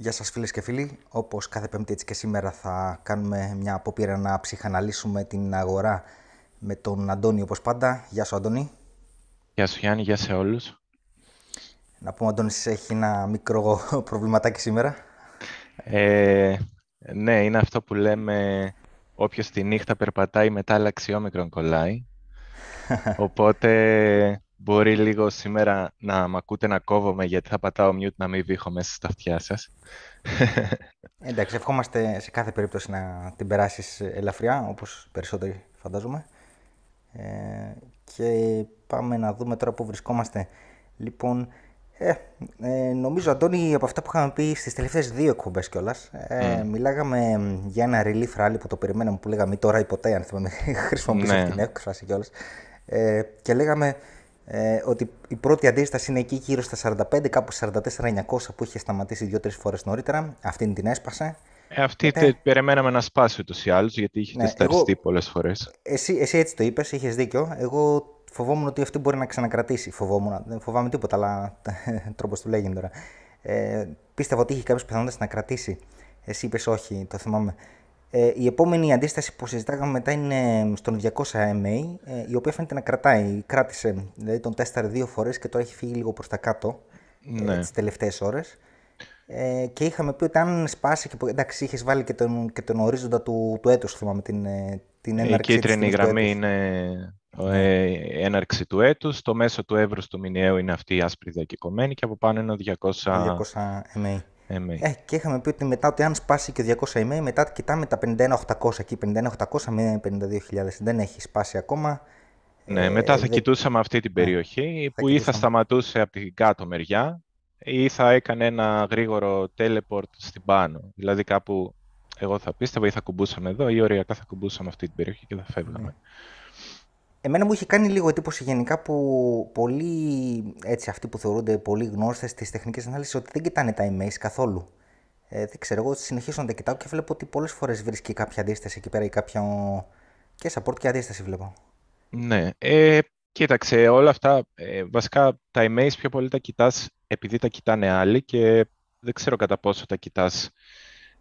Γεια σας φίλες και φίλοι. Όπως κάθε πέμπτη έτσι και σήμερα θα κάνουμε μια απόπειρα να ψυχαναλύσουμε την αγορά με τον Αντώνη όπως πάντα. Γεια σου Αντώνη. Γεια σου Γιάννη, γεια σε όλους. Να πούμε Αντώνης έχει ένα μικρό προβληματάκι σήμερα. Ε, ναι, είναι αυτό που λέμε όποιος τη νύχτα περπατάει μετά λαξιόμικρον κολλάει. Οπότε μπορεί λίγο σήμερα να μ' ακούτε να κόβομαι γιατί θα πατάω mute να μην βήχω μέσα στα αυτιά σας. Εντάξει, ευχόμαστε σε κάθε περίπτωση να την περάσεις ελαφριά, όπως περισσότεροι φαντάζομαι. Ε, και πάμε να δούμε τώρα που βρισκόμαστε. Λοιπόν, ε, ε, νομίζω, Αντώνη, από αυτά που είχαμε πει στις τελευταίες δύο εκπομπές κιόλας, ε, μιλάγαμε για ένα relief rally που το περιμέναμε, που λέγαμε τώρα ή ποτέ, αν θυμάμαι, χρησιμοποιήσω ναι. την έκφραση κιόλας. Ε, και λέγαμε ε, ότι η πρώτη αντίσταση είναι εκεί γύρω στα 45, κάπου 44-900 που είχε σταματήσει δύο-τρεις φορές νωρίτερα. Αυτή την έσπασε. Ε, αυτή Μετά... περιμέναμε να σπάσει ούτως ή άλλως, γιατί είχε ναι, τεσταριστεί εγώ... πολλές φορές. Εσύ, εσύ έτσι το είπες, είχες δίκιο. Εγώ φοβόμουν ότι αυτή μπορεί να ξανακρατήσει. Φοβόμουν. Δεν φοβάμαι τίποτα, αλλά τρόπος του λέγει τώρα. Ε, πίστευα ότι είχε κάποιε πιθανότητε να κρατήσει. Εσύ είπες όχι, το θυμάμαι. Ε, η επόμενη αντίσταση που συζητάγαμε μετά είναι στον 200 MA, ε, η οποία φαίνεται να κρατάει. Κράτησε, δηλαδή τον τέσταρε δύο φορές και τώρα έχει φύγει λίγο προς τα κάτω ε, ναι. ε, τις τελευταίες ώρες. Ε, και είχαμε πει ότι αν σπάσει και εντάξει, είχες βάλει και τον, και τον ορίζοντα του, του έτους, θυμάμαι, την, ε, την έναρξη. Η κίτρινη γραμμή είναι ναι. η έναρξη του έτους, το μέσο του εύρους του μηνιαίου είναι αυτή η άσπρη διακεκομένη και από πάνω είναι ο 200, 200 MA. Ε, και είχαμε πει ότι μετά ότι αν σπάσει και 200 email, μετά κοιτάμε τα 51.800 εκεί, 51.800 με 52.000. Δεν έχει σπάσει ακόμα. Ναι, ε, μετά θα δε... κοιτούσαμε αυτή την ναι, περιοχή που ή θα σταματούσε από την κάτω μεριά ή θα έκανε ένα γρήγορο teleport στην πάνω. Δηλαδή κάπου εγώ θα πίστευα ή θα κουμπούσαμε εδώ ή οριακά θα κουμπούσαμε αυτή την περιοχή και θα φεύγαμε. Ναι. Εμένα μου είχε κάνει λίγο εντύπωση γενικά που πολλοί έτσι, αυτοί που θεωρούνται πολύ γνώστες της τεχνικής ανάλυσης ότι δεν κοιτάνε τα emails καθόλου. Ε, δεν ξέρω, εγώ συνεχίζω να τα κοιτάω και βλέπω ότι πολλές φορές βρίσκει κάποια αντίσταση εκεί πέρα ή κάποια. και support και αντίσταση βλέπω. Ναι. Ε, κοίταξε, όλα αυτά. Ε, βασικά τα emails πιο πολύ τα κοιτάς επειδή τα κοιτάνε άλλοι και δεν ξέρω κατά πόσο τα κοιτάς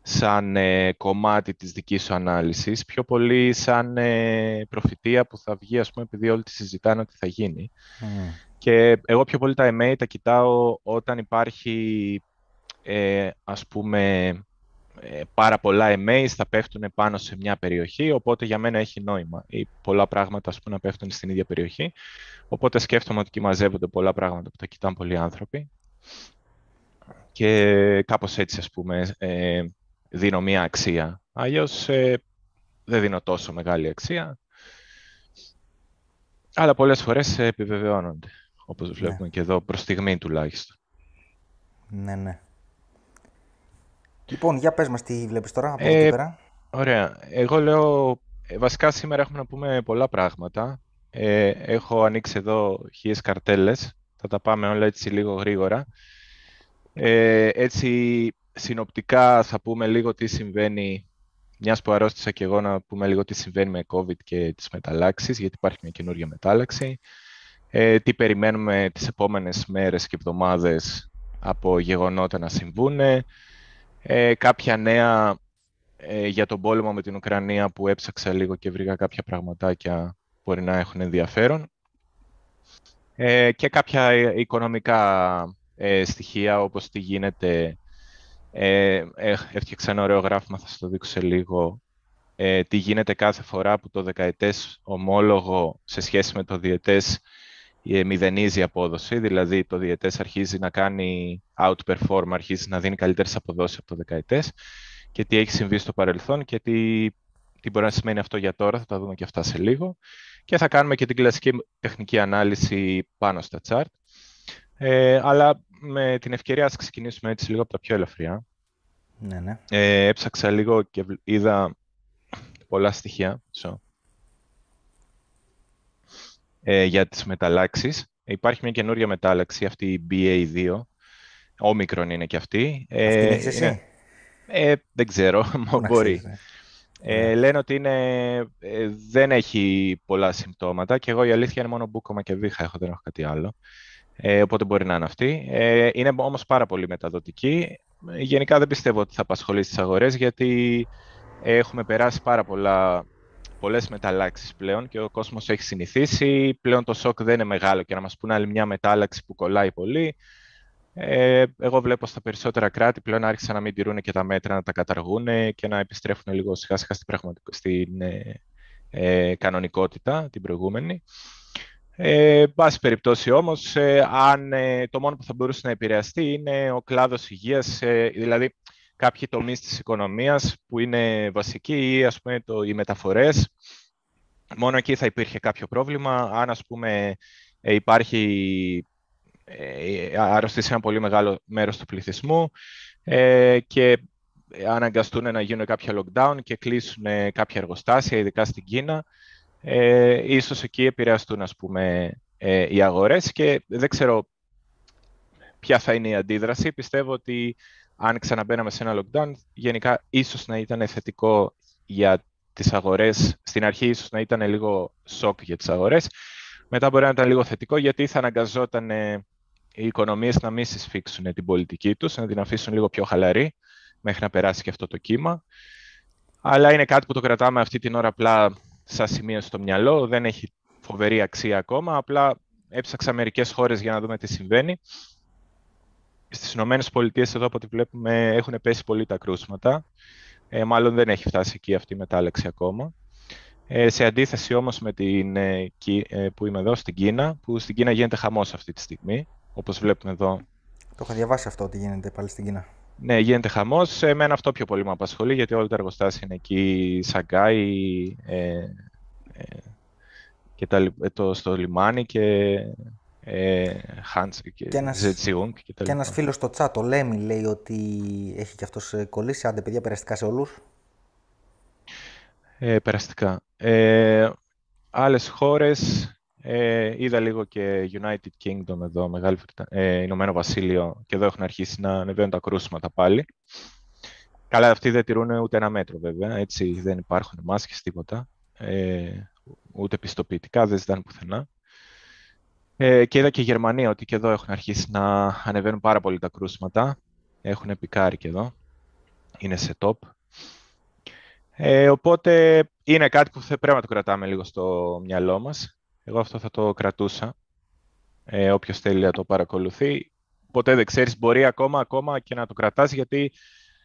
σαν ε, κομμάτι της δικής σου ανάλυσης, πιο πολύ σαν ε, προφητεία που θα βγει, ας πούμε, επειδή όλοι τη συζητάνε ότι θα γίνει. Mm. Και εγώ πιο πολύ τα email τα κοιτάω όταν υπάρχει, ε, ας πούμε, ε, πάρα πολλά emails θα πέφτουν πάνω σε μια περιοχή, οπότε για μένα έχει νόημα. Ή πολλά πράγματα, ας πούμε, να πέφτουν στην ίδια περιοχή. Οπότε σκέφτομαι ότι εκεί μαζεύονται πολλά πράγματα που τα κοιτάνε πολλοί άνθρωποι. Και κάπως έτσι, ας πούμε, ε, δίνω μία αξία. Αλλιώς ε, δεν δίνω τόσο μεγάλη αξία. Αλλά πολλές φορές επιβεβαιώνονται, όπως ναι. βλέπουμε και εδώ, προς στιγμή τουλάχιστον. Ναι, ναι. Λοιπόν, για πες μας τι βλέπεις τώρα από ε, πέρα. Ωραία. Εγώ λέω, ε, βασικά σήμερα έχουμε να πούμε πολλά πράγματα. Ε, έχω ανοίξει εδώ χίλιες καρτέλες. Θα τα πάμε όλα έτσι λίγο γρήγορα. Ε, έτσι συνοπτικά θα πούμε λίγο τι συμβαίνει, μιας που αρρώστησα και εγώ να πούμε λίγο τι συμβαίνει με COVID και τις μεταλλάξεις, γιατί υπάρχει μια καινούργια μετάλλαξη. Ε, τι περιμένουμε τις επόμενες μέρες και εβδομάδες από γεγονότα να συμβούν. Ε, κάποια νέα ε, για τον πόλεμο με την Ουκρανία που έψαξα λίγο και βρήκα κάποια πραγματάκια που μπορεί να έχουν ενδιαφέρον. Ε, και κάποια οικονομικά ε, στοιχεία όπως τι γίνεται ε, έφτιαξα ένα ωραίο γράφημα, θα σας το δείξω σε λίγο. Ε, τι γίνεται κάθε φορά που το δεκαετές ομόλογο σε σχέση με το διετές ε, μηδενίζει απόδοση, δηλαδή το διετές αρχίζει να κάνει outperform, αρχίζει να δίνει καλύτερες αποδόσεις από το δεκαετές και τι έχει συμβεί στο παρελθόν και τι, τι μπορεί να σημαίνει αυτό για τώρα, θα τα δούμε και αυτά σε λίγο. Και θα κάνουμε και την κλασική τεχνική ανάλυση πάνω στα chart. Ε, αλλά με την ευκαιρία ας ξεκινήσουμε έτσι λίγο από τα πιο ελαφριά. Ναι, ναι. Ε, έψαξα λίγο και είδα πολλά στοιχεία so. ε, για τις μεταλλάξεις. Υπάρχει μια καινούρια μετάλλαξη, αυτή η BA2. Όμικρον είναι και αυτή. Ε, αυτή εσύ; Ε, δεν ξέρω, μπορεί. Ναι. Ε, λένε ότι είναι, ε, δεν έχει πολλά συμπτώματα και εγώ η αλήθεια είναι μόνο μπούκομα και βήχα έχω, δεν έχω κάτι άλλο ε, οπότε μπορεί να είναι αυτή. Ε, είναι όμως πάρα πολύ μεταδοτική. γενικά δεν πιστεύω ότι θα απασχολήσει τις αγορές, γιατί έχουμε περάσει πάρα πολλά, πολλές μεταλλάξεις πλέον και ο κόσμος έχει συνηθίσει. Πλέον το σοκ δεν είναι μεγάλο και να μας πούνε άλλη μια μετάλλαξη που κολλάει πολύ. Ε, εγώ βλέπω στα περισσότερα κράτη πλέον άρχισαν να μην τηρούν και τα μέτρα, να τα καταργούν και να επιστρέφουν λίγο σιγά σιγά στην, στην ε, ε, κανονικότητα, την προηγούμενη. Ε, πάση περιπτώσει όμως, ε, αν ε, το μόνο που θα μπορούσε να επηρεαστεί είναι ο κλάδος υγείας, ε, δηλαδή κάποιοι τομείς της οικονομίας που είναι βασικοί ή ας πούμε το, οι μεταφορές. Μόνο εκεί θα υπήρχε κάποιο πρόβλημα. Αν ας πούμε υπάρχει αρρωστήσει ένα πολύ μεγάλο μέρος του πληθυσμού και αναγκαστούν να γίνουν κάποια lockdown και κλείσουν κάποια εργοστάσια, ειδικά στην Κίνα, ε, ίσως εκεί επηρεαστούν ας πούμε, ε, οι αγορές και δεν ξέρω ποια θα είναι η αντίδραση. Πιστεύω ότι αν ξαναμπαίναμε σε ένα lockdown, γενικά ίσως να ήταν θετικό για τις αγορές. Στην αρχή ίσως να ήταν λίγο σοκ για τις αγορές. Μετά μπορεί να ήταν λίγο θετικό γιατί θα αναγκαζόταν ε, οι οικονομίες να μην συσφίξουν την πολιτική τους, να την αφήσουν λίγο πιο χαλαρή μέχρι να περάσει και αυτό το κύμα. Αλλά είναι κάτι που το κρατάμε αυτή την ώρα απλά σαν σημείο στο μυαλό, δεν έχει φοβερή αξία ακόμα, απλά έψαξα μερικές χώρες για να δούμε τι συμβαίνει. Στις Ηνωμένες Πολιτείες, εδώ από ό,τι βλέπουμε, έχουν πέσει πολύ τα κρούσματα. Ε, μάλλον δεν έχει φτάσει εκεί αυτή η μετάλλαξη ακόμα. Ε, σε αντίθεση όμως με την ε, ε, που είμαι εδώ στην Κίνα, που στην Κίνα γίνεται χαμός αυτή τη στιγμή, όπως βλέπουμε εδώ. Το έχω διαβάσει αυτό ότι γίνεται πάλι στην Κίνα. Ναι, γίνεται χαμός. Εμένα αυτό πιο πολύ με απασχολεί, γιατί όλα τα εργοστάσια είναι εκεί, Σαγκάη ε, ε, και τα, ε, το, στο λιμάνι και ε, Χάντς και, και ένας, και Και ένας φίλος στο chat, ο Λέμι, λέει ότι έχει και αυτός ε, κολλήσει. Άντε, παιδιά, περαστικά σε όλους. Ε, περαστικά. Ε, άλλες χώρες, ε, είδα λίγο και United Kingdom εδώ, Μεγάλη ε, Ηνωμένο Βασίλειο, και εδώ έχουν αρχίσει να ανεβαίνουν τα κρούσματα πάλι. Καλά, αυτοί δεν τηρούν ούτε ένα μέτρο βέβαια, έτσι δεν υπάρχουν μάσκες, τίποτα, ε, ούτε πιστοποιητικά, δεν ζητάνε πουθενά. Ε, και είδα και η Γερμανία ότι και εδώ έχουν αρχίσει να ανεβαίνουν πάρα πολύ τα κρούσματα. Έχουν επικάρει και εδώ. Είναι σε top. Ε, οπότε είναι κάτι που πρέπει να το κρατάμε λίγο στο μυαλό μας. Εγώ αυτό θα το κρατούσα. Ε, όποιος θέλει να το παρακολουθεί. Ποτέ δεν ξέρεις, μπορεί ακόμα, ακόμα και να το κρατάς, γιατί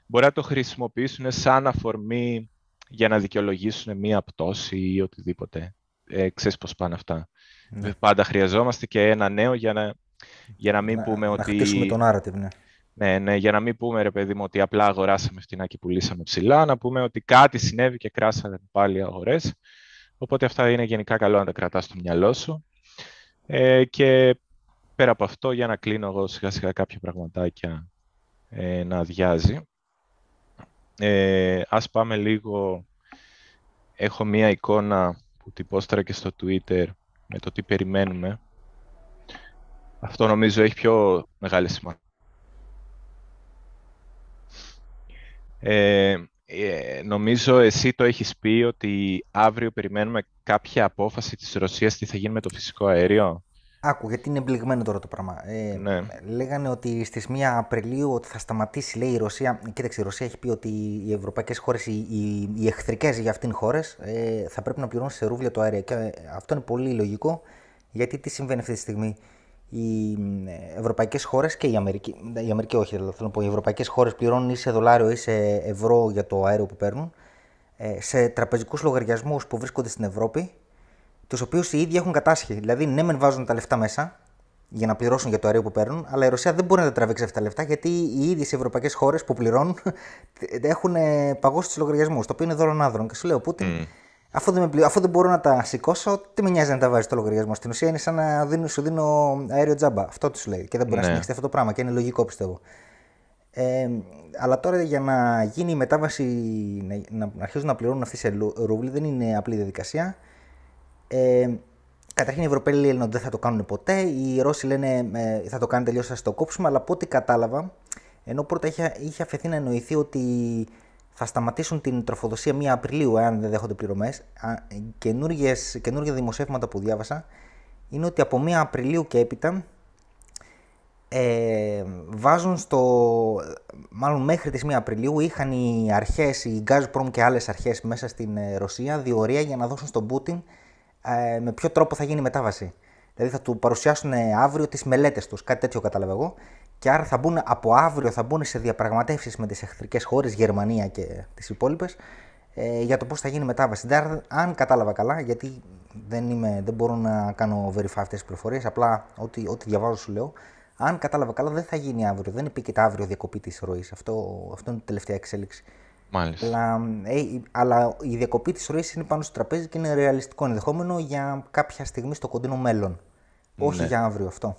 μπορεί να το χρησιμοποιήσουν σαν αφορμή για να δικαιολογήσουν μία πτώση ή οτιδήποτε. Ε, ξέρεις πώς πάνε αυτά. Ναι. Πάντα χρειαζόμαστε και ένα νέο για να, για να μην πούμε ότι... Να χτίσουμε τον narrative, ναι. Ναι, ναι, για να μην πούμε, ρε παιδί μου, ότι απλά αγοράσαμε φτηνά και πουλήσαμε ψηλά, να πούμε ότι κάτι συνέβη και κράσανε πάλι αγορές. Οπότε αυτά είναι γενικά καλό να τα κρατάς στο μυαλό σου. Ε, και πέρα από αυτό, για να κλείνω εγώ σιγά σιγά κάποια πραγματάκια ε, να αδειάζει. Ε, ας πάμε λίγο... Έχω μία εικόνα που τυπώστερα και στο Twitter με το τι περιμένουμε. Αυτό νομίζω έχει πιο μεγάλη σημασία. Ε, ε, νομίζω εσύ το έχεις πει ότι αύριο περιμένουμε κάποια απόφαση της Ρωσίας τι θα γίνει με το φυσικό αέριο; Άκου, γιατί είναι εμπλεγμένο τώρα το πράγμα. Ε, ναι. Λέγανε ότι στις 1 Απριλίου ότι θα σταματήσει, λέει η Ρωσία. Κοίταξε, η Ρωσία έχει πει ότι οι ευρωπαϊκές χώρες, οι, οι, οι εχθρικές για αυτήν χώρες, ε, θα πρέπει να πληρώνουν σε ρούβλια το αέριο. Και αυτό είναι πολύ λογικό, γιατί τι συμβαίνει αυτή τη στιγμή; Οι ευρωπαϊκές χώρες και η Αμερική, η Αμερική όχι, θέλω να πω, οι ευρωπαϊκές χώρες πληρώνουν ή σε δολάριο ή σε ευρώ για το αέριο που παίρνουν ε, σε τραπεζικούς λογαριασμούς που βρίσκονται στην Ευρώπη, τους οποίους οι ίδιοι έχουν κατάσχει. Δηλαδή, ναι, μεν βάζουν τα λεφτά μέσα για να πληρώσουν για το αέριο που παίρνουν, αλλά η Ρωσία δεν μπορεί να τα τραβήξει αυτά τα λεφτά γιατί οι ίδιες οι ευρωπαϊκές χώρες που πληρώνουν έχουν παγώσει τους λογαριασμούς, το οποίο είναι δώρο άνδρων. Και σου λέω, Πούτιν, mm. Αφού δεν, με, αφού δεν μπορώ να τα σηκώσω, τι με νοιάζει να τα βάζει στο λογαριασμό; Στην ουσία είναι σαν να δίνω, σου δίνω αέριο τζάμπα. Αυτό τους λέει. Και δεν μπορεί ναι. να συνεχίσει αυτό το πράγμα και είναι λογικό πιστεύω. Ε, αλλά τώρα για να γίνει η μετάβαση, να, να αρχίσουν να πληρώνουν αυτοί σε ρούβλι, δεν είναι απλή διαδικασία. Ε, καταρχήν οι Ευρωπαίοι λένε ότι δεν θα το κάνουν ποτέ. Οι Ρώσοι λένε ε, θα το κάνετε τελείω, θα το κόψουμε. Αλλά από ό,τι κατάλαβα, ενώ πρώτα είχε, είχε αφαιθεί να εννοηθεί ότι θα σταματήσουν την τροφοδοσία 1 Απριλίου, εάν δεν δέχονται πληρωμές. Καινούργια δημοσιεύματα που διάβασα είναι ότι από 1 Απριλίου και έπειτα ε, βάζουν στο. Μάλλον μέχρι τις 1 Απριλίου είχαν οι αρχές, οι Gazprom και άλλες αρχές μέσα στην ε, Ρωσία διορία για να δώσουν στον Πούτιν ε, με ποιο τρόπο θα γίνει η μετάβαση. Δηλαδή θα του παρουσιάσουν αύριο τις μελέτες τους, κάτι τέτοιο κατάλαβα εγώ. Και άρα θα μπουν, από αύριο θα μπουν σε διαπραγματεύσεις με τις εχθρικές χώρες, Γερμανία και τις υπόλοιπες, ε, για το πώς θα γίνει η μετάβαση. Δηλαδή, αν κατάλαβα καλά, γιατί δεν, είμαι, δεν μπορώ να κάνω verify αυτές τις πληροφορίες, απλά ό,τι, ό,τι διαβάζω σου λέω, αν κατάλαβα καλά, δεν θα γίνει αύριο. Δεν επίκειται αύριο διακοπή της ροής. Αυτό, αυτό είναι η τελευταία εξέλιξη. Μάλιστα. Αλλά, ε, αλλά η διακοπή της ροής είναι πάνω στο τραπέζι και είναι ρεαλιστικό ενδεχόμενο για κάποια στιγμή στο κοντινό μέλλον. Όχι ναι. για αύριο αυτό.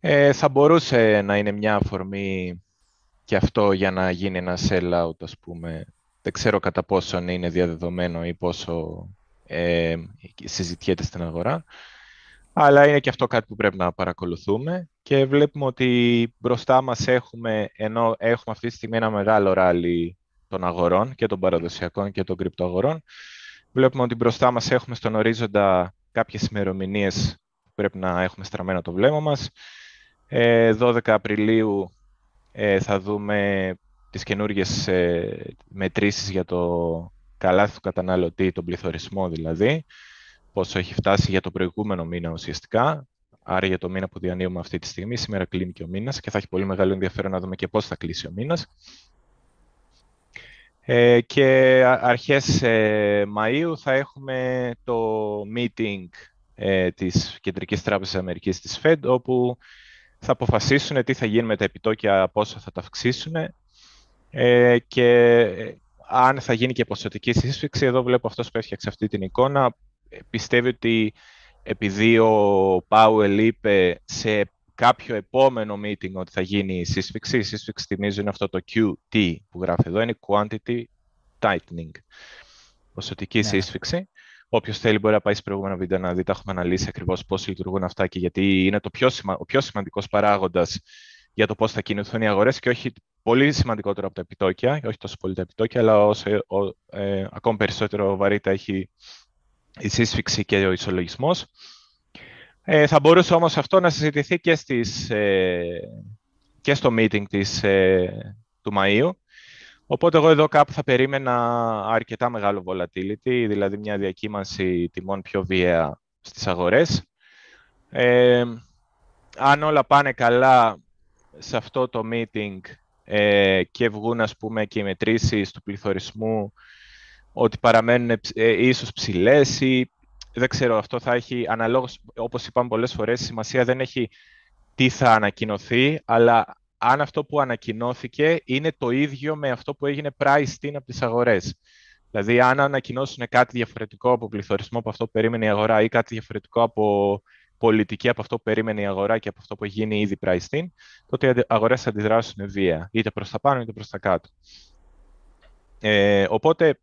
Ε, θα μπορούσε να είναι μια αφορμή και αυτό για να γίνει ένα sell-out, ας πούμε. Δεν ξέρω κατά πόσο είναι διαδεδομένο ή πόσο ε, συζητιέται στην αγορά αλλά είναι και αυτό κάτι που πρέπει να παρακολουθούμε και βλέπουμε ότι μπροστά μας έχουμε, ενώ έχουμε αυτή τη στιγμή ένα μεγάλο ράλι των αγορών και των παραδοσιακών και των κρυπτοαγορών, βλέπουμε ότι μπροστά μας έχουμε στον ορίζοντα κάποιες ημερομηνίες που πρέπει να έχουμε στραμμένο το βλέμμα μας. 12 ε, Απριλίου ε, θα δούμε τις καινούργιες ε, μετρήσεις για το καλάθι του καταναλωτή, τον πληθωρισμό δηλαδή πόσο έχει φτάσει για το προηγούμενο μήνα ουσιαστικά, άρα για το μήνα που διανύουμε αυτή τη στιγμή. Σήμερα κλείνει και ο μήνας και θα έχει πολύ μεγάλο ενδιαφέρον να δούμε και πώς θα κλείσει ο μήνας. Ε, και αρχές ε, Μαΐου θα έχουμε το meeting ε, της Κεντρικής Τράπεζας Αμερικής της Fed, όπου θα αποφασίσουν τι θα γίνει με τα επιτόκια, πόσο θα τα αυξήσουν ε, και ε, αν θα γίνει και ποσοτική σύσφυξη. Εδώ βλέπω αυτός που έφτιαξε αυτή την εικόνα, πιστεύει ότι επειδή ο Πάουελ είπε σε κάποιο επόμενο meeting ότι θα γίνει η σύσφυξη, η σύσφυξη θυμίζω είναι αυτό το QT που γράφει εδώ, είναι Quantity Tightening, ποσοτική ναι. σύσφυξη. Όποιος θέλει μπορεί να πάει στο προηγούμενο βίντεο να δει, τα έχουμε αναλύσει ακριβώς πώς λειτουργούν αυτά και γιατί είναι το πιο σημα... ο πιο σημαντικός παράγοντας για το πώς θα κινηθούν οι αγορές και όχι πολύ σημαντικότερο από τα επιτόκια, όχι τόσο πολύ τα επιτόκια, αλλά όσο, ε, ακόμη περισσότερο βαρύτητα έχει η σύσφυξη και ο ισολογισμός. Ε, θα μπορούσε όμως αυτό να συζητηθεί και, στις, ε, και στο meeting της, ε, του Μαΐου. Οπότε εγώ εδώ κάπου θα περίμενα αρκετά μεγάλο volatility, δηλαδή μια διακύμανση τιμών πιο βία στις αγορές. Ε, αν όλα πάνε καλά σε αυτό το meeting ε, και βγουν ας πούμε και οι μετρήσεις του πληθωρισμού ότι παραμένουν ε, ίσως ψηλές ή δεν ξέρω, αυτό θα έχει αναλόγως, όπως είπαμε πολλές φορές, σημασία δεν έχει τι θα ανακοινωθεί, αλλά αν αυτό που ανακοινώθηκε είναι το ίδιο με αυτό που έγινε priced in από τις αγορές. Δηλαδή, αν ανακοινώσουν κάτι διαφορετικό από πληθωρισμό από αυτό που περίμενε η αγορά ή κάτι διαφορετικό από πολιτική από αυτό που περίμενε η αγορά και από αυτό που έχει γίνει ήδη priced in, τότε οι αγορές θα αντιδράσουν βία, είτε προς τα πάνω είτε προς τα κάτω. Ε, οπότε,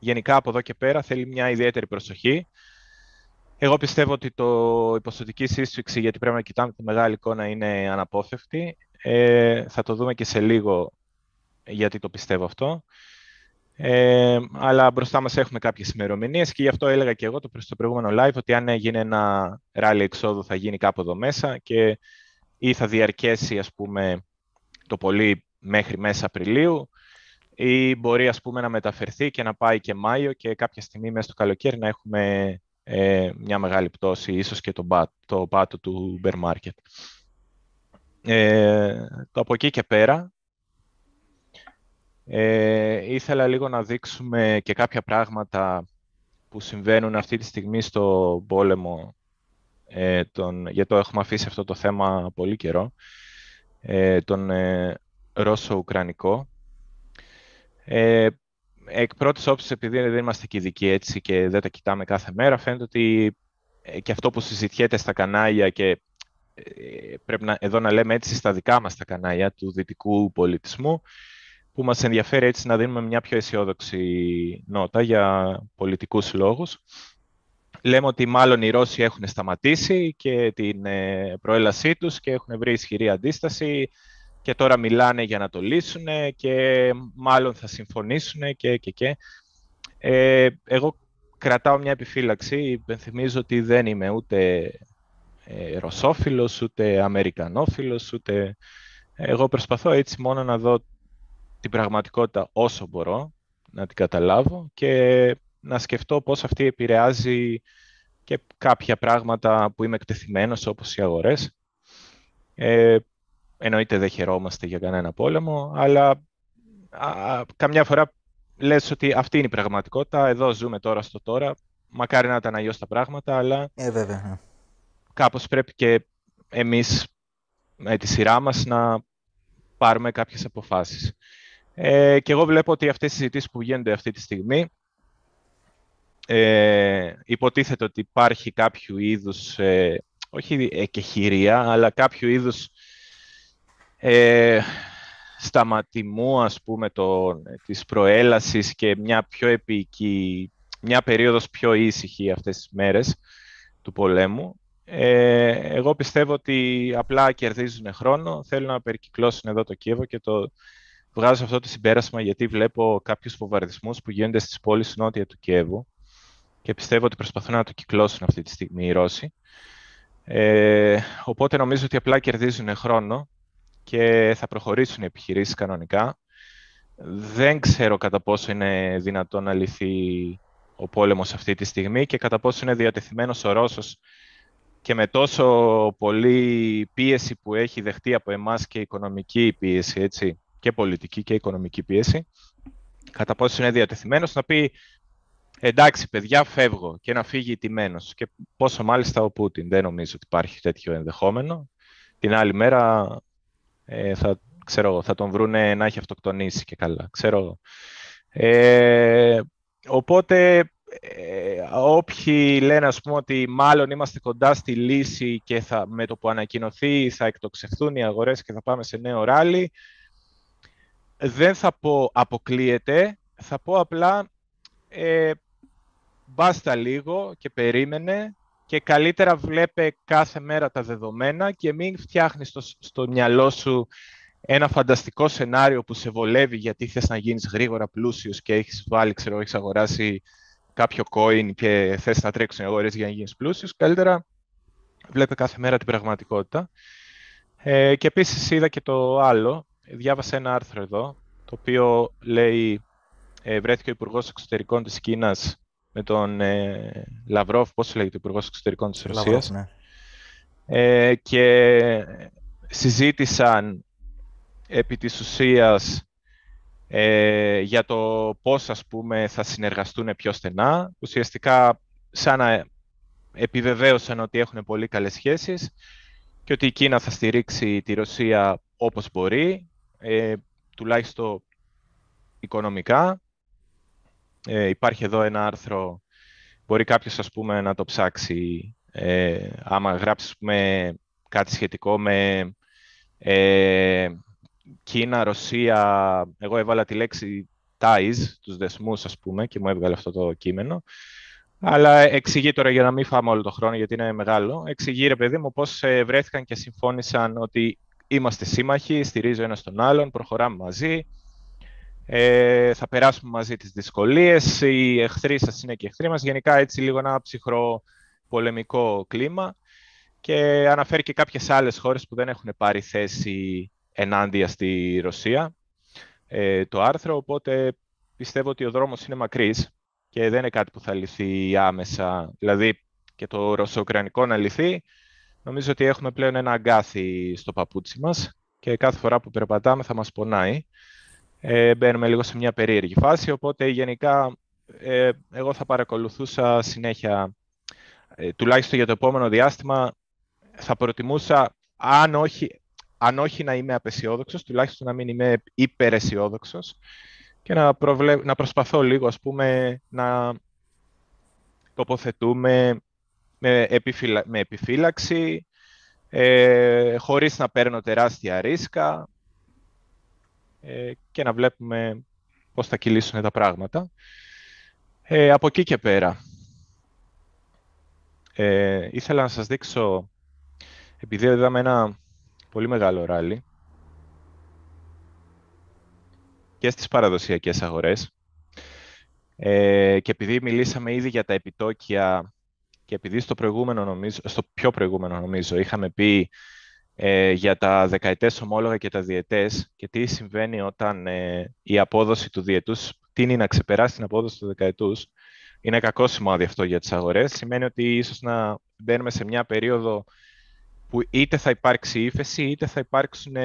γενικά από εδώ και πέρα θέλει μια ιδιαίτερη προσοχή. Εγώ πιστεύω ότι το υποσωτική σύσφυξη, γιατί πρέπει να κοιτάμε τη μεγάλη εικόνα, είναι αναπόφευκτη. Ε, θα το δούμε και σε λίγο γιατί το πιστεύω αυτό. Ε, αλλά μπροστά μας έχουμε κάποιες ημερομηνίες και γι' αυτό έλεγα και εγώ το, το προηγούμενο live ότι αν έγινε ένα ράλι εξόδου θα γίνει κάπου εδώ μέσα και ή θα διαρκέσει ας πούμε το πολύ μέχρι μέσα Απριλίου ή μπορεί ας πούμε να μεταφερθεί και να πάει και Μάιο και κάποια στιγμή μέσα στο καλοκαίρι να έχουμε ε, μια μεγάλη πτώση, ίσως και το, το πάτο του bear market. Ε, το από εκεί και πέρα, ε, ήθελα λίγο να δείξουμε και κάποια πράγματα που συμβαίνουν αυτή τη στιγμή στο πόλεμο, ε, τον, γιατί το έχουμε αφήσει αυτό το θέμα πολύ καιρό, ε, τον ε, Ρώσο-Ουκρανικό. Ε, εκ πρώτης όψης, επειδή δεν είμαστε και ειδικοί έτσι και δεν τα κοιτάμε κάθε μέρα, φαίνεται ότι ε, και αυτό που συζητιέται στα κανάλια και ε, πρέπει να, εδώ να λέμε έτσι στα δικά μας τα κανάλια του δυτικού πολιτισμού, που μας ενδιαφέρει έτσι να δίνουμε μια πιο αισιόδοξη νότα για πολιτικούς λόγους. Λέμε ότι μάλλον οι Ρώσοι έχουν σταματήσει και την ε, προέλασή τους και έχουν βρει ισχυρή αντίσταση και τώρα μιλάνε για να το λύσουν και μάλλον θα συμφωνήσουν και και και. Ε, εγώ κρατάω μια επιφύλαξη, υπενθυμίζω ότι δεν είμαι ούτε ε, ρωσόφιλος, ούτε αμερικανόφιλος, ούτε... Εγώ προσπαθώ έτσι μόνο να δω την πραγματικότητα όσο μπορώ, να την καταλάβω και να σκεφτώ πώς αυτή επηρεάζει και κάποια πράγματα που είμαι εκτεθειμένος, όπως οι αγορές. Ε, εννοείται δεν χαιρόμαστε για κανένα πόλεμο, αλλά α, καμιά φορά λες ότι αυτή είναι η πραγματικότητα, εδώ ζούμε τώρα στο τώρα, μακάρι να ήταν αλλιώς τα πράγματα, αλλά ε, βέβαια. Ναι. κάπως πρέπει και εμείς με τη σειρά μας να πάρουμε κάποιες αποφάσεις. Ε, και εγώ βλέπω ότι αυτές οι συζητήσεις που γίνονται αυτή τη στιγμή ε, υποτίθεται ότι υπάρχει κάποιο είδους, ε, όχι εκεχηρία, αλλά κάποιο είδους ε, σταματημού, ας πούμε, το, της προέλασης και μια πιο επική, μια περίοδος πιο ήσυχη αυτές τις μέρες του πολέμου. Ε, εγώ πιστεύω ότι απλά κερδίζουν χρόνο, θέλουν να περικυκλώσουν εδώ το Κίεβο και το βγάζω αυτό το συμπέρασμα γιατί βλέπω κάποιους φοβαρδισμούς που γίνονται στις πόλεις νότια του Κιέβου και πιστεύω ότι προσπαθούν να το κυκλώσουν αυτή τη στιγμή οι Ρώσοι. Ε, οπότε νομίζω ότι απλά κερδίζουν χρόνο και θα προχωρήσουν οι επιχειρήσεις κανονικά. Δεν ξέρω κατά πόσο είναι δυνατό να λυθεί ο πόλεμος αυτή τη στιγμή και κατά πόσο είναι διατεθειμένος ο Ρώσος και με τόσο πολύ πίεση που έχει δεχτεί από εμάς και οικονομική πίεση, έτσι, και πολιτική και οικονομική πίεση, κατά πόσο είναι διατεθειμένος να πει εντάξει παιδιά φεύγω και να φύγει τιμένος και πόσο μάλιστα ο Πούτιν δεν νομίζω ότι υπάρχει τέτοιο ενδεχόμενο την άλλη μέρα ε, θα, ξέρω, θα τον βρούνε να έχει αυτοκτονήσει και καλά ξέρω ε, οπότε ε, όποιοι λένε ας πούμε ότι μάλλον είμαστε κοντά στη λύση και θα, με το που ανακοινωθεί θα εκτοξευθούν οι αγορές και θα πάμε σε νέο ράλι δεν θα πω αποκλείεται, θα πω απλά ε, μπάστα λίγο και περίμενε και καλύτερα βλέπε κάθε μέρα τα δεδομένα και μην φτιάχνεις στο, στο μυαλό σου ένα φανταστικό σενάριο που σε βολεύει γιατί θες να γίνεις γρήγορα πλούσιος και έχεις βάλει, ξέρω, έχεις αγοράσει κάποιο coin και θες να τρέξουν οι αγορές για να γίνεις πλούσιος. Καλύτερα βλέπε κάθε μέρα την πραγματικότητα. Ε, και επίσης είδα και το άλλο, διάβασα ένα άρθρο εδώ, το οποίο λέει ε, βρέθηκε ο Υπουργός Εξωτερικών της Κίνας με τον ε, Λαυρόφ, πώς λέγεται ο Υπουργός Εξωτερικών της Ρωσίας. Ναι. Ε, και συζήτησαν επί της ουσίας ε, για το πώς ας πούμε θα συνεργαστούν πιο στενά. Ουσιαστικά σαν να επιβεβαίωσαν ότι έχουν πολύ καλές σχέσεις και ότι η Κίνα θα στηρίξει τη Ρωσία όπως μπορεί, ε, τουλάχιστον οικονομικά. Ε, υπάρχει εδώ ένα άρθρο, μπορεί κάποιος ας πούμε να το ψάξει, ε, άμα γράψεις πούμε, κάτι σχετικό με ε, Κίνα, Ρωσία, εγώ έβαλα τη λέξη ties, τους δεσμούς ας πούμε και μου έβγαλε αυτό το κείμενο. Αλλά εξηγεί τώρα για να μην φάμε όλο το χρόνο γιατί είναι μεγάλο. Εξηγεί ρε παιδί μου πώς ε, βρέθηκαν και συμφώνησαν ότι είμαστε σύμμαχοι, στηρίζω ένα τον άλλον, προχωράμε μαζί, ε, θα περάσουμε μαζί τις δυσκολίες, οι εχθροί σας είναι και εχθροί μας, γενικά έτσι λίγο ένα ψυχρό πολεμικό κλίμα. Και αναφέρει και κάποιες άλλες χώρες που δεν έχουν πάρει θέση ενάντια στη Ρωσία ε, το άρθρο, οπότε πιστεύω ότι ο δρόμος είναι μακρύς και δεν είναι κάτι που θα λυθεί άμεσα, δηλαδή και το ρωσοκρανικό να λυθεί, νομίζω ότι έχουμε πλέον ένα αγκάθι στο παπούτσι μας και κάθε φορά που περπατάμε θα μας πονάει ε, μπαίνουμε λίγο σε μια περίεργη φάση, οπότε γενικά ε, εγώ θα παρακολουθούσα συνέχεια, ε, τουλάχιστον για το επόμενο διάστημα, θα προτιμούσα, αν όχι, αν όχι να είμαι απεσιόδοξος, τουλάχιστον να μην είμαι υπεραισιόδοξος και να, προβλε... να προσπαθώ λίγο, ας πούμε, να τοποθετούμε με, επιφυλα... με επιφύλαξη, ε, χωρίς να παίρνω τεράστια ρίσκα, ε, και να βλέπουμε πώς θα κυλήσουν τα πράγματα. Ε, από εκεί και πέρα, ε, ήθελα να σας δείξω, επειδή είδαμε ένα πολύ μεγάλο ράλι και στις παραδοσιακές αγορές ε, και επειδή μιλήσαμε ήδη για τα επιτόκια και επειδή στο, προηγούμενο, νομίζω, στο πιο προηγούμενο νομίζω είχαμε πει ε, για τα δεκαετές ομόλογα και τα διετές και τι συμβαίνει όταν ε, η απόδοση του διετούς τίνει να ξεπεράσει την απόδοση του δεκαετούς, είναι κακό σημάδι αυτό για τις αγορές. Σημαίνει ότι ίσως να μπαίνουμε σε μια περίοδο που είτε θα υπάρξει ύφεση, είτε θα υπάρξουν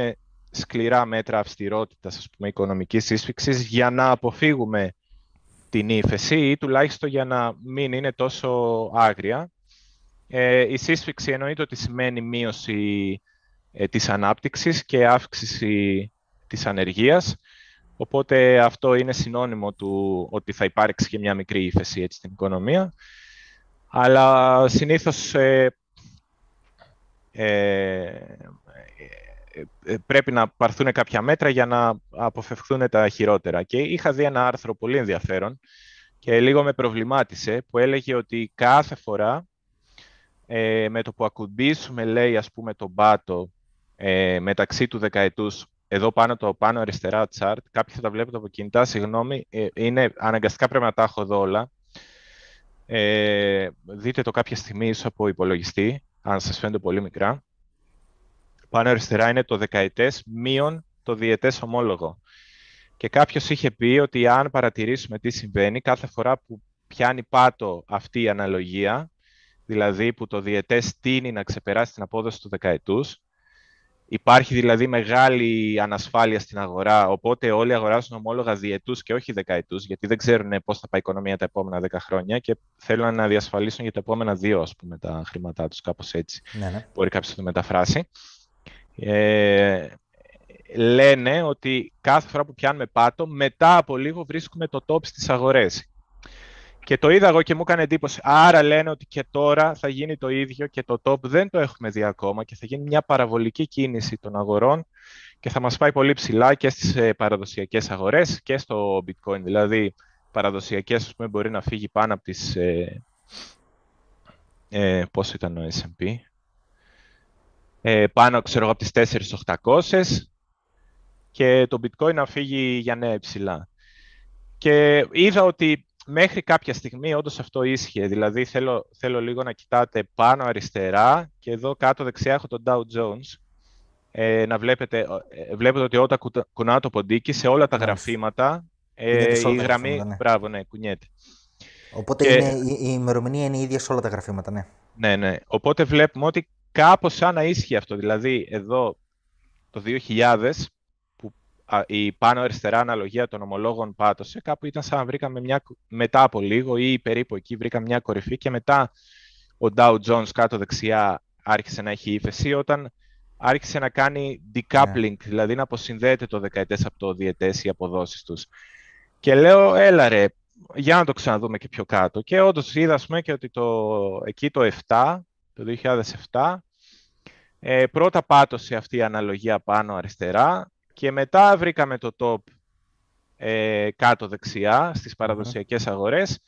σκληρά μέτρα αυστηρότητας, ας πούμε, οικονομικής σύσφυξης, για να αποφύγουμε την ύφεση ή τουλάχιστον για να μην είναι τόσο άγρια. Ε, η σύσφυξη εννοείται ότι σημαίνει μείωση ε, της ανάπτυξης και αύξηση της ανεργίας. Οπότε αυτό είναι συνώνυμο του ότι θα υπάρξει και μια μικρή ύφεση έτσι, στην οικονομία. Αλλά συνήθως ε, ε, ε, πρέπει να πάρθουν κάποια μέτρα για να αποφευχθούν τα χειρότερα. Και είχα δει ένα άρθρο πολύ ενδιαφέρον και λίγο με προβλημάτισε που έλεγε ότι κάθε φορά ε, με το που ακουμπήσουμε, λέει, ας πούμε, τον πάτο ε, μεταξύ του δεκαετούς, εδώ πάνω το πάνω αριστερά chart, κάποιοι θα τα βλέπετε από κινητά, συγγνώμη, ε, είναι, αναγκαστικά πρέπει να τα έχω εδώ όλα. Ε, δείτε το κάποια στιγμή ίσως από υπολογιστή, αν σας φαίνεται πολύ μικρά. Πάνω αριστερά είναι το δεκαετές μείον το διετές ομόλογο. Και κάποιος είχε πει ότι αν παρατηρήσουμε τι συμβαίνει, κάθε φορά που πιάνει πάτο αυτή η αναλογία, δηλαδή που το διετές τίνει να ξεπεράσει την απόδοση του δεκαετούς, Υπάρχει δηλαδή μεγάλη ανασφάλεια στην αγορά, οπότε όλοι αγοράζουν ομόλογα διετούς και όχι δεκαετούς, γιατί δεν ξέρουν πώς θα πάει η οικονομία τα επόμενα δέκα χρόνια και θέλουν να διασφαλίσουν για τα επόμενα δύο, ας πούμε, τα χρήματά τους, κάπως έτσι. Ναι, ναι. Μπορεί κάποιος να το μεταφράσει. Ε, λένε ότι κάθε φορά που πιάνουμε πάτο, μετά από λίγο βρίσκουμε το top στις αγορές. Και το είδα εγώ και μου έκανε εντύπωση. Άρα λένε ότι και τώρα θα γίνει το ίδιο και το top δεν το έχουμε δει ακόμα και θα γίνει μια παραβολική κίνηση των αγορών και θα μας πάει πολύ ψηλά και στις ε, παραδοσιακές αγορές και στο bitcoin. Δηλαδή, παραδοσιακές πούμε, μπορεί να φύγει πάνω από τις... Ε, ε, πώς ήταν ο S&P? Ε, πάνω, ξέρω από τις 4.800 και το bitcoin να φύγει για νέα υψηλά. Και είδα ότι μέχρι κάποια στιγμή όντως αυτό ίσχυε. Δηλαδή θέλω, θέλω λίγο να κοιτάτε πάνω αριστερά και εδώ κάτω δεξιά έχω τον Dow Jones. Ε, να βλέπετε, ε, βλέπετε ότι όταν κουνάω το ποντίκι σε όλα τα γραφήματα ε, η γραμμή, ναι. μπράβο, ναι, κουνιέται. Οπότε είναι, η, η ημερομηνία είναι η ίδια σε όλα τα γραφήματα, ναι. Ναι, ναι. Οπότε βλέπουμε ότι κάπως σαν να ίσχυε αυτό. Δηλαδή εδώ το 2000 η πάνω αριστερά αναλογία των ομολόγων πάτωσε, κάπου ήταν σαν να βρήκαμε μια, μετά από λίγο ή περίπου εκεί βρήκαμε μια κορυφή και μετά ο Dow Jones κάτω δεξιά άρχισε να έχει ύφεση όταν άρχισε να κάνει decoupling, ναι. δηλαδή να αποσυνδέεται το δεκαετές από το διετές οι αποδόσεις τους. Και λέω, έλα ρε, για να το ξαναδούμε και πιο κάτω. Και όντως είδα, πούμε, και ότι το, εκεί το 7, το 2007, ε, πρώτα πάτωσε αυτή η αναλογία πάνω αριστερά, και μετά βρήκαμε το top ε, κάτω δεξιά στις παραδοσιακές αγορές.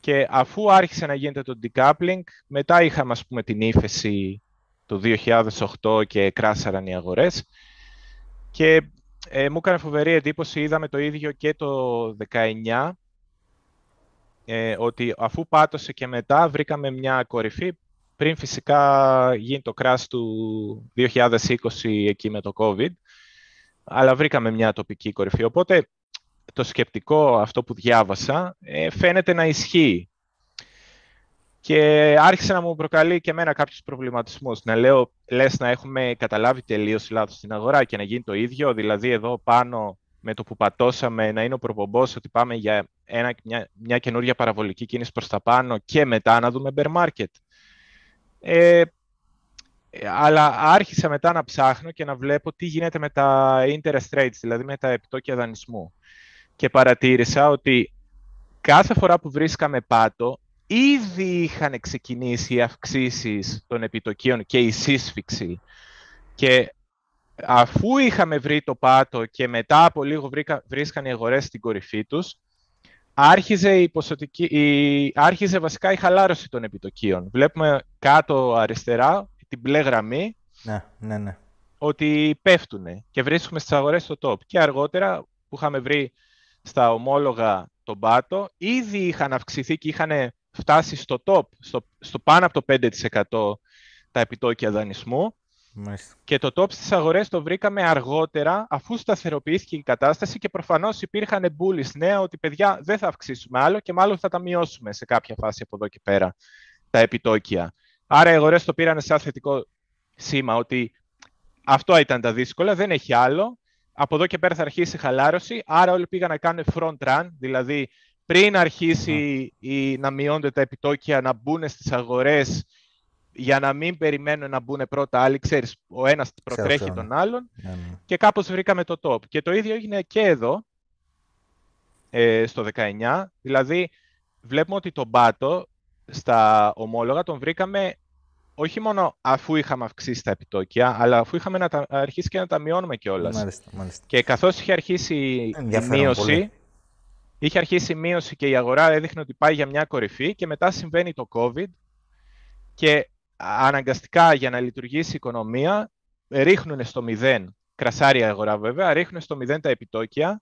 Και αφού άρχισε να γίνεται το decoupling, μετά είχαμε ας πούμε την ύφεση το 2008 και κράσαραν οι αγορές. Και ε, μου έκανε φοβερή εντύπωση, είδαμε το ίδιο και το 19 ε, ότι αφού πάτωσε και μετά βρήκαμε μια κορυφή. Πριν φυσικά γίνει το crash του 2020 εκεί με το COVID αλλά βρήκαμε μια τοπική κορυφή. Οπότε το σκεπτικό αυτό που διάβασα ε, φαίνεται να ισχύει. Και άρχισε να μου προκαλεί και εμένα κάποιους προβληματισμούς. Να λέω, λες να έχουμε καταλάβει τελείως λάθος στην αγορά και να γίνει το ίδιο. Δηλαδή εδώ πάνω με το που πατώσαμε να είναι ο προπομπός ότι πάμε για ένα, μια, μια καινούργια παραβολική κίνηση προς τα πάνω και μετά να δούμε bear market. Ε, ε, αλλά άρχισα μετά να ψάχνω και να βλέπω τι γίνεται με τα interest rates, δηλαδή με τα επιτόκια δανεισμού. Και παρατήρησα ότι κάθε φορά που βρίσκαμε πάτο, ήδη είχαν ξεκινήσει οι αυξήσεις των επιτοκίων και η σύσφυξη. Και αφού είχαμε βρει το πάτο και μετά από λίγο βρήκα, βρίσκαν οι αγορές στην κορυφή τους, άρχιζε, η ποσοτική, η, άρχιζε βασικά η χαλάρωση των επιτοκίων. Βλέπουμε κάτω αριστερά την μπλε γραμμή ναι, ναι, ναι. ότι πέφτουν και βρίσκουμε στις αγορές στο top. Και αργότερα που είχαμε βρει στα ομόλογα τον πάτο, ήδη είχαν αυξηθεί και είχαν φτάσει στο top, στο, στο πάνω από το 5% τα επιτόκια δανεισμού. Και το top στις αγορές το βρήκαμε αργότερα, αφού σταθεροποιήθηκε η κατάσταση και προφανώς υπήρχαν bullies νέα ότι παιδιά δεν θα αυξήσουμε άλλο και μάλλον θα τα μειώσουμε σε κάποια φάση από εδώ και πέρα τα επιτόκια. Άρα οι αγορές το πήραν σαν θετικό σήμα ότι αυτό ήταν τα δύσκολα, δεν έχει άλλο. Από εδώ και πέρα θα αρχίσει η χαλάρωση, άρα όλοι πήγαν να κάνουν front run, δηλαδή πριν αρχίσει η, να μειώνται τα επιτόκια, να μπουν στις αγορές για να μην περιμένουν να μπουν πρώτα άλλοι, ξέρεις, ο ένας προτρέχει τον άλλον ναι, ναι. και κάπως βρήκαμε το top. Και το ίδιο έγινε και εδώ, ε, στο 19, δηλαδή βλέπουμε ότι τον πάτο στα ομόλογα τον βρήκαμε όχι μόνο αφού είχαμε αυξήσει τα επιτόκια, αλλά αφού είχαμε να τα, αρχίσει και να τα μειώνουμε κιόλας. Και καθώς είχε αρχίσει η μείωση, είχε αρχίσει η μείωση και η αγορά έδειχνε ότι πάει για μια κορυφή και μετά συμβαίνει το COVID και αναγκαστικά για να λειτουργήσει η οικονομία ρίχνουν στο μηδέν, κρασάρει η αγορά βέβαια, ρίχνουν στο μηδέν τα επιτόκια.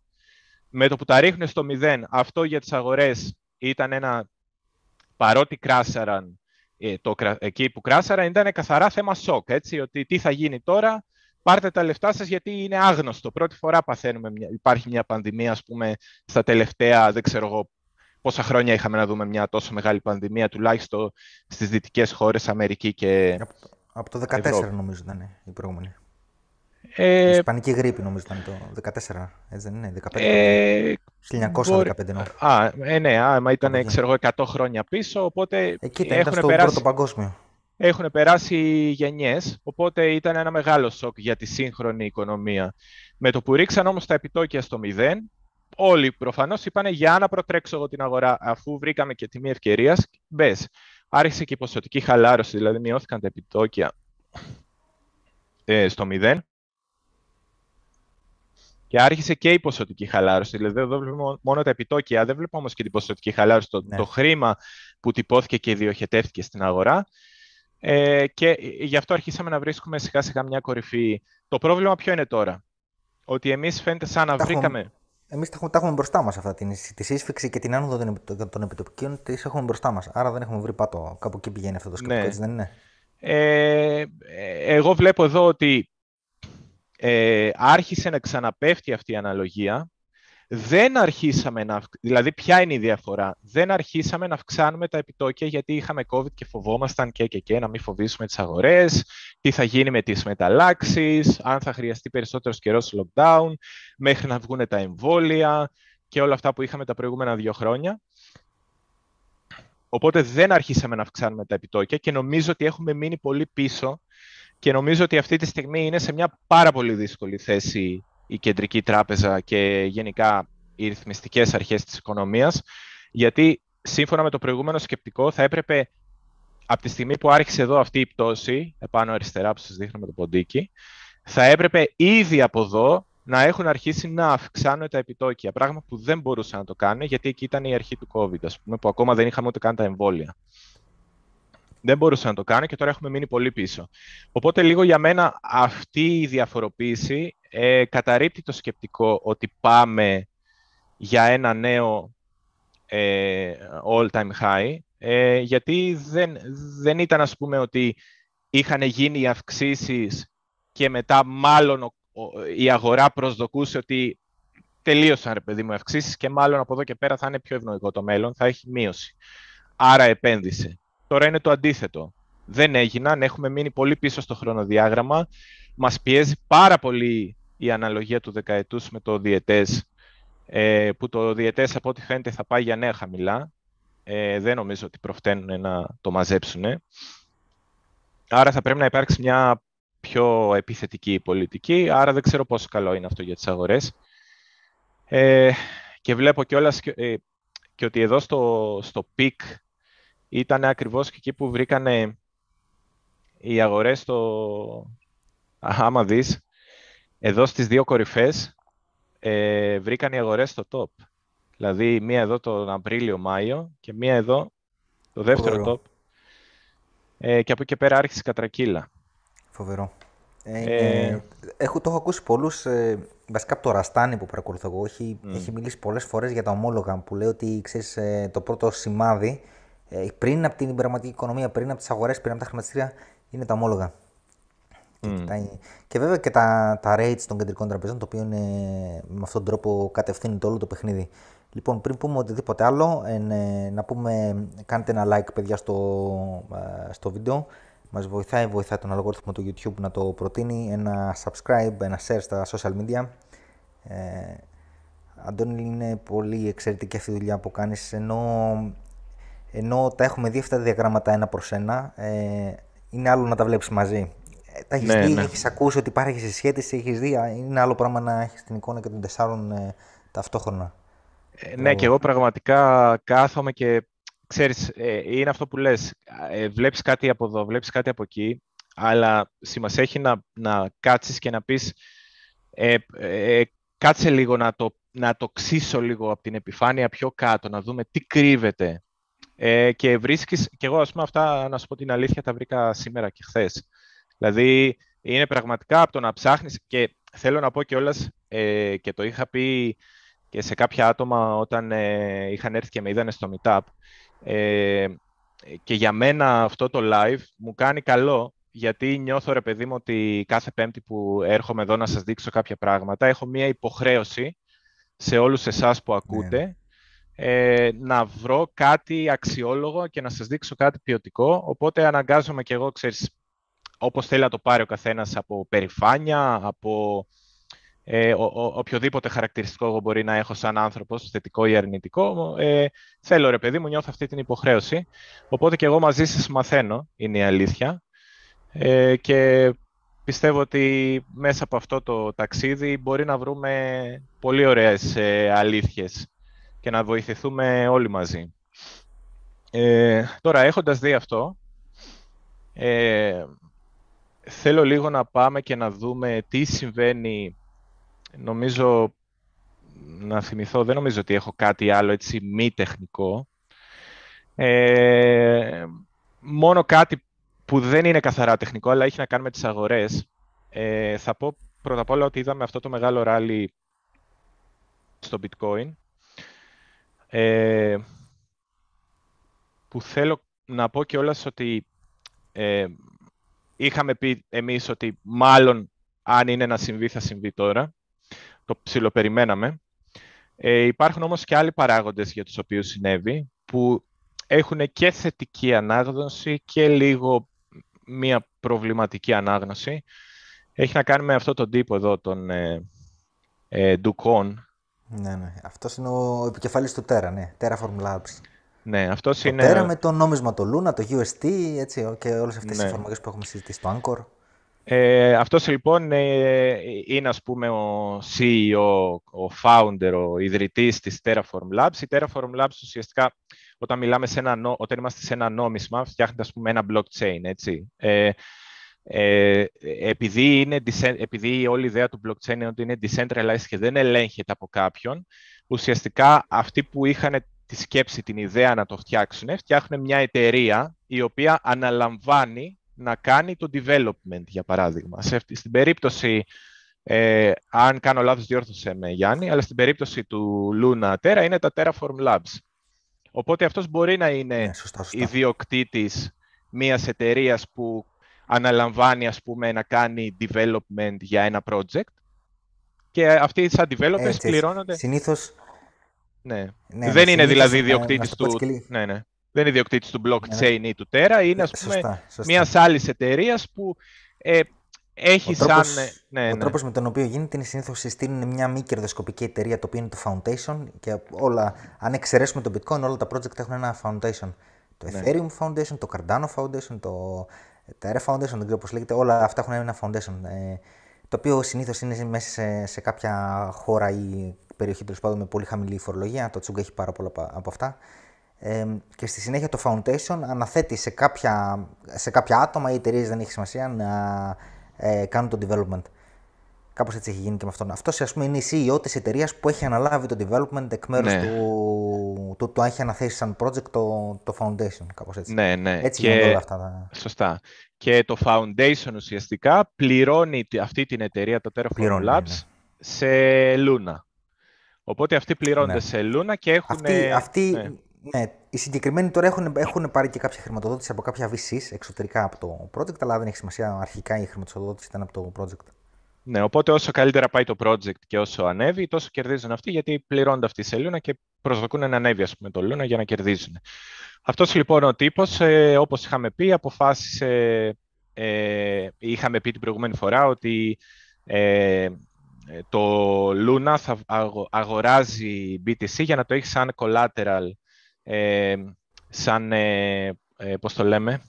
Με το που τα ρίχνουν στο μηδέν, αυτό για τις αγορές ήταν ένα, παρότι κράσαραν ε, το, εκεί που κράσαραν, ήταν καθαρά θέμα σοκ, έτσι, ότι τι θα γίνει τώρα, πάρτε τα λεφτά σας γιατί είναι άγνωστο. Πρώτη φορά παθαίνουμε, υπάρχει μια πανδημία, ας πούμε, στα τελευταία, δεν ξέρω εγώ, πόσα χρόνια είχαμε να δούμε μια τόσο μεγάλη πανδημία, τουλάχιστον στις δυτικές χώρες, Αμερική και Από, το 2014 νομίζω ήταν η προηγούμενη. Ε, η Ισπανική γρήπη νομίζω ήταν το 2014, έτσι δεν είναι, 15, ε, 1915 νο. Α, ε, ναι, α, μα ήταν ξέρω, 100 χρόνια πίσω, οπότε Εκεί ήταν, έχουν ήταν στο περάσει... πρώτο παγκόσμιο. Έχουν περάσει γενιές, οπότε ήταν ένα μεγάλο σοκ για τη σύγχρονη οικονομία. Με το που ρίξαν όμως τα επιτόκια στο μηδέν, όλοι προφανώς είπαν για να προτρέξω εγώ την αγορά, αφού βρήκαμε και τιμή ευκαιρίας, μπες. Άρχισε και η ποσοτική χαλάρωση, δηλαδή μειώθηκαν τα επιτόκια ε, στο μηδέν. Και άρχισε και η ποσοτική χαλάρωση. Δηλαδή, εδώ βλέπουμε μόνο τα επιτόκια, δεν βλέπουμε όμως και την ποσοτική χαλάρωση, το, ναι. το χρήμα που τυπώθηκε και διοχετεύτηκε στην αγορά. Ε, και γι' αυτό αρχίσαμε να βρίσκουμε σιγά σιγά μια κορυφή. Το πρόβλημα ποιο είναι τώρα; Ότι εμείς φαίνεται σαν να βρήκαμε. Εμείς τα, έχουμε, τα έχουμε μπροστά μας αυτά. Την, τη σύσφυξη και την άνοδο των επιτοπικών τις έχουμε μπροστά μας. Άρα δεν έχουμε βρει πάτο. Κάπου εκεί πηγαίνει αυτό το σκεπτικό, ναι. έτσι δεν είναι; Ε, εγώ βλέπω εδώ ότι ε, άρχισε να ξαναπέφτει αυτή η αναλογία δεν αρχίσαμε να. Δηλαδή, ποια είναι η διαφορά; Δεν αρχίσαμε να αυξάνουμε τα επιτόκια γιατί είχαμε COVID και φοβόμασταν και, και, και να μην φοβήσουμε τις αγορές, τι θα γίνει με τις μεταλλάξεις, αν θα χρειαστεί περισσότερος καιρός lockdown, μέχρι να βγουν τα εμβόλια και όλα αυτά που είχαμε τα προηγούμενα δύο χρόνια. Οπότε δεν αρχίσαμε να αυξάνουμε τα επιτόκια και νομίζω ότι έχουμε μείνει πολύ πίσω και νομίζω ότι αυτή τη στιγμή είναι σε μια πάρα πολύ δύσκολη θέση η Κεντρική Τράπεζα και γενικά οι ρυθμιστικές αρχές της οικονομίας, γιατί σύμφωνα με το προηγούμενο σκεπτικό θα έπρεπε από τη στιγμή που άρχισε εδώ αυτή η πτώση, επάνω αριστερά που σας δείχνω με το ποντίκι, θα έπρεπε ήδη από εδώ να έχουν αρχίσει να αυξάνουν τα επιτόκια, πράγμα που δεν μπορούσαν να το κάνουν, γιατί εκεί ήταν η αρχή του COVID, ας πούμε, που ακόμα δεν είχαμε ούτε καν τα εμβόλια. Δεν μπορούσαν να το κάνουν και τώρα έχουμε μείνει πολύ πίσω. Οπότε λίγο για μένα αυτή η διαφοροποίηση ε, καταρρύπτει το σκεπτικό ότι πάμε για ένα νέο ε, all-time high, ε, γιατί δεν, δεν ήταν, ας πούμε, ότι είχαν γίνει οι αυξήσεις και μετά μάλλον η αγορά προσδοκούσε ότι τελείωσαν, ρε παιδί μου, οι αυξήσεις και μάλλον από εδώ και πέρα θα είναι πιο ευνοϊκό το μέλλον, θα έχει μείωση. Άρα επένδυσε. Τώρα είναι το αντίθετο. Δεν έγιναν, έχουμε μείνει πολύ πίσω στο χρονοδιάγραμμα. Μας πιέζει πάρα πολύ η αναλογία του δεκαετούς με το διετές, ε, που το διετές από ό,τι φαίνεται θα πάει για νέα χαμηλά. Ε, δεν νομίζω ότι προφταίνουν να το μαζέψουν. Άρα θα πρέπει να υπάρξει μια πιο επιθετική πολιτική, άρα δεν ξέρω πόσο καλό είναι αυτό για τις αγορές. Ε, και βλέπω κιόλας και, ε, και ότι εδώ στο, στο peak ήταν ακριβώς και εκεί που βρήκανε οι αγορές στο... Άμα δεις, εδώ στις δύο κορυφές ε, βρήκαν οι αγορές στο top. Δηλαδή μία εδώ τον Απρίλιο-Μάιο και μία εδώ το δεύτερο top. Ε, και από εκεί και πέρα άρχισε η κατρακύλα. Φοβερό. Ε, ε, έχω, το έχω ακούσει πολλούς, ε, βασικά από το Ραστάνι που παρακολουθώ εγώ, έχει, έχει μιλήσει πολλές φορές για τα ομόλογα που λέει ότι ξέρεις, ε, το πρώτο σημάδι ε, πριν από την πραγματική οικονομία, πριν από τις αγορές, πριν από τα χρηματιστήρια, είναι τα ομόλογα. Mm. Και, βέβαια και τα, τα rates των κεντρικών τραπεζών, το οποίο είναι, με αυτόν τον τρόπο κατευθύνει το όλο το παιχνίδι. Λοιπόν, πριν πούμε οτιδήποτε άλλο, ε, να πούμε, κάντε ένα like παιδιά στο, ε, στο βίντεο. Μας βοηθάει, βοηθάει τον αλγόριθμο του YouTube να το προτείνει, ένα subscribe, ένα share στα social media. Ε, Αντώνη, είναι πολύ εξαιρετική αυτή η δουλειά που κάνεις, ενώ, ενώ τα έχουμε δει αυτά τα διαγράμματα ένα προς ένα, ε, είναι άλλο να τα βλέπεις μαζί. Ε, τα έχεις ναι, δει, ναι. έχεις ακούσει ότι υπάρχει συσχέτιση, έχεις δει, είναι άλλο πράγμα να έχεις την εικόνα και των τεσσάρων ε, ταυτόχρονα. Ε, ναι, και εγώ πραγματικά κάθομαι και ξέρεις, ε, είναι αυτό που λες, ε, βλέπεις κάτι από εδώ, βλέπεις κάτι από εκεί, αλλά σημασία έχει να, να κάτσεις και να πεις ε, ε, κάτσε λίγο να το, να το ξύσω λίγο από την επιφάνεια πιο κάτω, να δούμε τι κρύβεται. Ε, και βρίσκεις, και εγώ ας πούμε αυτά, να σου πω την αλήθεια, τα βρήκα σήμερα και χθες. Δηλαδή, είναι πραγματικά από το να ψάχνεις και θέλω να πω κιόλας ε, και το είχα πει και σε κάποια άτομα όταν ε, είχαν έρθει και με είδανε στο Meetup. Ε, και για μένα αυτό το live μου κάνει καλό, γιατί νιώθω ρε παιδί μου ότι κάθε πέμπτη που έρχομαι εδώ να σας δείξω κάποια πράγματα, έχω μία υποχρέωση σε όλους εσάς που ακούτε, ναι. Ε, να βρω κάτι αξιόλογο και να σας δείξω κάτι ποιοτικό, οπότε αναγκάζομαι και εγώ, ξέρεις, όπως θέλει να το πάρει ο καθένας από περηφάνεια, από ε, ο, ο, οποιοδήποτε χαρακτηριστικό εγώ μπορεί να έχω σαν άνθρωπος, θετικό ή αρνητικό, ε, θέλω ρε παιδί μου, νιώθω αυτή την υποχρέωση. Οπότε και εγώ μαζί σας μαθαίνω, είναι η αλήθεια. Ε, και πιστεύω ότι μέσα από αυτό το ταξίδι μπορεί να βρούμε πολύ ωραίες ε, αλήθειες και να βοηθηθούμε όλοι μαζί. Ε, τώρα, έχοντας δει αυτό, ε, θέλω λίγο να πάμε και να δούμε τι συμβαίνει νομίζω να θυμηθώ, δεν νομίζω ότι έχω κάτι άλλο έτσι μη τεχνικό. Ε, μόνο κάτι που δεν είναι καθαρά τεχνικό, αλλά έχει να κάνει με τις αγορές. Ε, θα πω πρώτα απ' όλα ότι είδαμε αυτό το μεγάλο ράλι στο bitcoin. Ε, που θέλω να πω και ότι ε, είχαμε πει εμείς ότι μάλλον αν είναι να συμβεί θα συμβεί τώρα το ψιλοπεριμέναμε. Ε, υπάρχουν όμως και άλλοι παράγοντες για τους οποίους συνέβη, που έχουν και θετική ανάγνωση και λίγο μία προβληματική ανάγνωση. Έχει να κάνει με αυτό τον τύπο εδώ, τον ε, ε, Ναι, ναι. Αυτός είναι ο επικεφαλής του Terra, ναι. Terraform Labs. Ναι, αυτός το είναι... Terra με το νόμισμα το Luna, το UST, έτσι, και όλες αυτές ναι. τις εφαρμογές που έχουμε συζητήσει στο Anchor. Ε, αυτός λοιπόν ε, είναι ας πούμε ο CEO, ο founder, ο ιδρυτής της Terraform Labs. Η Terraform Labs ουσιαστικά όταν, μιλάμε σε ένα, όταν είμαστε σε ένα νόμισμα φτιάχνεται ας πούμε ένα blockchain, έτσι. Ε, ε, επειδή, είναι, επειδή όλη η ιδέα του blockchain είναι ότι είναι decentralized και δεν ελέγχεται από κάποιον, ουσιαστικά αυτοί που είχαν τη σκέψη, την ιδέα να το φτιάξουν, φτιάχνουν μια εταιρεία η οποία αναλαμβάνει να κάνει το development, για παράδειγμα. Σε, στην περίπτωση, ε, αν κάνω λάθος, διόρθωσε με Γιάννη, αλλά στην περίπτωση του Luna Terra είναι τα Terraform Labs. Οπότε αυτός μπορεί να είναι ναι, σωστά, σωστά. ιδιοκτήτης μιας εταιρείας που αναλαμβάνει, ας πούμε, να κάνει development για ένα project και αυτοί σαν developers Έτσι, πληρώνονται... Συνήθως... Ναι. ναι Δεν είναι δηλαδή ιδιοκτήτης του... Ναι, ναι δεν είναι ιδιοκτήτης του blockchain ναι. ή του Terra, είναι ας πούμε σωστά, μια άλλη εταιρείας που ε, έχει ο σαν. Τρόπος, ναι, ναι. Ο τρόπος με τον οποίο γίνεται είναι συνήθως συστήνουν μια μη κερδοσκοπική εταιρεία το οποίο είναι το Foundation και όλα, αν εξαιρέσουμε το Bitcoin, όλα τα project έχουν ένα Foundation. Το ναι. Ethereum Foundation, το Cardano Foundation, το Terra Foundation, δεν ξέρω πώς λέγεται, όλα αυτά έχουν ένα Foundation. Ε, το οποίο συνήθως είναι μέσα σε, σε κάποια χώρα ή περιοχή τέλος πάντων με πολύ χαμηλή φορολογία. Το Τσούγκ έχει πάρα πολλά από αυτά και στη συνέχεια το Foundation αναθέτει σε κάποια, σε κάποια άτομα ή εταιρείες δεν έχει σημασία να ε, κάνουν το development. Κάπως έτσι έχει γίνει και με αυτόν. Αυτός ας πούμε είναι η CEO της εταιρείας που έχει αναλάβει το development εκ μέρους ναι. του, του, το έχει αναθέσει σαν project το, το foundation. Κάπως έτσι. Ναι, ναι. Έτσι και... όλα αυτά. Σωστά. Και το foundation ουσιαστικά πληρώνει αυτή την εταιρεία, το Terraform Labs, ναι. σε Luna. Οπότε αυτοί πληρώνονται ναι. σε Luna και έχουν. Αυτοί, αυτοί ναι Ναι, οι συγκεκριμένοι τώρα έχουν, έχουν πάρει και κάποια χρηματοδότηση από κάποια VCs εξωτερικά από το project, αλλά δεν έχει σημασία. Αρχικά η χρηματοδότηση ήταν από το project. Ναι, οπότε όσο καλύτερα πάει το project και όσο ανέβει, τόσο κερδίζουν αυτοί γιατί πληρώνονται αυτοί σε Luna και προσδοκούν να ανέβει ας πούμε, το Luna για να κερδίζουν. Αυτός λοιπόν ο τύπος, ε, όπως είχαμε πει, αποφάσισε, ε, είχαμε πει την προηγούμενη φορά ότι ε, το Luna θα αγοράζει BTC για να το έχει σαν collateral, ε, σαν, ε, ε, πώς το λέμε,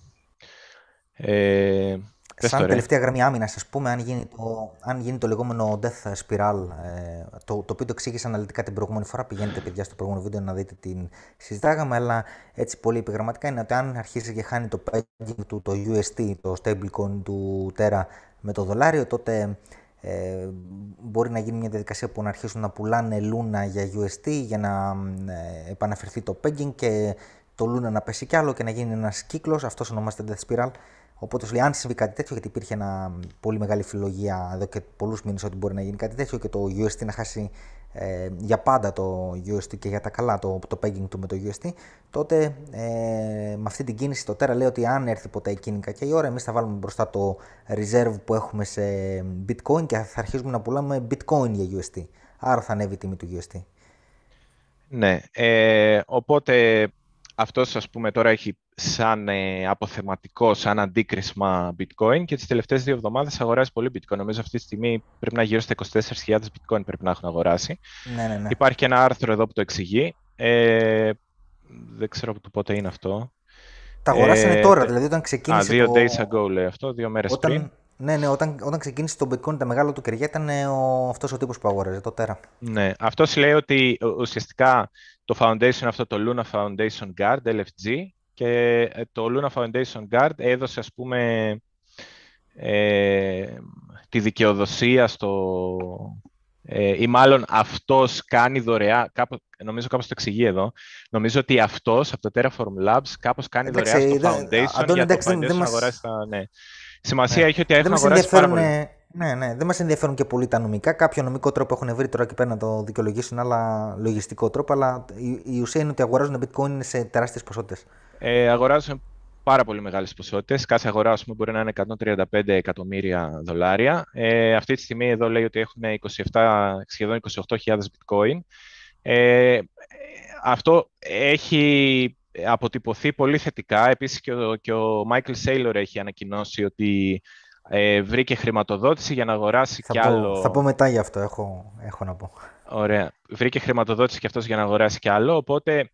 ε, Σαν τελευταία γραμμή άμυνας, ας πούμε, αν γίνει, το, αν γίνει το λεγόμενο death spiral, ε, το, το οποίο το εξήγησα αναλυτικά την προηγούμενη φορά. Πηγαίνετε, παιδιά, στο προηγούμενο βίντεο να δείτε την συζητάγαμε. Αλλά έτσι πολύ επιγραμματικά είναι ότι αν αρχίσει και χάνει το pegging του το UST, το stablecoin του Terra με το δολάριο, τότε ε, μπορεί να γίνει μια διαδικασία που να αρχίσουν να πουλάνε Luna για UST για να ε, επαναφερθεί το pegging και το Luna να πέσει κι άλλο και να γίνει ένας κύκλος. Αυτός ονομάζεται Death Spiral. Οπότε σου λέει, αν συμβεί κάτι τέτοιο, γιατί υπήρχε ένα πολύ μεγάλη φιλολογία εδώ και πολλούς μήνες ότι μπορεί να γίνει κάτι τέτοιο και το UST να χάσει ε, για πάντα το UST και για τα καλά το, το pegging του με το UST, τότε ε, με αυτή την κίνηση το Terra λέει ότι αν έρθει ποτέ εκείνη κακιά η ώρα, εμείς θα βάλουμε μπροστά το reserve που έχουμε σε bitcoin και θα αρχίσουμε να πουλάμε bitcoin για UST. Άρα θα ανέβει η τιμή του UST. Ναι, ε, οπότε αυτός ας πούμε τώρα έχει σαν ε, αποθεματικό, σαν αντίκρισμα bitcoin και τις τελευταίες δύο εβδομάδες αγοράζει πολύ bitcoin. Νομίζω αυτή τη στιγμή πρέπει να γύρω στα 24.000 bitcoin πρέπει να έχουν αγοράσει. Ναι, ναι, ναι. Υπάρχει και ένα άρθρο εδώ που το εξηγεί. Ε, δεν ξέρω από το πότε είναι αυτό. Τα αγοράσανε ε, τώρα, δηλαδή όταν ξεκίνησε. Α, δύο το... days ago λέει αυτό, δύο μέρες όταν... πριν. Ναι, ναι, όταν, όταν ξεκίνησε το bitcoin τα μεγάλα του κεριά ήταν ο, αυτός ο τύπος που αγόραζε, το Terra. Ναι, αυτός λέει ότι ουσιαστικά το foundation αυτό, το Luna Foundation Guard, LFG, και ε, το Luna Foundation Guard έδωσε, ας πούμε, ε, τη δικαιοδοσία στο... Ε, ή μάλλον αυτός κάνει δωρεά, κάπου, νομίζω κάπως το εξηγεί εδώ, νομίζω ότι αυτός από το Terraform Labs κάπως κάνει δωρεά στο Foundation για το Foundation να αγοράσει τα... Ναι. Σημασία ναι. έχει ότι έχουν αγοράσει πάρα πολύ. Ναι, ναι, δεν μας ενδιαφέρουν και πολύ τα νομικά. Κάποιο νομικό τρόπο έχουν βρει τώρα και πέρα να το δικαιολογήσουν, αλλά λογιστικό τρόπο. Αλλά η, ουσία είναι ότι αγοράζουν bitcoin σε τεράστιες ποσότητες. Ε, αγοράζουν πάρα πολύ μεγάλες ποσότητες. Κάθε αγορά πούμε, μπορεί να είναι 135 εκατομμύρια δολάρια. Ε, αυτή τη στιγμή εδώ λέει ότι έχουν 27, σχεδόν 28.000 bitcoin. Ε, αυτό έχει αποτυπωθεί πολύ θετικά. Επίσης και ο, και ο Michael Saylor έχει ανακοινώσει ότι ε, βρήκε χρηματοδότηση για να αγοράσει θα κι πω, άλλο. Θα πω μετά γι' αυτό, έχω, έχω να πω. Ωραία. Βρήκε χρηματοδότηση κι αυτός για να αγοράσει κι άλλο, οπότε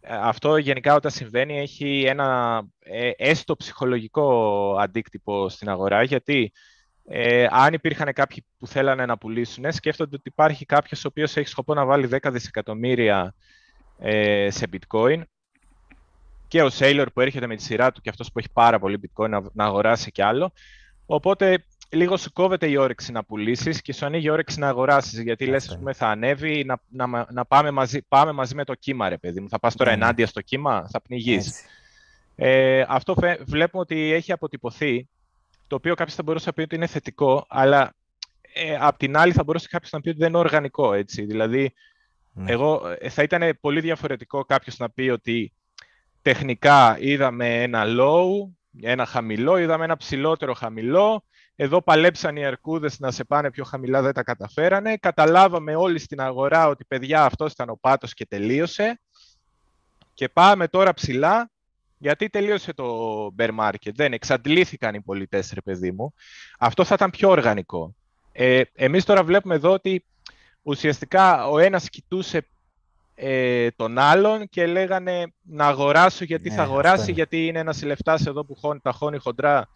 ε, αυτό γενικά όταν συμβαίνει έχει ένα ε, έστω ψυχολογικό αντίκτυπο στην αγορά, γιατί ε, αν υπήρχαν κάποιοι που θέλανε να πουλήσουν, σκέφτονται ότι υπάρχει κάποιος ο οποίος έχει σκοπό να βάλει 10 δισεκατομμύρια ε, σε bitcoin και ο Sailor που έρχεται με τη σειρά του και αυτός που έχει πάρα πολύ bitcoin να, να αγοράσει κι άλλο. Οπότε λίγος σου κόβεται η όρεξη να πουλήσεις και σου ανοίγει η όρεξη να αγοράσεις. Γιατί λες, πούμε, θα ανέβει να, να, να πάμε, μαζί, πάμε μαζί με το κύμα, ρε παιδί μου. Θα πας τώρα ναι, ναι. ενάντια στο κύμα, θα πνιγείς. Ε, αυτό βλέπουμε ότι έχει αποτυπωθεί, το οποίο κάποιος θα μπορούσε να πει ότι είναι θετικό, αλλά ε, απ' την άλλη θα μπορούσε κάποιος να πει ότι δεν είναι οργανικό. Έτσι. Δηλαδή, ναι. εγώ, ε, θα ήταν πολύ διαφορετικό κάποιος να πει ότι τεχνικά είδαμε ένα low, ένα χαμηλό, είδαμε ένα ψηλότερο χαμηλό. Εδώ παλέψαν οι αρκούδες να σε πάνε πιο χαμηλά, δεν τα καταφέρανε. Καταλάβαμε όλοι στην αγορά ότι παιδιά αυτός ήταν ο πάτος και τελείωσε. Και πάμε τώρα ψηλά, γιατί τελείωσε το bear market. Δεν εξαντλήθηκαν οι πολιτές, ρε παιδί μου. Αυτό θα ήταν πιο οργανικό. Ε, εμείς τώρα βλέπουμε εδώ ότι ουσιαστικά ο ένας κοιτούσε ε, τον άλλον και λέγανε να αγοράσω γιατί ναι, θα αγοράσει, γιατί είναι ένας λεφτάς εδώ που χώνει, τα χώνει χοντρά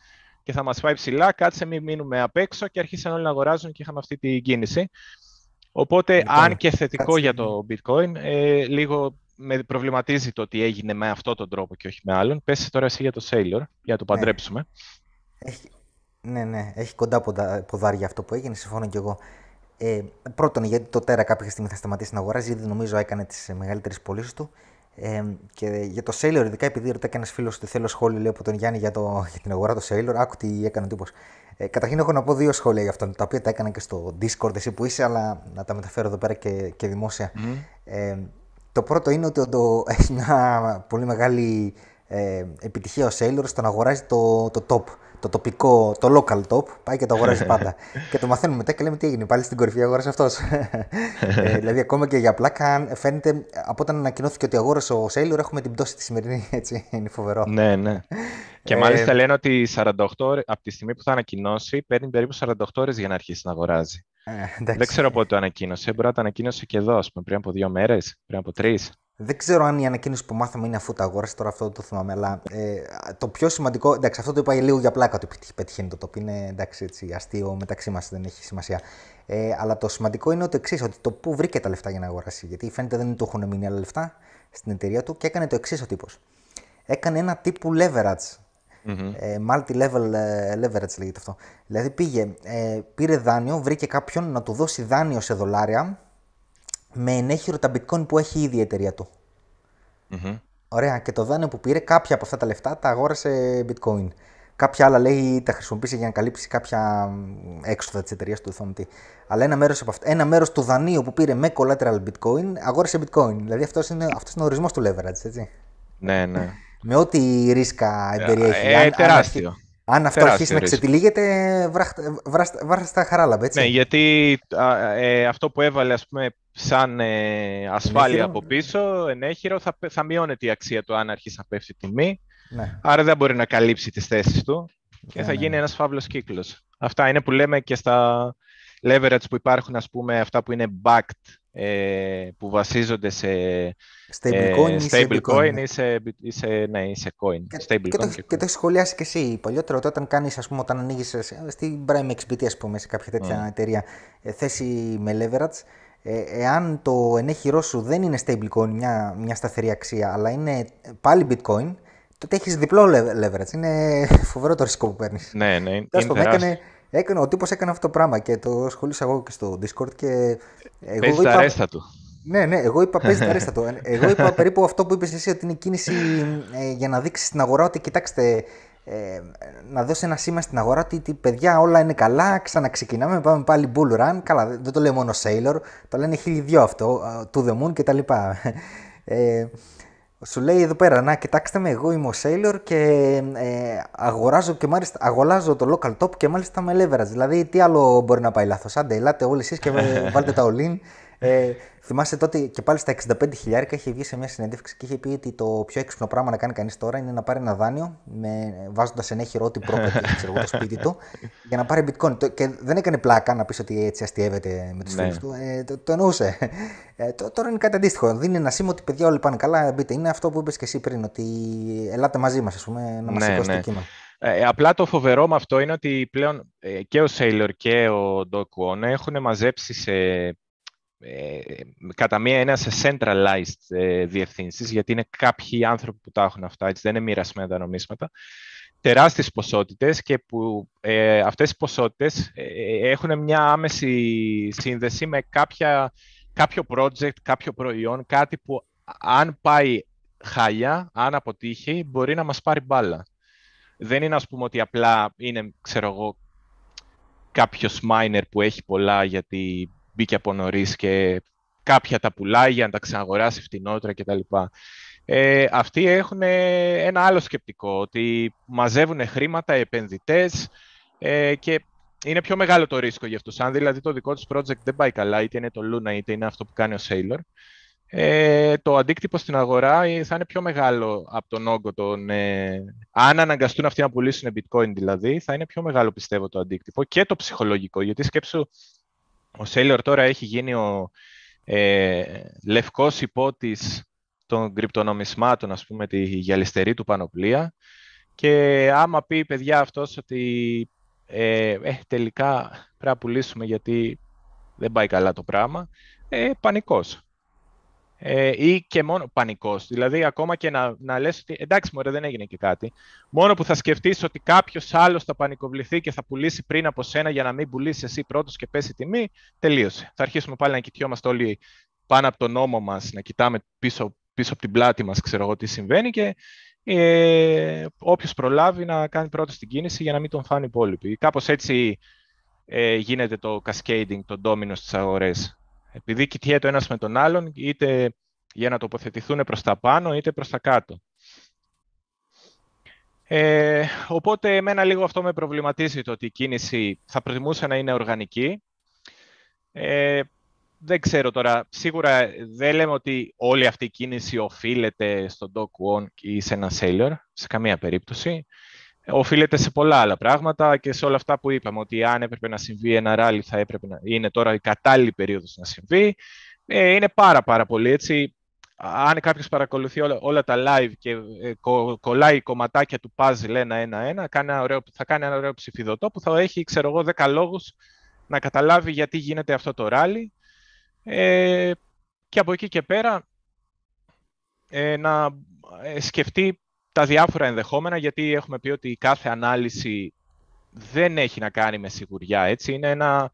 και θα μας πάει ψηλά, κάτσε μην μείνουμε απ' έξω και αρχίσαν όλοι να αγοράζουν και είχαμε αυτή την κίνηση. Οπότε, λοιπόν, αν και θετικό για το bitcoin, ε, λίγο με προβληματίζει το ότι έγινε με αυτόν τον τρόπο και όχι με άλλον. Πες τώρα εσύ για το Sailor, για να το ναι. παντρέψουμε. Έχει, ναι, ναι, έχει κοντά ποδάρια αυτό που έγινε, συμφωνώ κι εγώ. Ε, πρώτον, γιατί το Τέρα κάποια στιγμή θα σταματήσει να αγοράζει, ήδη νομίζω έκανε τις μεγαλύτερες πωλήσεις του. Ε, και για το Sailor, ειδικά επειδή ρωτάει και ένας φίλος ότι θέλω σχόλιο λέει, από τον Γιάννη για, το, για την αγορά του Sailor, άκου τι έκανε ο τύπος. Ε, καταρχήν έχω να πω δύο σχόλια για αυτόν, τα οποία τα έκανα και στο Discord εσύ που είσαι, αλλά να τα μεταφέρω εδώ πέρα και, και δημόσια. Mm. Ε, Το πρώτο είναι ότι το, έχει μια πολύ μεγάλη ε, επιτυχία ο Sailor στο να αγοράζει το, το top το τοπικό, το local top, πάει και το αγοράζει πάντα. και το μαθαίνουμε μετά και λέμε τι έγινε, πάλι στην κορυφή αγόρασε αυτός. ε, δηλαδή, ακόμα και για πλάκα, φαίνεται από όταν ανακοινώθηκε ότι αγόρασε ο Sailor, έχουμε την πτώση τη σημερινή. Έτσι, είναι φοβερό. Ναι, ναι. Και μάλιστα ε, λένε ότι 48 ώρες, από τη στιγμή που θα ανακοινώσει, παίρνει περίπου 48 ώρες για να αρχίσει να αγοράζει. Ε, Δεν ξέρω πότε το ανακοίνωσε. Μπορεί να το ανακοίνωσε και εδώ, πούμε, πριν από δύο μέρες, πριν από τρεις. Δεν ξέρω αν η ανακοίνωση που μάθαμε είναι αφού το αγόρασε, τώρα αυτό το θυμάμαι. Αλλά ε, το πιο σημαντικό. Εντάξει, αυτό το είπα λίγο για πλάκα ότι πετυχαίνει το τοπ. Είναι εντάξει, έτσι, αστείο μεταξύ μας, δεν έχει σημασία. Ε, αλλά το σημαντικό είναι ότι εξής, ότι το πού βρήκε τα λεφτά για να αγοράσει. Γιατί φαίνεται δεν του έχουν μείνει άλλα λεφτά στην εταιρεία του και έκανε το εξής ο τύπος. Έκανε ένα τύπου leverage. Mm-hmm. Ε, multi-level ε, leverage λέγεται αυτό. Δηλαδή πήγε, ε, πήρε δάνειο, βρήκε κάποιον να του δώσει δάνειο σε δολάρια με ενέχειρο τα bitcoin που έχει ήδη η εταιρεία του. Mm-hmm. Ωραία. Και το δάνειο που πήρε, κάποια από αυτά τα λεφτά τα αγόρασε bitcoin. Κάποια άλλα λέει τα χρησιμοποίησε για να καλύψει κάποια έξοδα της εταιρείας του Thomty. Αλλά ένα μέρος ένα μέρος του δανείου που πήρε με collateral bitcoin αγόρασε bitcoin. Δηλαδή αυτός είναι, αυτός είναι ο ορισμός του leverage, έτσι. Ναι, ναι. με ό,τι ρίσκα εμπεριέχει. Ε, τεράστιο. Αν αυτό αρχίσει να ξετυλίγεται, βράστα τα χαράλαμπ, έτσι. Ναι, γιατί ε, αυτό που έβαλε, ας πούμε, σαν ε, ασφάλεια από πίσω, ενέχειρο, θα, θα μειώνεται η αξία του αν αρχίσει να πέφτει η τιμή. Ναι. Άρα δεν μπορεί να καλύψει τις θέσεις του και ναι, θα ναι, γίνει ναι. ένας φαύλος κύκλος. Αυτά είναι που λέμε και στα leverage που υπάρχουν, ας πούμε, αυτά που είναι backed, ε, που βασίζονται σε stablecoin ε, stable coin ή σε, ή σε, ναι, ή σε coin. Και, stable και, coin το, και, και το έχεις σχολιάσει και εσύ παλιότερο, όταν κάνεις, ας πούμε, όταν ανοίγεις στην Prime XBT, ας πούμε, σε κάποια τέτοια mm. εταιρεία, ε, θέση με leverage, ε, εάν το ενέχειρό σου δεν είναι stablecoin, μια, μια σταθερή αξία, αλλά είναι πάλι bitcoin, τότε έχεις διπλό leverage. Είναι φοβερό το ρίσκο που παίρνεις. Ναι, ναι. Είναι έκανε, έκανε, ο τύπος έκανε αυτό το πράγμα και το σχολήσα εγώ και στο Discord. Και εγώ παίζει είπα, τα ρέστα του. Ναι, ναι, εγώ είπα παίζει τα ρέστα του. Εγώ είπα περίπου αυτό που είπες εσύ, ότι είναι κίνηση ε, για να δείξεις στην αγορά ότι κοιτάξτε, ε, να δώσεις ένα σήμα στην αγορά ότι παιδιά όλα είναι καλά, ξαναξεκινάμε, πάμε πάλι bull run. Καλά, δεν το λέει μόνο Sailor, το λένε χίλιοι δυο αυτό, to the moon κτλ. Ε, σου λέει εδώ πέρα, να κοιτάξτε με, εγώ είμαι ο Sailor και ε, αγοράζω και μάλιστα αγοράζω το local top και μάλιστα με leverage. Δηλαδή, τι άλλο μπορεί να πάει λάθος. Άντε, ελάτε όλοι εσείς και βάλτε τα all in. Ε, θυμάστε τότε και πάλι στα 65 χιλιάρικα είχε βγει σε μια συνέντευξη και είχε πει ότι το πιο έξυπνο πράγμα να κάνει κανείς τώρα είναι να πάρει ένα δάνειο βάζοντας ενέχειρο ό,τι πρόκειται ξέρω, το σπίτι του για να πάρει bitcoin. Και δεν έκανε πλάκα να πεις ότι έτσι αστείευεται με τους ναι. φίλους του. Ε, το, το εννοούσε. Ε, το, τώρα είναι κάτι αντίστοιχο. Δίνει ένα σήμα ότι παιδιά όλοι πάνε καλά. Μπείτε. Είναι αυτό που είπες και εσύ πριν, ότι ελάτε μαζί μας να μας ναι, ναι. το κύμα. Ε, απλά το φοβερό με αυτό είναι ότι πλέον ε, και ο Sailor και ο Doc One έχουν μαζέψει σε ε, κατά μία είναι σε centralized ε, διευθύνσεις, γιατί είναι κάποιοι άνθρωποι που τα έχουν αυτά, έτσι, δεν είναι μοιρασμένα τα νομίσματα, τεράστιες ποσότητες και που ε, αυτές οι ποσότητες ε, έχουν μια άμεση σύνδεση με κάποια, κάποιο project, κάποιο προϊόν, κάτι που αν πάει χάλια, αν αποτύχει, μπορεί να μας πάρει μπάλα. Δεν είναι, ας πούμε, ότι απλά είναι, ξέρω εγώ, κάποιος miner που έχει πολλά γιατί μπήκε από νωρίς και κάποια τα πουλάει για να τα ξαναγοράσει φτηνότερα κτλ. Ε, αυτοί έχουν ένα άλλο σκεπτικό, ότι μαζεύουν χρήματα επενδυτές ε, και είναι πιο μεγάλο το ρίσκο για αυτούς. Αν δηλαδή το δικό τους project δεν πάει καλά, είτε είναι το Luna είτε είναι αυτό που κάνει ο Sailor, ε, το αντίκτυπο στην αγορά θα είναι πιο μεγάλο από τον όγκο των... Ε, αν αναγκαστούν αυτοί να πουλήσουν bitcoin δηλαδή, θα είναι πιο μεγάλο πιστεύω το αντίκτυπο και το ψυχολογικό, γιατί σκέψου ο Σέιλορ τώρα έχει γίνει ο ε, λευκός υπότης των κρυπτονομισμάτων, ας πούμε, τη γυαλιστερή του πανοπλία. Και άμα πει παιδιά αυτός ότι ε, ε, τελικά πρέπει να πουλήσουμε γιατί δεν πάει καλά το πράγμα, ε, πανικός ε, ή και μόνο πανικός. Δηλαδή, ακόμα και να, να λες ότι εντάξει, μωρέ, δεν έγινε και κάτι. Μόνο που θα σκεφτείς ότι κάποιος άλλος θα πανικοβληθεί και θα πουλήσει πριν από σένα για να μην πουλήσεις εσύ πρώτος και πέσει η τιμή, τελείωσε. Θα αρχίσουμε πάλι να κοιτιόμαστε όλοι πάνω από τον νόμο μας, να κοιτάμε πίσω, πίσω από την πλάτη μας, ξέρω εγώ τι συμβαίνει και ε, όποιος προλάβει να κάνει πρώτος την κίνηση για να μην τον φάνει οι υπόλοιποι. Κάπως έτσι ε, γίνεται το cascading, το domino στις αγορές επειδή κοιτιέται ο ένας με τον άλλον, είτε για να τοποθετηθούν προς τα πάνω είτε προς τα κάτω. Ε, οπότε εμένα λίγο αυτό με προβληματίζει το ότι η κίνηση θα προτιμούσα να είναι οργανική. Ε, δεν ξέρω τώρα, σίγουρα δεν λέμε ότι όλη αυτή η κίνηση οφείλεται στο Dock One ή σε ένα Sailor, σε καμία περίπτωση. Οφείλεται σε πολλά άλλα πράγματα και σε όλα αυτά που είπαμε, ότι αν έπρεπε να συμβεί ένα ράλι θα έπρεπε να είναι τώρα η κατάλληλη περίοδος να συμβεί. Ε, είναι πάρα πάρα πολύ έτσι αν κάποιος παρακολουθεί όλα, όλα τα live και ε, κο, κολλάει κομματάκια του puzzle ένα-ένα-ένα, θα κάνει ένα ωραίο ψηφιδωτό που θα έχει, ξέρω εγώ, 10 λόγους να καταλάβει γιατί γίνεται αυτό το ράλι. Ε, και από εκεί και πέρα ε, να ε, σκεφτεί τα διάφορα ενδεχόμενα, γιατί έχουμε πει ότι κάθε ανάλυση δεν έχει να κάνει με σιγουριά, έτσι. Είναι ένα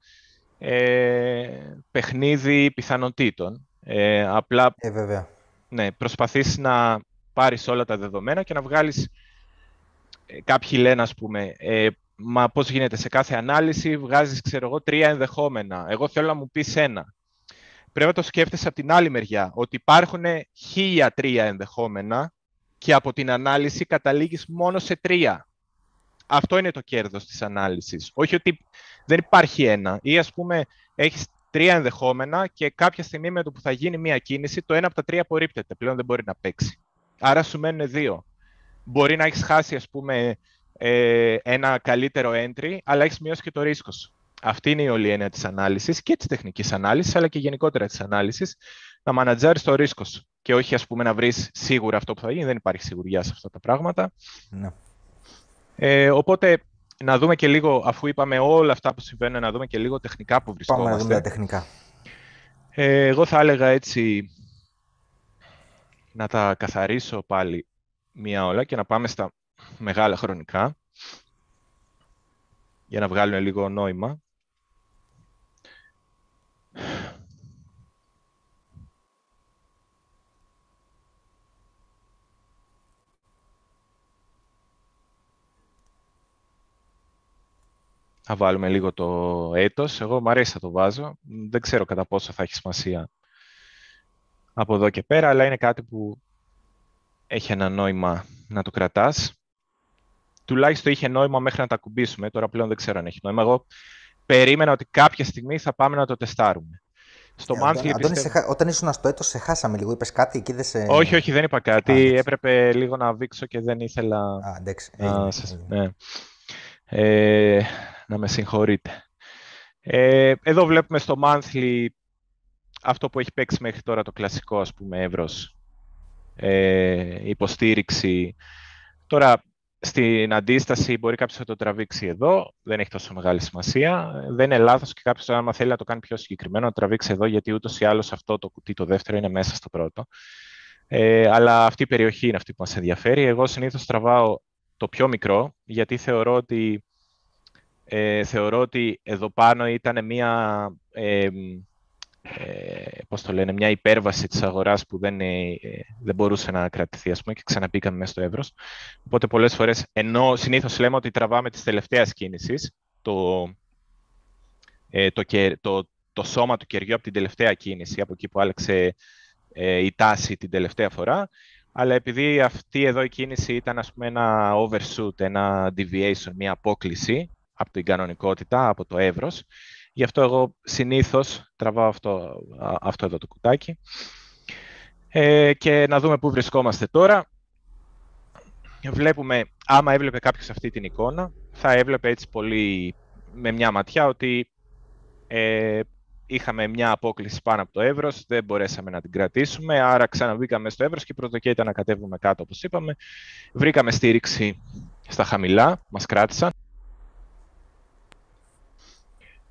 ε, παιχνίδι πιθανότητων. Ε, απλά ε, βέβαια ναι, προσπαθείς να πάρεις όλα τα δεδομένα και να βγάλεις... Ε, κάποιοι λένε, ας πούμε, ε, μα πώς γίνεται σε κάθε ανάλυση, βγάζεις, ξέρω εγώ, τρία ενδεχόμενα. Εγώ θέλω να μου πεις ένα. Πρέπει να το σκέφτεσαι από την άλλη μεριά, ότι υπάρχουν χίλια τρία ενδεχόμενα και από την ανάλυση καταλήγεις μόνο σε τρία. Αυτό είναι το κέρδος της ανάλυσης. Όχι ότι δεν υπάρχει ένα. Ή ας πούμε έχεις τρία ενδεχόμενα και κάποια στιγμή με το που θα γίνει μία κίνηση, το ένα από τα τρία απορρίπτεται. Πλέον δεν μπορεί να παίξει. Άρα σου μένουν δύο. Μπορεί να έχεις χάσει, ας πούμε, ε, ένα καλύτερο entry, αλλά έχεις μειώσει και το ρίσκο σου. Αυτή είναι η όλη έννοια της ανάλυσης και της τεχνικής ανάλυσης, αλλά και γενικότερα της ανάλυσης, να μανατζάρεις το ρίσκο σου. Και όχι, ας πούμε, να βρεις σίγουρα αυτό που θα γίνει. Δεν υπάρχει σιγουριά σε αυτά τα πράγματα. Ναι. Ε, οπότε να δούμε και λίγο, αφού είπαμε όλα αυτά που συμβαίνουν, να δούμε και λίγο τεχνικά που βρισκόμαστε. Πάμε να δούμε τα τεχνικά. Ε, εγώ θα έλεγα έτσι να τα καθαρίσω πάλι μία όλα και να πάμε στα μεγάλα χρονικά για να βγάλουν λίγο νόημα. Θα βάλουμε λίγο το έτος. Εγώ μου αρέσει να το βάζω. Δεν ξέρω κατά πόσο θα έχει σημασία από εδώ και πέρα, αλλά είναι κάτι που έχει ένα νόημα να το κρατάς. Τουλάχιστον είχε νόημα μέχρι να τα κουμπίσουμε. Τώρα πλέον δεν ξέρω αν έχει νόημα. Εγώ περίμενα ότι κάποια στιγμή θα πάμε να το τεστάρουμε. Στο ε, monthly Αντώνη, σε, όταν ήσουν στο έτος, σε χάσαμε λίγο. Είπες κάτι εκεί, δεν σε... Όχι, όχι, δεν είπα κάτι. Έπρεπε λίγο να βήξω και δεν ήθελα... Α, εντάξει. Έγινε, Ναι. Ε, να με συγχωρείτε. Ε, εδώ βλέπουμε στο monthly αυτό που έχει παίξει μέχρι τώρα το κλασικό, ας πούμε, εύρος, ε, υποστήριξη. Τώρα, στην αντίσταση μπορεί κάποιος να το τραβήξει εδώ, δεν έχει τόσο μεγάλη σημασία. Δεν είναι λάθος και κάποιος, άμα θέλει να το κάνει πιο συγκεκριμένο, να τραβήξει εδώ, γιατί ούτως ή άλλως αυτό το κουτί, το δεύτερο, είναι μέσα στο πρώτο. Ε, αλλά αυτή η περιοχή είναι αυτή που μας ενδιαφέρει. Εγώ συνήθως τραβάω το πιο μικρό, γιατί θεωρώ ότι ε, θεωρώ ότι εδώ πάνω ήταν μια, ε, ε, πώς το λένε, μια υπέρβαση της αγοράς που δεν, ε, δεν μπορούσε να κρατηθεί ας πούμε, και ξαναπήκαμε μέσα στο εύρος. Οπότε πολλές φορές, ενώ συνήθως λέμε ότι τραβάμε τις τελευταίες κίνησεις, το, ε, το, το, το σώμα του κεριού από την τελευταία κίνηση, από εκεί που άλλαξε ε, η τάση την τελευταία φορά, αλλά επειδή αυτή εδώ η κίνηση ήταν ας πούμε, ένα overshoot, ένα deviation, μια απόκληση, από την κανονικότητα, από το εύρος. Γι' αυτό εγώ συνήθως τραβάω αυτό, αυτό εδώ το κουτάκι. Ε, και να δούμε πού βρισκόμαστε τώρα. Βλέπουμε, άμα έβλεπε κάποιος αυτή την εικόνα, θα έβλεπε έτσι πολύ με μια ματιά ότι ε, είχαμε μια απόκληση πάνω από το εύρος, δεν μπορέσαμε να την κρατήσουμε, άρα ξαναβήκαμε στο εύρος και πρώτο και ήταν να κατέβουμε κάτω, όπως είπαμε. Βρήκαμε στήριξη στα χαμηλά, μας κράτησαν.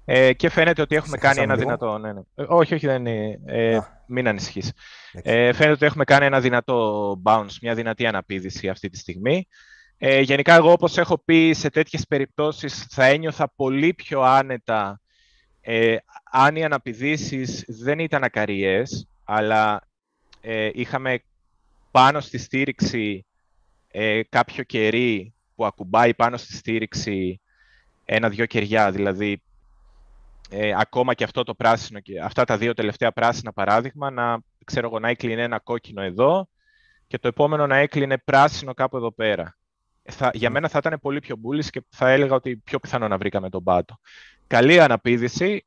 Ε, και φαίνεται ότι έχουμε κάνει ένα δυνατό. Ναι, ναι. Ε, όχι, όχι, δεν είναι. Ε, μην ανησυχείς. Ε, φαίνεται ότι έχουμε κάνει ένα δυνατό bounce, μια δυνατή αναπήδηση αυτή τη στιγμή. Ε, γενικά, εγώ όπως έχω πει σε τέτοιες περιπτώσεις θα ένιωθα πολύ πιο άνετα ε, αν οι αναπηδήσεις δεν ήταν ακαριές, αλλά ε, είχαμε πάνω στη στήριξη ε, κάποιο κερί που ακουμπάει πάνω στη στήριξη ένα-δυο κεριά, δηλαδή ε, ακόμα και αυτό το πράσινο, αυτά τα δύο τελευταία πράσινα παράδειγμα, να ξέρω εγώ, να έκλεινε ένα κόκκινο εδώ και το επόμενο να έκλεινε πράσινο κάπου εδώ πέρα. Θα, για μένα θα ήταν πολύ πιο bullish και θα έλεγα ότι πιο πιθανό να βρήκαμε τον πάτο. Καλή αναπήδηση,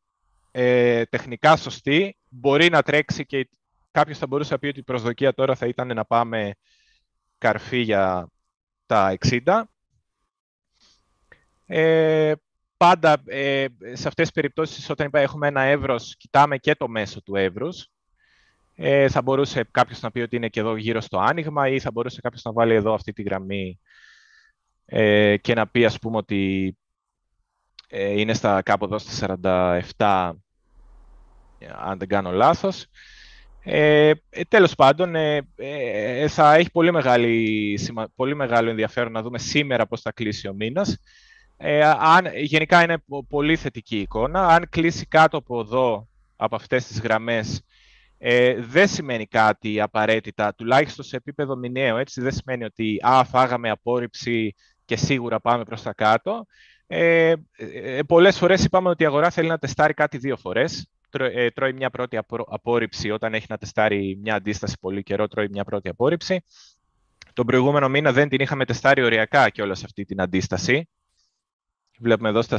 ε, τεχνικά σωστή, μπορεί να τρέξει και κάποιος θα μπορούσε να πει ότι η προσδοκία τώρα θα ήταν να πάμε καρφί για τα 60. Ε, πάντα ε, σε αυτές τις περιπτώσεις όταν έχουμε ένα εύρος, κοιτάμε και το μέσο του εύρους. Ε, θα μπορούσε κάποιος να πει ότι είναι και εδώ γύρω στο άνοιγμα ή θα μπορούσε κάποιος να βάλει εδώ αυτή τη γραμμή ε, και να πει ας πούμε ότι ε, είναι στα κάπου εδώ στα 47 αν δεν κάνω λάθος. Ε, ε, τέλος πάντων, ε, ε, θα έχει πολύ, μεγάλη, πολύ μεγάλο ενδιαφέρον να δούμε σήμερα πώς θα κλείσει ο μήνας. Ε, αν, γενικά είναι πολύ θετική εικόνα. Αν κλείσει κάτω από εδώ, από αυτές τις γραμμές, ε, δεν σημαίνει κάτι απαραίτητα, τουλάχιστον σε επίπεδο μηνιαίο. Έτσι, δεν σημαίνει ότι α, φάγαμε απόρριψη και σίγουρα πάμε προς τα κάτω. Ε, ε, πολλές φορές είπαμε ότι η αγορά θέλει να τεστάρει κάτι δύο φορές. Ε, τρώει μια πρώτη απόρριψη όταν έχει να τεστάρει μια αντίσταση πολύ καιρό, τρώει μια πρώτη απόρριψη. Τον προηγούμενο μήνα δεν την είχαμε τεστάρει οριακά και όλα αυτή την αντίσταση. Βλέπουμε εδώ στα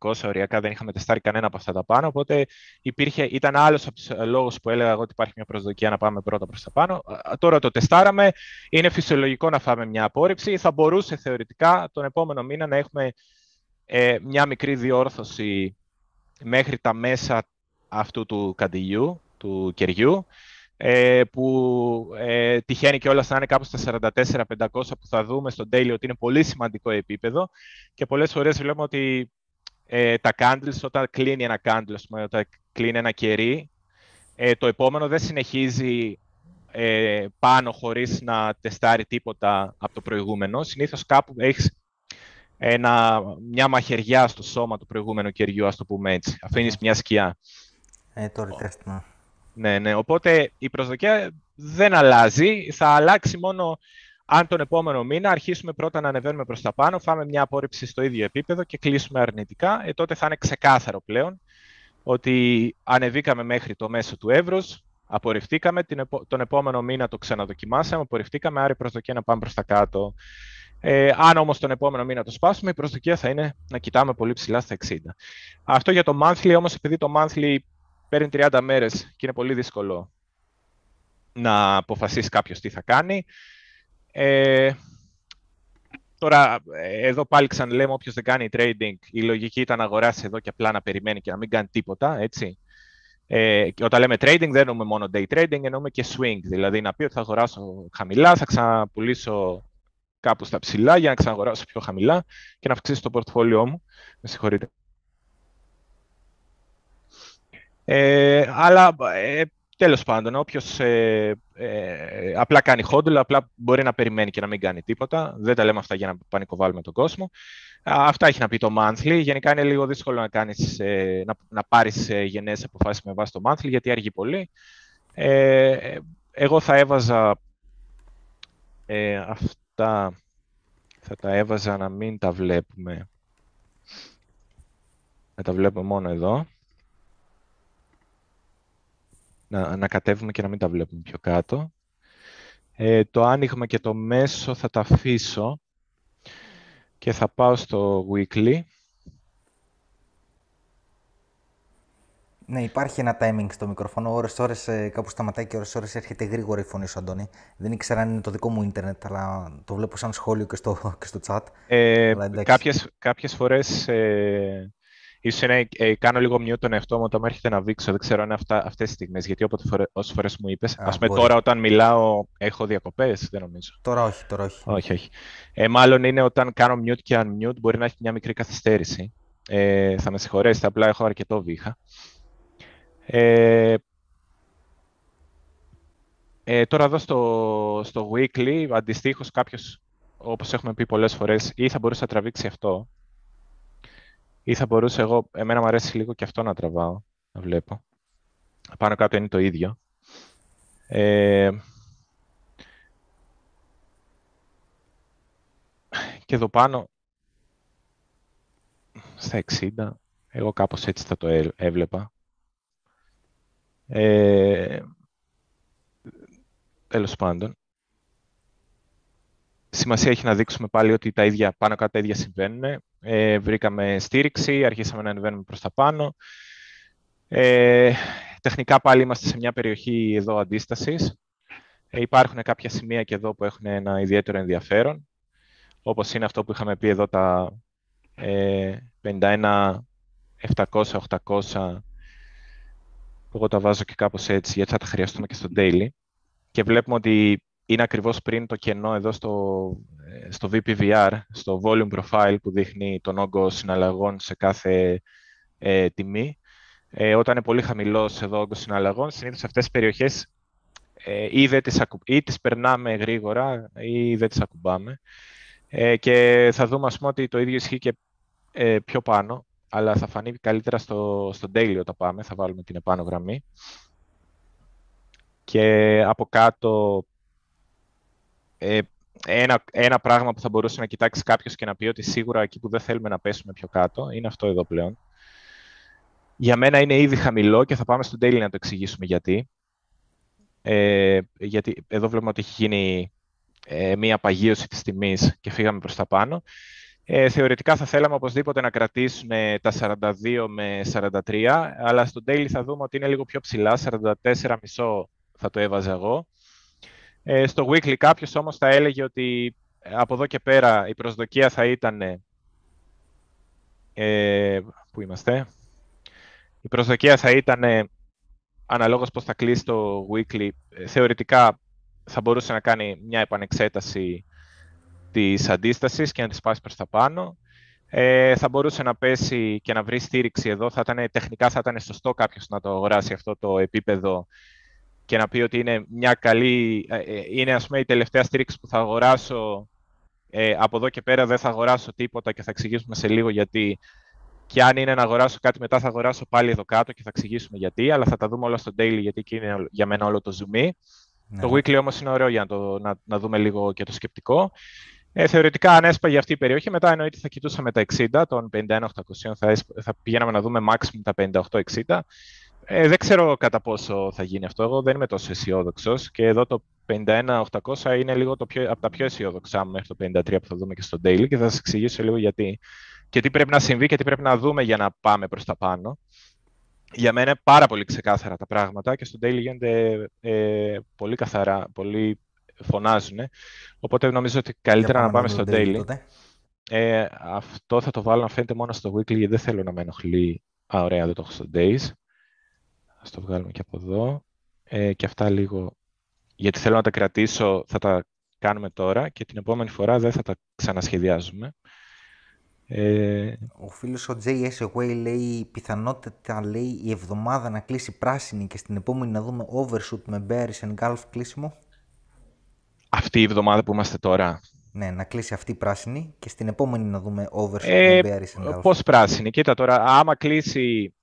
45-800 οριακά δεν είχαμε τεστάρει κανένα από αυτά τα πάνω. Οπότε υπήρχε, ήταν άλλος από τους λόγους που έλεγα εγώ ότι υπάρχει μια προσδοκία να πάμε πρώτα προς τα πάνω. Τώρα το τεστάραμε. Είναι φυσιολογικό να φάμε μια απόρριψη. Θα μπορούσε θεωρητικά τον επόμενο μήνα να έχουμε ε, μια μικρή διόρθωση μέχρι τα μέσα αυτού του καντιλιού, του κεριού, ε, που ε, τυχαίνει και όλα να είναι κάπου στα 44-500 που θα δούμε στο daily ότι είναι πολύ σημαντικό επίπεδο και πολλές φορές βλέπουμε ότι ε, τα candles, όταν κλείνει ένα candle, όταν κλείνει ένα κερί, ε, το επόμενο δεν συνεχίζει ε, πάνω χωρίς να τεστάρει τίποτα από το προηγούμενο. Συνήθως κάπου έχεις ένα, μια μαχαιριά στο σώμα του προηγούμενου κεριού, ας το πούμε έτσι. Αφήνεις μια σκιά. Ε, το retest, ναι. ναι, οπότε η προσδοκία δεν αλλάζει. Θα αλλάξει μόνο αν τον επόμενο μήνα αρχίσουμε πρώτα να ανεβαίνουμε προς τα πάνω, φάμε μια απόρριψη στο ίδιο επίπεδο και κλείσουμε αρνητικά, ε, τότε θα είναι ξεκάθαρο πλέον ότι ανεβήκαμε μέχρι το μέσο του εύρους, απορριφθήκαμε, τον επόμενο μήνα το ξαναδοκιμάσαμε, απορριφθήκαμε, άρα η προσδοκία να πάμε προς τα κάτω. Ε, αν όμως τον επόμενο μήνα το σπάσουμε, η προσδοκία θα είναι να κοιτάμε πολύ ψηλά στα 60. Αυτό για το monthly, όμως επειδή το monthly παίρνει 30 μέρες και είναι πολύ δύσκολο να αποφασίσεις κάποιος τι θα κάνει. Ε, τώρα, εδώ πάλι ξαναλέμε, όποιος δεν κάνει trading, η λογική ήταν να αγοράσεις εδώ και απλά να περιμένει και να μην κάνει τίποτα, έτσι. Ε, και όταν λέμε trading, δεν εννοούμε μόνο day trading, εννοούμε και swing. Δηλαδή, να πει ότι θα αγοράσω χαμηλά, θα ξαναπουλήσω κάπου στα ψηλά για να ξαναγοράσω πιο χαμηλά και να αυξήσω το πορτφόλιό μου. Με συγχωρείτε. Ε, αλλά ε, τέλος πάντων, όποιος ε, ε, απλά κάνει hodl, απλά μπορεί να περιμένει και να μην κάνει τίποτα. Δεν τα λέμε αυτά για να πανικοβάλουμε τον κόσμο. Αυτά έχει να πει το monthly. Γενικά είναι λίγο δύσκολο να, κάνεις, ε, να, να πάρεις ε, γενναίες αποφάσεις με βάση το monthly, γιατί αργεί πολύ. Ε, εγώ θα έβαζα ε, αυτά, θα τα έβαζα να μην τα βλέπουμε. Να τα βλέπουμε μόνο εδώ να, να κατέβουμε και να μην τα βλέπουμε πιο κάτω. Ε, το άνοιγμα και το μέσο θα τα αφήσω και θα πάω στο weekly. Ναι, υπάρχει ένα timing στο μικρόφωνο. Ώρες ώρες ε, κάπου σταματάει και ώρες ώρες έρχεται γρήγορα η φωνή σου, Αντώνη. Δεν ήξερα αν είναι το δικό μου ίντερνετ, αλλά το βλέπω σαν σχόλιο και στο, και στο chat. Ε, κάποιες, κάποιες φορές ε, ίσως είναι, ε, κάνω λίγο mute τον εαυτό μου όταν μου έρχεται να δείξω. Δεν ξέρω αν είναι αυτά, αυτές τις στιγμές, γιατί όποτε φορέ, όσες φορές μου είπες. Α, ας πούμε τώρα όταν μιλάω έχω διακοπές, δεν νομίζω. Τώρα όχι, τώρα όχι. Όχι, όχι. Ε, μάλλον είναι όταν κάνω mute και unmute μπορεί να έχει μια μικρή καθυστέρηση. Ε, θα με συγχωρέσετε, απλά έχω αρκετό βήχα. Ε, ε, τώρα εδώ στο, στο weekly, αντιστοίχως κάποιος, όπως έχουμε πει πολλές φορές, ή θα μπορούσε να τραβήξει αυτό, ή θα μπορούσα εγώ, εμένα μου αρέσει λίγο και αυτό να τραβάω, να βλέπω. Πάνω κάτω είναι το ίδιο. Ε, και εδώ πάνω, στα 60, εγώ κάπως έτσι θα το έβλεπα. Ε, τέλος πάντων. Σημασία έχει να δείξουμε πάλι ότι τα ίδια, πάνω κάτω τα ίδια συμβαίνουν. Ε, βρήκαμε στήριξη, αρχίσαμε να ανεβαίνουμε προς τα πάνω. Ε, τεχνικά πάλι είμαστε σε μια περιοχή εδώ αντίστασης. Ε, υπάρχουν κάποια σημεία και εδώ που έχουν ένα ιδιαίτερο ενδιαφέρον, όπως είναι αυτό που είχαμε πει εδώ τα ε, 51, 700, 800, εγώ τα βάζω και κάπως έτσι, γιατί θα τα χρειαστούμε και στο daily. Και βλέπουμε ότι είναι ακριβώς πριν το κενό εδώ στο, ε, στο VPVR, στο volume profile που δείχνει τον όγκο συναλλαγών σε κάθε ε, τιμή. Ε, όταν είναι πολύ χαμηλός εδώ ο όγκος συναλλαγών, συνήθως αυτές τις περιοχές ε, ή, δεν τις ακου... ή τις περνάμε γρήγορα ή δεν τις ακουμπάμε. Ε, και θα δούμε ας πούμε, ότι το ίδιο ισχύει και ε, πιο πάνω, αλλά θα φανεί καλύτερα στο, στο daily όταν πάμε, θα βάλουμε την επάνω γραμμή. Και από κάτω ε, ένα, ένα πράγμα που θα μπορούσε να κοιτάξει κάποιος και να πει ότι σίγουρα εκεί που δεν θέλουμε να πέσουμε πιο κάτω είναι αυτό εδώ πλέον. Για μένα είναι ήδη χαμηλό και θα πάμε στο daily να το εξηγήσουμε γιατί. Ε, γιατί εδώ βλέπουμε ότι έχει γίνει ε, μία παγίωση της τιμής και φύγαμε προς τα πάνω. Ε, θεωρητικά θα θέλαμε οπωσδήποτε να κρατήσουν τα 42 με 43, αλλά στο daily θα δούμε ότι είναι λίγο πιο ψηλά, 44,5 θα το έβαζα εγώ. Ε, στο weekly κάποιος όμως θα έλεγε ότι ε, από εδώ και πέρα η προσδοκία θα ήταν... Ε, πού είμαστε; Η προσδοκία θα ήταν αναλόγως πώς θα κλείσει το weekly. Ε, θεωρητικά θα μπορούσε να κάνει μια επανεξέταση της αντίστασης και να της σπάσει προς τα πάνω. Ε, θα μπορούσε να πέσει και να βρει στήριξη εδώ. Θα ήταν, τεχνικά θα ήταν σωστό κάποιος να το αγοράσει αυτό το επίπεδο και να πει ότι είναι μια καλή, ε, ε, είναι ας πούμε η τελευταία στήριξη που θα αγοράσω, ε, από εδώ και πέρα δεν θα αγοράσω τίποτα και θα εξηγήσουμε σε λίγο γιατί και αν είναι να αγοράσω κάτι μετά θα αγοράσω πάλι εδώ κάτω και θα εξηγήσουμε γιατί, αλλά θα τα δούμε όλα στο daily γιατί εκεί είναι για μένα όλο το zoom. Ναι. Το weekly όμως είναι ωραίο για να, το, να, να δούμε λίγο και το σκεπτικό. Ε, θεωρητικά, αν έσπαγε αυτή η περιοχή, μετά εννοείται θα κοιτούσαμε τα 60, των 51-800, θα, θα πηγαίναμε να δούμε maximum τα 58-60. Ε, δεν ξέρω κατά πόσο θα γίνει αυτό. Εγώ δεν είμαι τόσο αισιόδοξος. Και εδώ το 51-800 είναι λίγο το πιο, από τα πιο αισιόδοξά μου μέχρι το 53 που θα δούμε και στο daily και θα σας εξηγήσω λίγο γιατί. Και τι πρέπει να συμβεί και τι πρέπει να δούμε για να πάμε προς τα πάνω. Για μένα είναι πάρα πολύ ξεκάθαρα τα πράγματα και στο daily γίνονται ε, πολύ καθαρά, πολύ φωνάζουν. Οπότε νομίζω ότι καλύτερα να πάμε στο daily. Ε, αυτό θα το βάλω να φαίνεται μόνο στο weekly γιατί δεν θέλω να με ενοχλεί. Α, ωραία, δεν το έχω στο days. Ας το βγάλουμε και από εδώ. Ε, και αυτά λίγο, γιατί θέλω να τα κρατήσω, θα τα κάνουμε τώρα και την επόμενη φορά δεν θα τα ξανασχεδιάζουμε. Ε... Ο φίλος ο JS Away λέει πιθανότητα λέει η εβδομάδα να κλείσει πράσινη και στην επόμενη να δούμε overshoot με bearish and golf κλείσιμο. Αυτή η εβδομάδα που είμαστε τώρα. Ναι, να κλείσει αυτή η πράσινη και στην επόμενη να δούμε overshoot ε, με bearish and golf. Πώς πράσινη, κοίτα τώρα, άμα κλείσει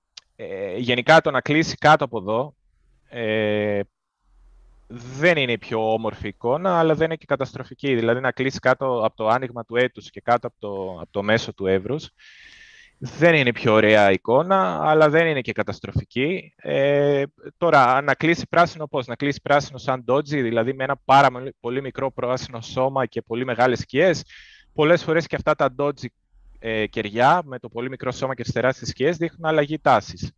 ε, γενικά το να κλείσει κάτω από εδώ ε, δεν είναι η πιο όμορφη εικόνα, αλλά δεν είναι και καταστροφική. Δηλαδή να κλείσει κάτω από το άνοιγμα του έτους και κάτω από το, από το μέσο του εύρους. Δεν είναι η πιο ωραία εικόνα, αλλά δεν είναι και καταστροφική. Ε, τώρα, να κλείσει πράσινο πώς; Να κλείσει πράσινο σαν doji, δηλαδή με ένα πάρα πολύ μικρό πράσινο σώμα και πολύ μεγάλες σκιές. Πολλές φορές και αυτά τα doji ε, κεριά με το πολύ μικρό σώμα και τι τεράστιε σκιές δείχνουν αλλαγή τάσης.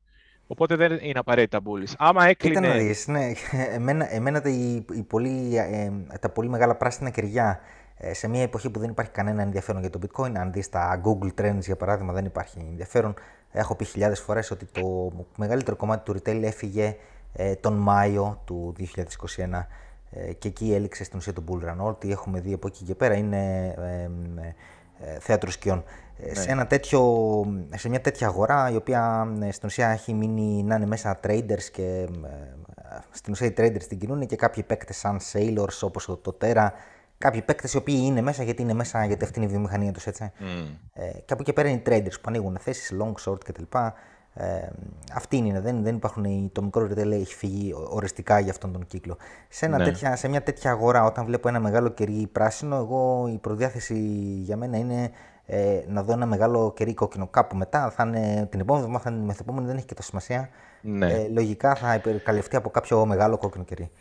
Οπότε δεν είναι απαραίτητα μπουλή. Άμα έκλεινε. Κοίτα να δεις, ναι. Εμένα, εμένα τα, η, πολύ, ε, τα πολύ μεγάλα πράσινα κεριά ε, σε μια εποχή που δεν υπάρχει κανένα ενδιαφέρον για το bitcoin, αν δεις τα Google Trends για παράδειγμα, δεν υπάρχει ενδιαφέρον. Έχω πει χιλιάδες φορές ότι το μεγαλύτερο κομμάτι του retail έφυγε ε, τον Μάιο του 2021 ε, και εκεί έληξε στην ουσία το bull run. Ό,τι έχουμε δει από εκεί και πέρα είναι ε, ε, θέατρο σκιών. Ε, ναι. Σε, ένα τέτοιο, σε μια τέτοια αγορά η οποία ε, στην ουσία έχει μείνει να είναι μέσα traders και στην ουσία οι traders την κινούν και κάποιοι παίκτες σαν sailors όπως το Terra κάποιοι παίκτες οι οποίοι είναι μέσα γιατί είναι μέσα γιατί αυτή είναι η βιομηχανία τους, έτσι. Mm. Ε, και από εκεί πέρα είναι οι traders που ανοίγουν θέσεις, long, short κτλ. Ε, αυτή είναι, δεν, δεν υπάρχουν, το μικρό retail έχει φύγει οριστικά για αυτόν τον κύκλο. Σε, ένα ναι. τέτοια, σε μια τέτοια αγορά, όταν βλέπω ένα μεγάλο κερί πράσινο, εγώ η προδιάθεση για μένα είναι ε, να δω ένα μεγάλο κερί κόκκινο. Κάπου μετά, θα είναι, την επόμενη εβδομάδα, θα είναι μεθεπόμενη, δεν έχει και τόσο σημασία. Ναι. Ε, λογικά θα υπερκαλυφθεί από κάποιο μεγάλο κόκκινο κερί.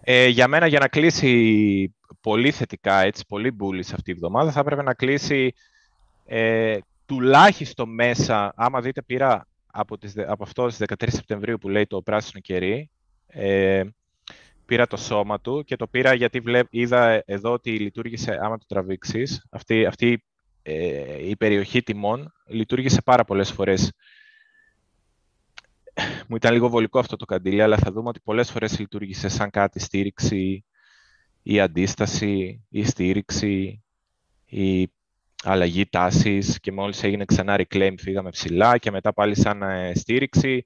Ε, για μένα, για να κλείσει πολύ θετικά, έτσι, πολύ bullish αυτή η εβδομάδα, θα έπρεπε να κλείσει ε, τουλάχιστον μέσα, άμα δείτε πήρα από, τις, από αυτό στις 13 Σεπτεμβρίου που λέει το πράσινο κερί, ε, πήρα το σώμα του και το πήρα γιατί βλέπ, είδα εδώ ότι λειτουργήσε, άμα το τραβήξεις, αυτή, αυτή ε, η περιοχή τιμών λειτουργήσε πάρα πολλές φορές. Μου ήταν λίγο βολικό αυτό το καντήλι, αλλά θα δούμε ότι πολλές φορές λειτουργήσε σαν κάτι στήριξη ή αντίσταση ή στήριξη ή αλλαγή τάσης και μόλις έγινε ξανά reclaim φύγαμε ψηλά και μετά πάλι σαν ε, στήριξη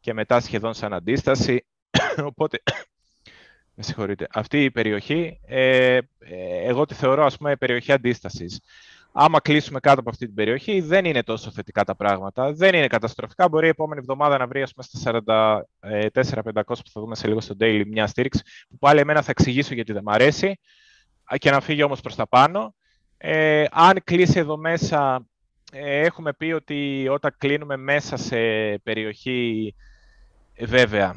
και μετά σχεδόν σαν αντίσταση. Οπότε, με συγχωρείτε, αυτή η περιοχή, ε, ε, εγώ τη θεωρώ ας πούμε περιοχή αντίστασης. Άμα κλείσουμε κάτω από αυτή την περιοχή, δεν είναι τόσο θετικά τα πράγματα. Δεν είναι καταστροφικά. Μπορεί η επόμενη εβδομάδα να βρει ας πούμε, στα 44-500 που θα δούμε σε λίγο στο daily μια στήριξη, που πάλι εμένα θα εξηγήσω γιατί δεν μ' αρέσει και να φύγει όμως προς τα πάνω. Ε, αν κλείσει εδώ μέσα, ε, έχουμε πει ότι όταν κλείνουμε μέσα σε περιοχή, ε, βέβαια,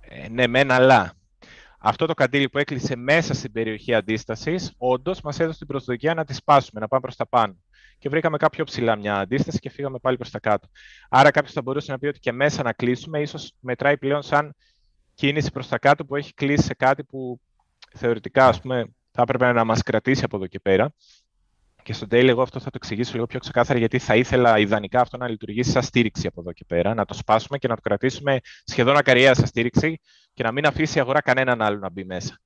ε, ναι μεν αλλά, αυτό το καντήλι που έκλεισε μέσα στην περιοχή αντίστασης, όντως μας έδωσε την προσδοκία να τη σπάσουμε, να πάμε προς τα πάνω. Και βρήκαμε κάποιο ψηλά μια αντίσταση και φύγαμε πάλι προς τα κάτω. Άρα κάποιος θα μπορούσε να πει ότι και μέσα να κλείσουμε, ίσως μετράει πλέον σαν κίνηση προς τα κάτω που έχει κλείσει σε κάτι που θεωρητικά ας πούμε, θα έπρεπε να μας κρατήσει από εδώ και πέρα. Και στο τέλο, εγώ αυτό θα το εξηγήσω λίγο πιο ξεκάθαρα, γιατί θα ήθελα ιδανικά αυτό να λειτουργήσει σαν στήριξη από εδώ και πέρα, να το σπάσουμε και να το κρατήσουμε σχεδόν ακαριέα σαν στήριξη και να μην αφήσει η αγορά κανέναν άλλο να μπει μέσα.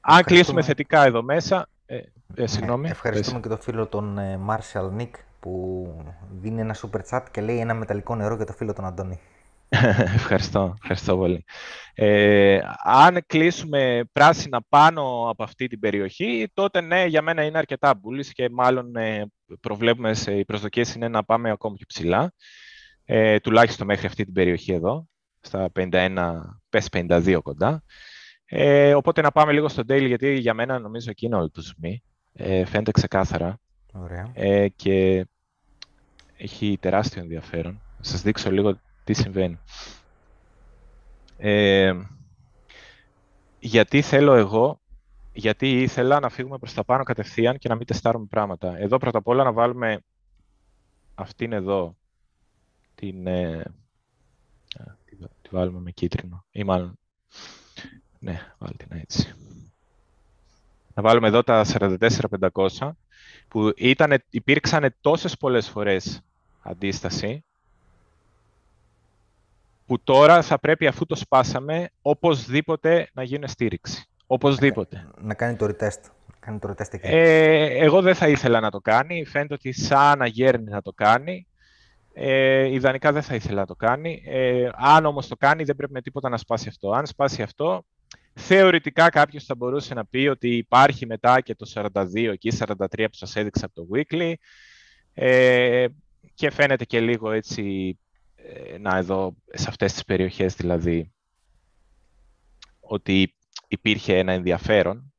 Αν κλείσουμε θετικά εδώ μέσα. Ε, ε, συγγνώμη, Ευχαριστούμε και το φίλο τον ε, Marshall Nick που δίνει ένα super chat και λέει ένα μεταλλικό νερό για το φίλο τον Αντώνη. Ευχαριστώ, ευχαριστώ πολύ. Ε, αν κλείσουμε πράσινα πάνω από αυτή την περιοχή, τότε ναι, για μένα είναι αρκετά bullish και μάλλον ε, προβλέπουμε, σε, οι προσδοκίες είναι να πάμε ακόμη πιο ψηλά, ε, τουλάχιστον μέχρι αυτή την περιοχή εδώ, στα 51, πες 52 κοντά. Ε, οπότε να πάμε λίγο στο daily, γιατί για μένα νομίζω εκεί είναι όλο το zoom. Ε, φαίνεται ξεκάθαρα. Ωραία. Ε, και έχει τεράστιο ενδιαφέρον. Θα σας δείξω λίγο τι συμβαίνει. Ε, γιατί θέλω εγώ, γιατί ήθελα να φύγουμε προς τα πάνω κατευθείαν και να μην τεστάρουμε πράγματα. Εδώ πρώτα απ' όλα να βάλουμε αυτήν εδώ την... Ε, τη, βάλουμε με κίτρινο ή μάλλον... Ναι, βάλτε την έτσι. Να βάλουμε εδώ τα 44-500 που ήταν, υπήρξαν τόσες πολλές φορές αντίσταση που τώρα θα πρέπει αφού το σπάσαμε, οπωσδήποτε να γίνει στήριξη. Οπωσδήποτε. Να κάνει το retest. Κάνει το retest εκεί. Ε, εγώ δεν θα ήθελα να το κάνει. Φαίνεται ότι σαν να γέρνει να το κάνει. Ε, ιδανικά δεν θα ήθελα να το κάνει. Ε, αν όμως το κάνει, δεν πρέπει με τίποτα να σπάσει αυτό. Αν σπάσει αυτό, θεωρητικά κάποιος θα μπορούσε να πει ότι υπάρχει μετά και το 42 εκεί, 43 που σας έδειξα από το weekly. Ε, και φαίνεται και λίγο έτσι ε, να εδώ, σε αυτές τις περιοχές δηλαδή, ότι υπήρχε ένα ενδιαφέρον.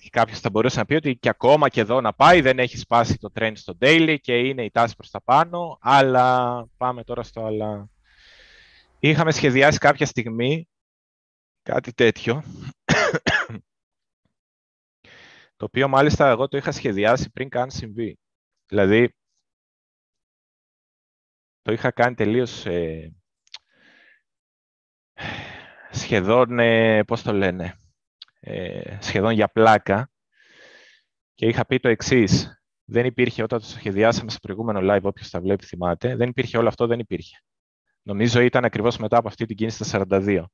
Και κάποιος θα μπορούσε να πει ότι και ακόμα και εδώ να πάει δεν έχει σπάσει το trend στο daily και είναι η τάση προς τα πάνω, αλλά πάμε τώρα στο αλλά. Είχαμε σχεδιάσει κάποια στιγμή κάτι τέτοιο, το οποίο μάλιστα εγώ το είχα σχεδιάσει πριν καν συμβεί. Δηλαδή, το είχα κάνει τελείως ε, σχεδόν, ε, πώς το λένε, ε, σχεδόν για πλάκα και είχα πει το εξής. Δεν υπήρχε όταν το σχεδιάσαμε σε προηγούμενο live, όποιος τα βλέπει θυμάται, δεν υπήρχε όλο αυτό, δεν υπήρχε. Νομίζω ήταν ακριβώς μετά από αυτή την κίνηση στα 42.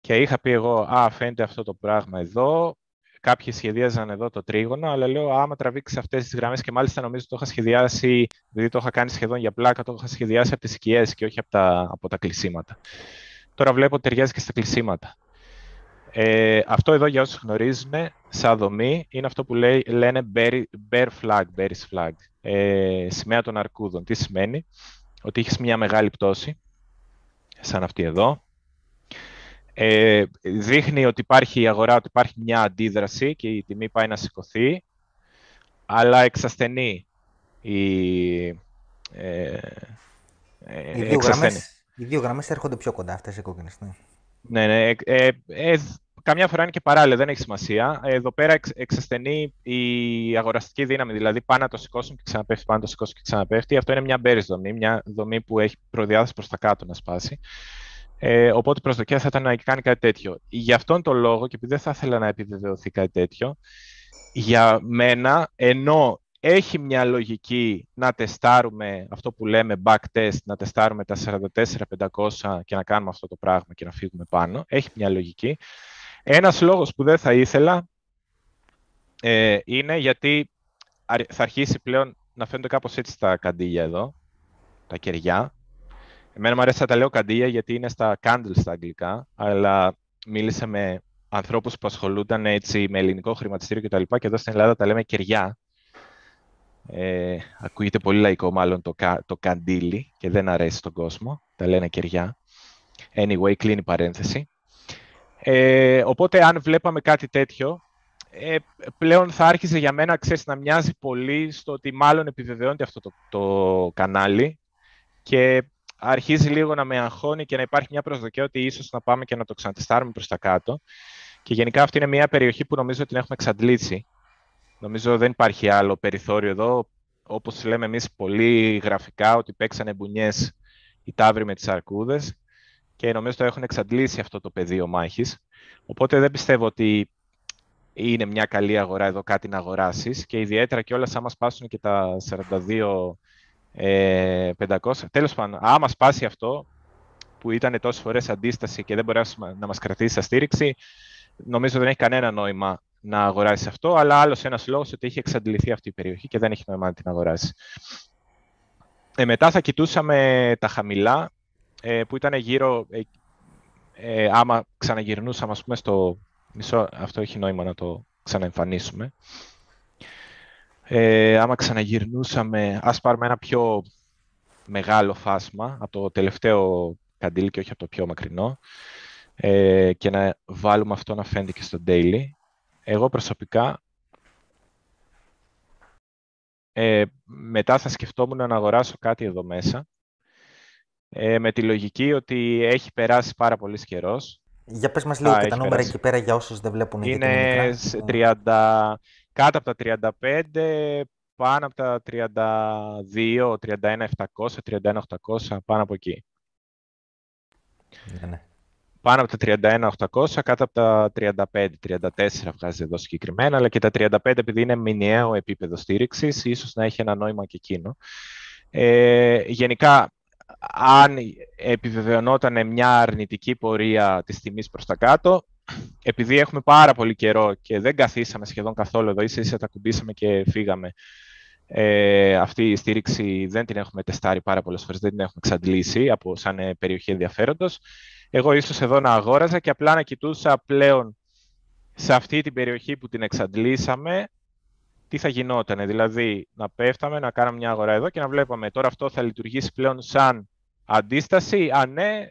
Και είχα πει εγώ, α, φαίνεται αυτό το πράγμα εδώ, κάποιοι σχεδίαζαν εδώ το τρίγωνο, αλλά λέω άμα τραβήξεις αυτές τις γραμμές και μάλιστα νομίζω το είχα σχεδιάσει, δηλαδή το είχα κάνει σχεδόν για πλάκα, το είχα σχεδιάσει από τις σκιές και όχι από τα, από τα κλεισίματα. Τώρα βλέπω ότι ταιριάζει και στα κλεισίματα. Ε, αυτό εδώ για όσους γνωρίζουν, σαν δομή, είναι αυτό που λέει, λένε bear, bear flag, bearish flag, ε, σημαία των αρκούδων. Τι σημαίνει; Ότι έχεις μια μεγάλη πτώση, σαν αυτή εδώ, ε, δείχνει ότι υπάρχει η αγορά, ότι υπάρχει μια αντίδραση και η τιμή πάει να σηκωθεί, αλλά εξασθενεί η... Ε, ε, οι, δύο γραμμές, οι δύο γραμμές έρχονται πιο κοντά αυτές οι κόκκινες. Ναι. Ναι, ναι. Ε, ε, καμιά φορά είναι και παράλληλα, δεν έχει σημασία. Εδώ πέρα εξ, εξασθενεί η αγοραστική δύναμη, δηλαδή πάνω να το σηκώσουν και ξαναπέφτει, πάνω να το σηκώσουν και ξαναπέφτει. Αυτό είναι μια μπέρι δομή, μια δομή που έχει προδιάθεση προς τα κάτω να σπάσει. Ε, οπότε η προσδοκία θα ήταν να κάνει κάτι τέτοιο. Γι' αυτόν τον λόγο, και επειδή δεν θα ήθελα να επιβεβαιωθεί κάτι τέτοιο, για μένα, ενώ έχει μια λογική να τεστάρουμε αυτό που λέμε back test, να τεστάρουμε τα 44-500 και να κάνουμε αυτό το πράγμα και να φύγουμε πάνω. Έχει μια λογική. Ένας λόγος που δεν θα ήθελα ε, είναι γιατί θα αρχίσει πλέον να φαίνονται κάπως έτσι τα καντήλια εδώ, τα κεριά. Εμένα μου αρέσει να τα λέω καντήλια γιατί είναι στα candles στα αγγλικά, αλλά μίλησα με ανθρώπους που ασχολούνταν έτσι με ελληνικό χρηματιστήριο κτλ. Και, και εδώ στην Ελλάδα τα λέμε κεριά. Ε, ακούγεται πολύ λαϊκό μάλλον το, το καντήλι και δεν αρέσει στον κόσμο. Τα λένε κεριά. Anyway, κλείνει η παρένθεση. Ε, οπότε αν βλέπαμε κάτι τέτοιο, ε, πλέον θα άρχιζε για μένα ξέρεις, να μοιάζει πολύ στο ότι μάλλον επιβεβαιώνεται αυτό το, το κανάλι και αρχίζει λίγο να με αγχώνει και να υπάρχει μια προσδοκία ότι ίσως να πάμε και να το ξανατεστάρουμε προς τα κάτω. Και γενικά αυτή είναι μια περιοχή που νομίζω ότι την έχουμε εξαντλήσει. Νομίζω δεν υπάρχει άλλο περιθώριο εδώ. Όπως λέμε εμείς πολύ γραφικά ότι παίξανε μπουνιές οι τάβροι με τις αρκούδες και νομίζω ότι έχουν εξαντλήσει αυτό το πεδίο μάχης. Οπότε δεν πιστεύω ότι είναι μια καλή αγορά εδώ κάτι να αγοράσεις και ιδιαίτερα και όλα άμα σπάσουν και τα 42 ε, 500. Τέλος πάντων, άμα σπάσει αυτό που ήταν τόσες φορές αντίσταση και δεν μπορεί να μας κρατήσει στα στήριξη, νομίζω δεν έχει κανένα νόημα να αγοράσει αυτό, αλλά άλλος ένας λόγος ότι έχει εξαντληθεί αυτή η περιοχή και δεν έχει νόημα να την αγοράσει. Ε, μετά θα κοιτούσαμε τα χαμηλά, ε, που ήταν γύρω, ε, ε, άμα ξαναγυρνούσαμε, ας πούμε, στο μισό, αυτό έχει νόημα να το ξαναεμφανίσουμε. Ε, άμα ξαναγυρνούσαμε, ας πάρουμε ένα πιο μεγάλο φάσμα από το τελευταίο καντήλ και όχι από το πιο μακρινό ε, και να βάλουμε αυτό να φαίνεται και στο daily. Εγώ προσωπικά ε, μετά θα σκεφτόμουν να αγοράσω κάτι εδώ μέσα ε, με τη λογική ότι έχει περάσει πάρα πολύς καιρός. Για πες μας λίγο και τα νούμερα περάσει. εκεί πέρα για όσους δεν βλέπουν. Είναι 30, κάτω από τα 35, πάνω από τα 32, 31.700, 31.800, πάνω από εκεί. Ναι, ναι πάνω από τα 31.800, κάτω από τα 35, 34 βγάζει εδώ συγκεκριμένα, αλλά και τα 35 επειδή είναι μηνιαίο επίπεδο στήριξης, ίσως να έχει ένα νόημα και εκείνο. Ε, γενικά, αν επιβεβαιωνόταν μια αρνητική πορεία της τιμής προς τα κάτω, επειδή έχουμε πάρα πολύ καιρό και δεν καθίσαμε σχεδόν καθόλου εδώ, ίσα ίσα τα κουμπίσαμε και φύγαμε, ε, αυτή η στήριξη δεν την έχουμε τεστάρει πάρα πολλές φορές, δεν την έχουμε εξαντλήσει από σαν περιοχή ενδιαφέροντος εγώ ίσως εδώ να αγόραζα και απλά να κοιτούσα πλέον σε αυτή την περιοχή που την εξαντλήσαμε, τι θα γινόταν. Δηλαδή, να πέφταμε, να κάναμε μια αγορά εδώ και να βλέπαμε τώρα αυτό θα λειτουργήσει πλέον σαν αντίσταση. Αν ναι,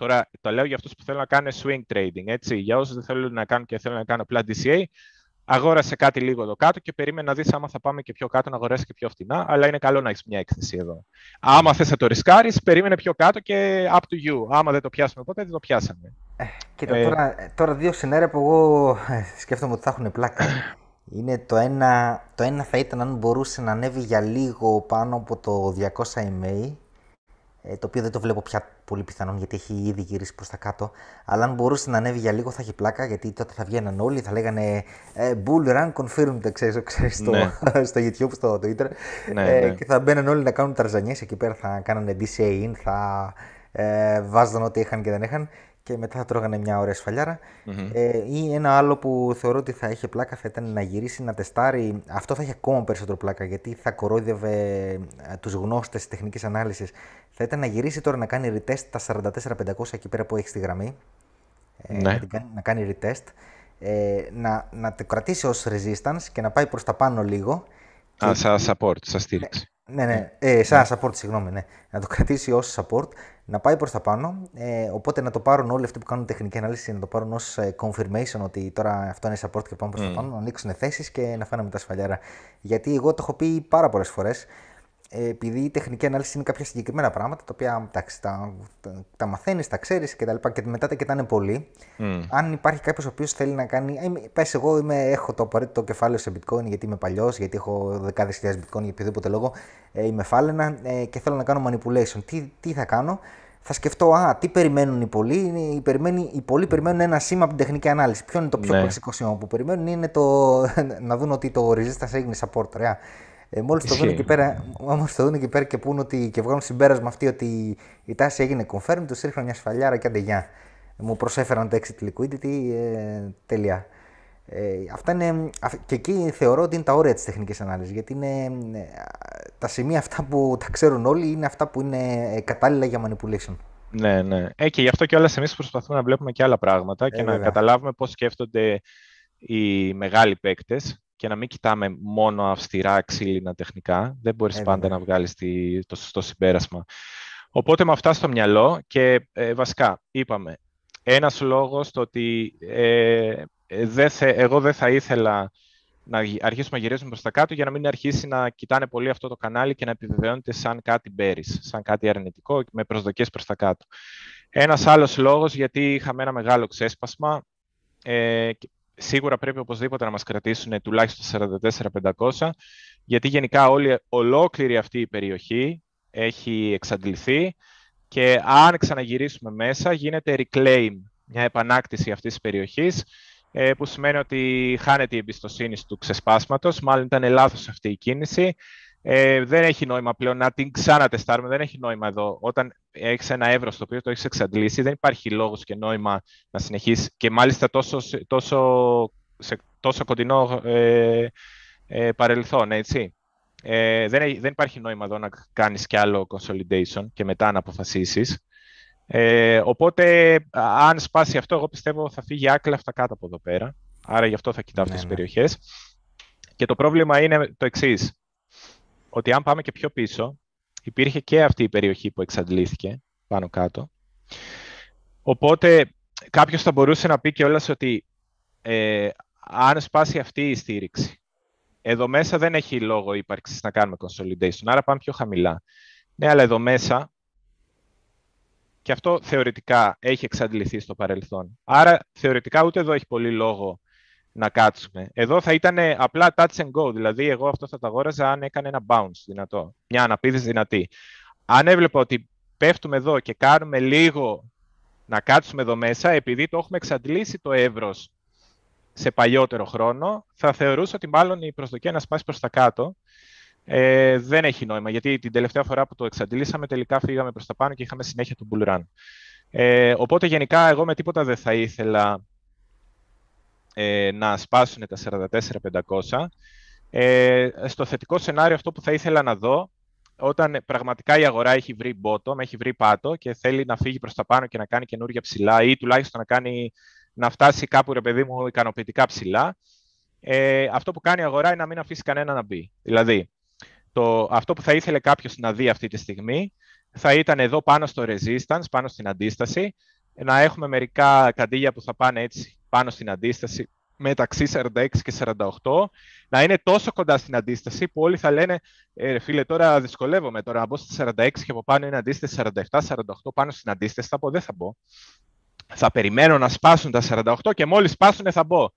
τώρα το λέω για αυτούς που θέλουν να κάνουν swing trading, έτσι. Για όσους δεν θέλουν να κάνουν και θέλουν να κάνουν απλά DCA, αγόρασε κάτι λίγο εδώ κάτω και περίμενε να δεις άμα θα πάμε και πιο κάτω να αγοράσει και πιο φτηνά. Αλλά είναι καλό να έχεις μια έκθεση εδώ. Άμα θες να το ρισκάρεις, περίμενε πιο κάτω και up to you. Άμα δεν το πιάσουμε ποτέ, δεν το πιάσαμε. Ε, κοίτα, ε, τώρα, τώρα δύο σενάρια που εγώ ε, σκέφτομαι ότι θα έχουν πλάκα. Είναι το ένα, το ένα θα ήταν αν μπορούσε να ανέβει για λίγο πάνω από το 200 EMA ε, το οποίο δεν το βλέπω πια πολύ πιθανόν γιατί έχει ήδη γυρίσει προς τα κάτω. Αλλά αν μπορούσε να ανέβει για λίγο θα έχει πλάκα γιατί τότε θα βγαίναν όλοι, θα λέγανε ε, Bull Run confirmed, ξέρεις, ξέρεις στο, ναι. στο YouTube, στο Twitter. Ναι, ε, ναι. Και θα μπαίναν όλοι να κάνουν ταρζανιές εκεί πέρα, θα κάνανε DCA in, θα ε, βάζαν ό,τι είχαν και δεν είχαν και μετά θα τρώγανε μια ωραία Ε, ή ένα άλλο που θεωρώ ότι θα είχε πλάκα θα ήταν να γυρίσει να τεστάρει. Αυτό θα είχε ακόμα περισσότερο πλάκα γιατί θα κορόιδευε ε, τους γνώστες της τεχνικής ανάλυσης. Θα ήταν να γυρίσει τώρα να κάνει retest τα 44-500 εκεί πέρα που έχει στη γραμμή. Ε, ναι. να, κάνει, να κάνει retest. Ε, να, να το κρατήσει ως resistance και να πάει προς τα πάνω λίγο. Α, σαν support, σαν στήριξη. Ναι, ναι, ε, σαν support, συγγνώμη, ναι. Να το κρατήσει ως support να πάει προς τα πάνω. Ε, οπότε να το πάρουν όλοι αυτοί που κάνουν τεχνική ανάλυση, να το πάρουν ως ε, confirmation ότι τώρα αυτό είναι support και πάμε προς mm. τα πάνω, να ανοίξουν θέσεις και να φάνε τα σφαλιάρα. Γιατί εγώ το έχω πει πάρα πολλές φορές. Ε, επειδή η τεχνική ανάλυση είναι κάποια συγκεκριμένα πράγματα, τα οποία εντάξει, τα, τα, τα μαθαίνεις, τα ξέρεις και τα λοιπά και μετά τα κοιτάνε πολύ. Mm. Αν υπάρχει κάποιος ο οποίος θέλει να κάνει. Ε, Πες, εγώ είμαι, έχω το απαραίτητο κεφάλαιο σε bitcoin γιατί είμαι παλιός, γιατί έχω δεκάδες χιλιάδες bitcoin για οποιοδήποτε λόγο. Ε, είμαι φάλαινα ε, και θέλω να κάνω manipulation. Τι, τι θα κάνω, θα σκεφτώ, α, τι περιμένουν οι πολλοί. Οι, περιμένουν, οι πολλοί περιμένουν ένα σήμα από την τεχνική ανάλυση. Ποιο είναι το πιο ναι. κλασικό σήμα που περιμένουν, είναι το, να δουν ότι το resistance έγινε support. Ωραία. Ε, Μόλις το, δουν εκεί πέρα, το δουν εκεί πέρα και πούν ότι και βγάλουν συμπέρασμα αυτή ότι η τάση έγινε confirmed, τους ρίχνουν μια σφαλιάρα και αντεγιά. Μου προσέφεραν το exit liquidity, ε, τέλεια. Ε, αυτά είναι, και εκεί θεωρώ ότι είναι τα όρια της τεχνικής ανάλυσης. Γιατί είναι, ε, τα σημεία αυτά που τα ξέρουν όλοι είναι αυτά που είναι ε, κατάλληλα για manipulation. Ναι, ναι. Ε, και γι' αυτό και όλα εμείς προσπαθούμε να βλέπουμε και άλλα πράγματα ε, και να καταλάβουμε πώς σκέφτονται οι μεγάλοι παίκτες και να μην κοιτάμε μόνο αυστηρά ξύλινα τεχνικά. Δεν μπορείς ε, πάντα να βγάλεις το σωστό συμπέρασμα. Οπότε με αυτά στο μυαλό και ε, βασικά είπαμε ένας λόγος το ότι ε, εγώ δεν θα ήθελα να αρχίσουμε να γυρίζουμε προς τα κάτω για να μην αρχίσει να κοιτάνε πολύ αυτό το κανάλι και να επιβεβαιώνεται σαν κάτι μπέρις, σαν κάτι αρνητικό με προσδοκίες προς τα κάτω. Ένας άλλος λόγος γιατί είχαμε ένα μεγάλο ξέσπασμα ε, σίγουρα πρέπει οπωσδήποτε να μας κρατήσουν τουλάχιστον 44-500, γιατί γενικά όλη, ολόκληρη αυτή η περιοχή έχει εξαντληθεί και αν ξαναγυρίσουμε μέσα γίνεται reclaim, μια επανάκτηση αυτής της περιοχής, ε, που σημαίνει ότι χάνεται η εμπιστοσύνη του ξεσπάσματος, μάλλον ήταν λάθος αυτή η κίνηση ε, δεν έχει νόημα πλέον να την ξανατεστάρουμε. Δεν έχει νόημα εδώ. Όταν έχεις ένα εύρος το οποίο το έχεις εξαντλήσει, δεν υπάρχει λόγος και νόημα να συνεχίσεις. Και μάλιστα τόσο, τόσο, σε τόσο κοντινό ε, ε, παρελθόν, έτσι. Ε, δεν, δεν υπάρχει νόημα εδώ να κάνεις κι άλλο consolidation και μετά να αποφασίσεις. Ε, οπότε, αν σπάσει αυτό, εγώ πιστεύω θα φύγει άκλα κάτω από εδώ πέρα. Άρα γι' αυτό θα κοιτάω αυτές ναι, τις ναι. περιοχές. Και το πρόβλημα είναι το εξής ότι αν πάμε και πιο πίσω, υπήρχε και αυτή η περιοχή που εξαντλήθηκε πάνω κάτω. Οπότε κάποιος θα μπορούσε να πει και όλας ότι ε, αν σπάσει αυτή η στήριξη, εδώ μέσα δεν έχει λόγο ύπαρξης να κάνουμε consolidation, άρα πάμε πιο χαμηλά. Ναι, αλλά εδώ μέσα και αυτό θεωρητικά έχει εξαντληθεί στο παρελθόν. Άρα θεωρητικά ούτε εδώ έχει πολύ λόγο να κάτσουμε. Εδώ θα ήταν απλά touch and go, δηλαδή εγώ αυτό θα το αγόραζα αν έκανε ένα bounce δυνατό, μια αναπήδηση δυνατή. Αν έβλεπα ότι πέφτουμε εδώ και κάνουμε λίγο να κάτσουμε εδώ μέσα, επειδή το έχουμε εξαντλήσει το εύρος σε παλιότερο χρόνο, θα θεωρούσα ότι μάλλον η προσδοκία να σπάσει προς τα κάτω ε, δεν έχει νόημα, γιατί την τελευταία φορά που το εξαντλήσαμε τελικά φύγαμε προς τα πάνω και είχαμε συνέχεια τον bull run. Ε, οπότε γενικά εγώ με τίποτα δεν θα ήθελα ε, να σπάσουν τα 44-500. Ε, στο θετικό σενάριο αυτό που θα ήθελα να δω, όταν πραγματικά η αγορά έχει βρει bottom, έχει βρει πάτο και θέλει να φύγει προς τα πάνω και να κάνει καινούργια ψηλά ή τουλάχιστον να, κάνει, να φτάσει κάπου, ρε παιδί μου, ικανοποιητικά ψηλά, ε, αυτό που κάνει η αγορά είναι να μην αφήσει κανένα να μπει. Δηλαδή, το, αυτό που θα ήθελε κάποιος να δει αυτή τη στιγμή θα ήταν εδώ πάνω στο resistance, πάνω στην αντίσταση, να έχουμε μερικά καντήλια που θα πάνε έτσι πάνω στην αντίσταση μεταξύ 46 και 48, να είναι τόσο κοντά στην αντίσταση που όλοι θα λένε ε, φίλε τώρα δυσκολεύομαι τώρα να μπω στα 46 και από πάνω είναι αντίσταση 47-48 πάνω στην αντίσταση, θα πω δεν θα μπω. Θα περιμένω να σπάσουν τα 48 και μόλις σπάσουν θα μπω.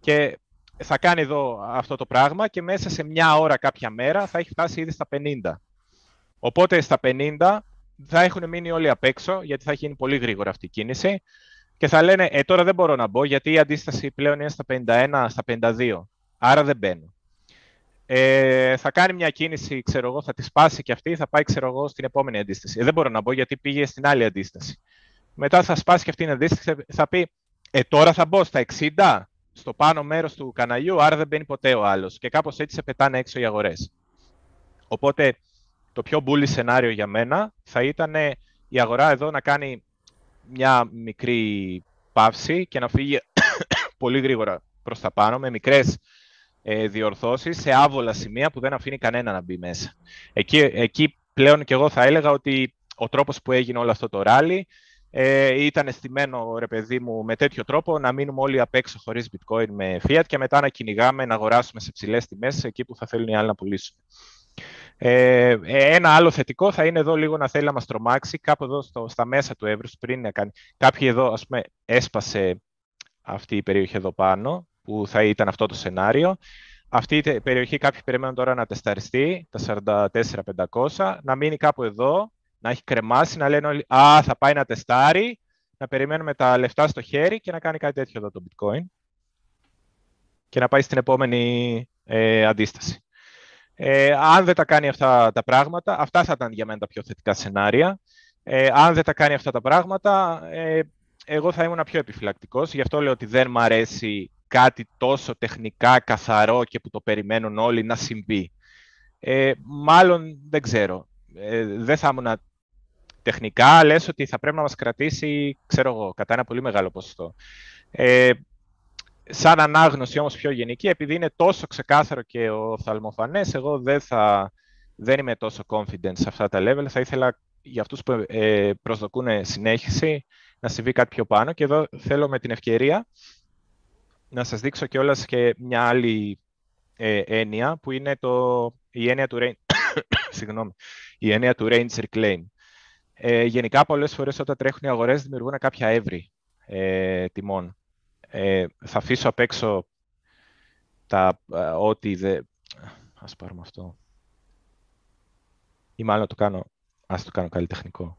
Και θα κάνει εδώ αυτό το πράγμα και μέσα σε μια ώρα κάποια μέρα θα έχει φτάσει ήδη στα 50. Οπότε στα 50 θα έχουν μείνει όλοι απ' έξω, γιατί θα έχει γίνει πολύ γρήγορα αυτή η κίνηση και θα λένε ε, τώρα δεν μπορώ να μπω γιατί η αντίσταση πλέον είναι στα 51, στα 52, άρα δεν μπαίνω. Ε, θα κάνει μια κίνηση, ξέρω εγώ, θα τη σπάσει και αυτή, θα πάει, ξέρω εγώ, στην επόμενη αντίσταση. Ε, δεν μπορώ να μπω γιατί πήγε στην άλλη αντίσταση. Μετά θα σπάσει και αυτή την αντίσταση, θα πει, ε, τώρα θα μπω στα 60, στο πάνω μέρος του καναλιού, άρα δεν μπαίνει ποτέ ο άλλος. Και κάπως έτσι σε πετάνε έξω οι αγορές. Οπότε, το πιο bully σενάριο για μένα θα ήταν η αγορά εδώ να κάνει μια μικρή παύση και να φύγει πολύ γρήγορα προς τα πάνω με μικρές ε, διορθώσεις σε άβολα σημεία που δεν αφήνει κανένα να μπει μέσα. Εκεί, εκεί πλέον και εγώ θα έλεγα ότι ο τρόπος που έγινε όλο αυτό το ράλι ε, ήταν στημένο, ρε παιδί μου, με τέτοιο τρόπο να μείνουμε όλοι απ' έξω χωρίς bitcoin με fiat και μετά να κυνηγάμε, να αγοράσουμε σε ψηλές τιμές εκεί που θα θέλουν οι άλλοι να πουλήσουν. Ε, ένα άλλο θετικό θα είναι εδώ λίγο να θέλει να μας τρομάξει κάπου εδώ στο, στα μέσα του εύρους πριν να κάνει. Κάποιοι εδώ ας πούμε έσπασε αυτή η περιοχή εδώ πάνω που θα ήταν αυτό το σενάριο. Αυτή η περιοχή κάποιοι περιμένουν τώρα να τεσταριστεί, τα 44-500, να μείνει κάπου εδώ, να έχει κρεμάσει, να λένε όλοι «Α, θα πάει να τεστάρει», να περιμένουμε τα λεφτά στο χέρι και να κάνει κάτι τέτοιο εδώ το bitcoin και να πάει στην επόμενη ε, αντίσταση. Ε, αν δεν τα κάνει αυτά τα πράγματα, αυτά θα ήταν για μένα τα πιο θετικά σενάρια. Ε, αν δεν τα κάνει αυτά τα πράγματα, ε, εγώ θα ήμουν πιο επιφυλακτικός. Γι' αυτό λέω ότι δεν μ' αρέσει κάτι τόσο τεχνικά καθαρό και που το περιμένουν όλοι να συμβεί. Ε, μάλλον δεν ξέρω. Ε, δεν θα ήμουν τεχνικά, λες ότι θα πρέπει να μας κρατήσει, ξέρω εγώ, κατά ένα πολύ μεγάλο ποσοστό. Ε, σαν ανάγνωση όμως πιο γενική, επειδή είναι τόσο ξεκάθαρο και ο οφθαλμοφανές, εγώ δεν, θα, δεν είμαι τόσο confident σε αυτά τα level. Θα ήθελα για αυτούς που ε, προσδοκούν συνέχιση να συμβεί κάτι πιο πάνω. Και εδώ θέλω με την ευκαιρία να σας δείξω και και μια άλλη ε, έννοια, που είναι το, η, έννοια του range, συγγνώμη, η έννοια του range reclaim. Ε, γενικά, πολλές φορές όταν τρέχουν οι αγορές δημιουργούν κάποια εύρη ε, τιμών. Ε, θα αφήσω απ' έξω τα, ε, ό,τι δεν... Ας πάρουμε αυτό. Ή μάλλον το κάνω, ας το κάνω καλλιτεχνικό.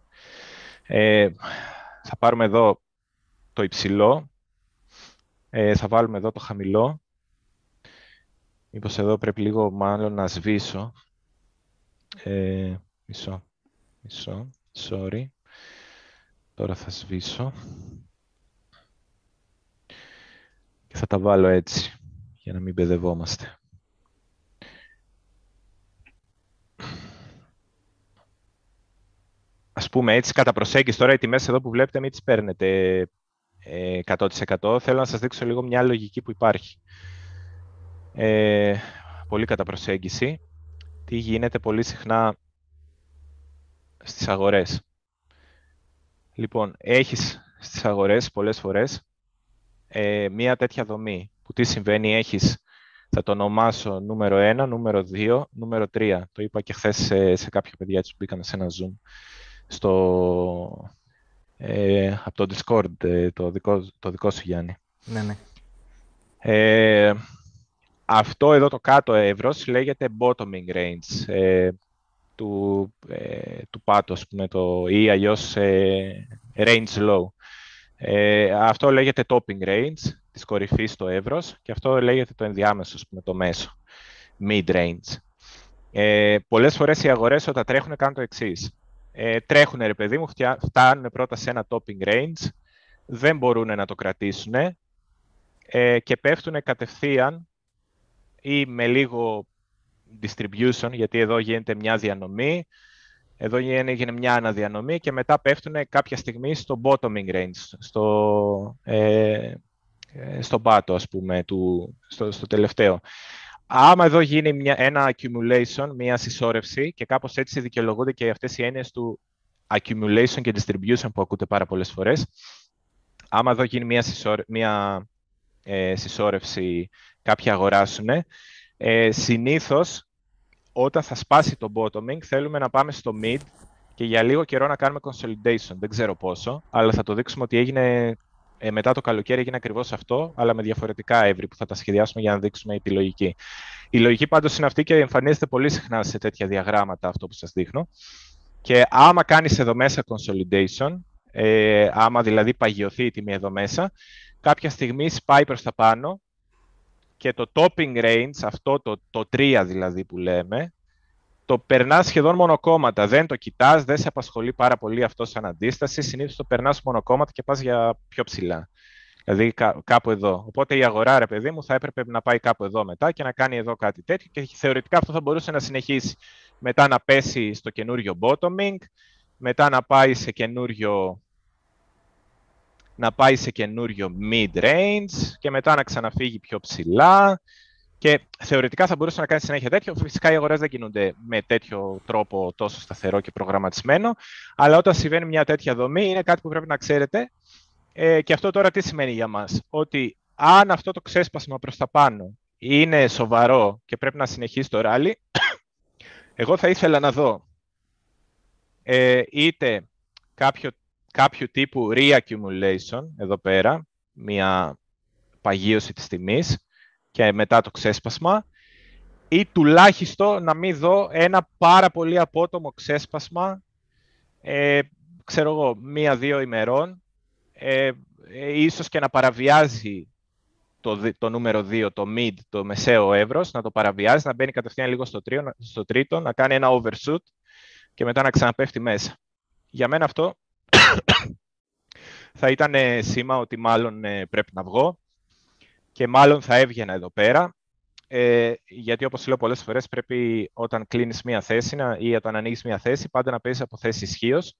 Ε, θα πάρουμε εδώ το υψηλό, ε, θα βάλουμε εδώ το χαμηλό. Μήπως εδώ πρέπει λίγο μάλλον να σβήσω. Ε, μισό, μισό, sorry. Τώρα θα σβήσω. Και θα τα βάλω έτσι, για να μην μπεδευόμαστε. Ας πούμε έτσι, κατά προσέγγιση τώρα οι τιμές εδώ που βλέπετε μην τις παίρνετε 100%. Θέλω να σας δείξω λίγο μια λογική που υπάρχει. Ε, πολύ κατά προσέγγιση. Τι γίνεται πολύ συχνά στις αγορές. Λοιπόν, έχεις στις αγορές πολλές φορές ε, μία τέτοια δομή. Που τι συμβαίνει, έχεις, θα το ονομάσω νούμερο 1, νούμερο 2, νούμερο 3. Το είπα και χθες σε, σε κάποια παιδιά που μπήκαμε σε ένα Zoom. Στο, ε, από το Discord, ε, το δικό, το δικό σου Γιάννη. Ναι, ναι. Ε, αυτό εδώ το κάτω εύρος λέγεται bottoming range ε, του, ε, του πάτου, πούμε, το, ή αλλιώς ε, range low. Ε, αυτό λέγεται topping range της κορυφής στο εύρος και αυτό λέγεται το ενδιάμεσο, πούμε, το μέσο, mid range. Ε, πολλές φορές οι αγορές όταν τρέχουν κάνουν το εξής ε, τρέχουν ρε παιδί μου, φτάνουν πρώτα σε ένα topping range, δεν μπορούν να το κρατήσουν ε, και πέφτουν κατευθείαν ή με λίγο distribution, γιατί εδώ γίνεται μια διανομή, εδώ γίνεται μια αναδιανομή και μετά πέφτουν κάποια στιγμή στο bottoming range, στο, ε, ε στο πάτο, ας πούμε, του, στο, στο τελευταίο. Άμα εδώ γίνει μια, ένα accumulation, μια συσσόρευση και κάπως έτσι δικαιολογούνται και αυτές οι έννοιες του accumulation και distribution που ακούτε πάρα πολλές φορές. Άμα εδώ γίνει μια, μια ε, συσσόρευση, κάποιοι αγοράσουν, ε, συνήθως όταν θα σπάσει το bottoming θέλουμε να πάμε στο mid και για λίγο καιρό να κάνουμε consolidation. Δεν ξέρω πόσο, αλλά θα το δείξουμε ότι έγινε ε, μετά το καλοκαίρι έγινε ακριβώς αυτό, αλλά με διαφορετικά εύρη που θα τα σχεδιάσουμε για να δείξουμε τη λογική. Η λογική πάντως είναι αυτή και εμφανίζεται πολύ συχνά σε τέτοια διαγράμματα αυτό που σας δείχνω. Και άμα κάνεις εδώ μέσα consolidation, ε, άμα δηλαδή παγιωθεί η τιμή εδώ μέσα, κάποια στιγμή σπάει προς τα πάνω και το topping range, αυτό το, το 3 δηλαδή που λέμε, το περνάς σχεδόν μονοκόμματα. Δεν το κοιτάς, δεν σε απασχολεί πάρα πολύ αυτό σαν αντίσταση. Συνήθως το περνάς μονοκόμματα και πας για πιο ψηλά. Δηλαδή κάπου εδώ. Οπότε η αγορά, ρε παιδί μου, θα έπρεπε να πάει κάπου εδώ μετά και να κάνει εδώ κάτι τέτοιο και θεωρητικά αυτό θα μπορούσε να συνεχίσει. Μετά να πέσει στο καινούριο bottoming, μετά να πάει σε καινούριο να πάει σε καινούριο mid-range και μετά να ξαναφύγει πιο ψηλά και θεωρητικά θα μπορούσε να κάνει συνέχεια τέτοιο. Φυσικά οι αγορές δεν κινούνται με τέτοιο τρόπο τόσο σταθερό και προγραμματισμένο. Αλλά όταν συμβαίνει μια τέτοια δομή, είναι κάτι που πρέπει να ξέρετε. Ε, και αυτό τώρα τι σημαίνει για μας, Ότι αν αυτό το ξέσπασμα προς τα πάνω είναι σοβαρό και πρέπει να συνεχίσει το ράλι, Εγώ θα ήθελα να δω ε, είτε κάποιο, κάποιο τύπου re-accumulation εδώ πέρα, μια παγίωση της τιμής και μετά το ξέσπασμα, ή τουλάχιστον να μην δω ένα πάρα πολύ απότομο ξέσπασμα, ε, ξέρω εγώ, μία-δύο ημερών, ε, ε, ίσως και να παραβιάζει το, το νούμερο 2, το mid, το μεσαίο εύρος, να το παραβιάζει, να μπαίνει κατευθείαν λίγο στο, τρίο, στο τρίτο, να κάνει ένα overshoot και μετά να ξαναπέφτει μέσα. Για μένα αυτό θα ήταν σήμα ότι μάλλον ε, πρέπει να βγω και μάλλον θα έβγαινα εδώ πέρα. Ε, γιατί όπως λέω πολλές φορές πρέπει όταν κλείνεις μία θέση ή όταν ανοίγεις μία θέση πάντα να παίζεις από θέση ισχύως,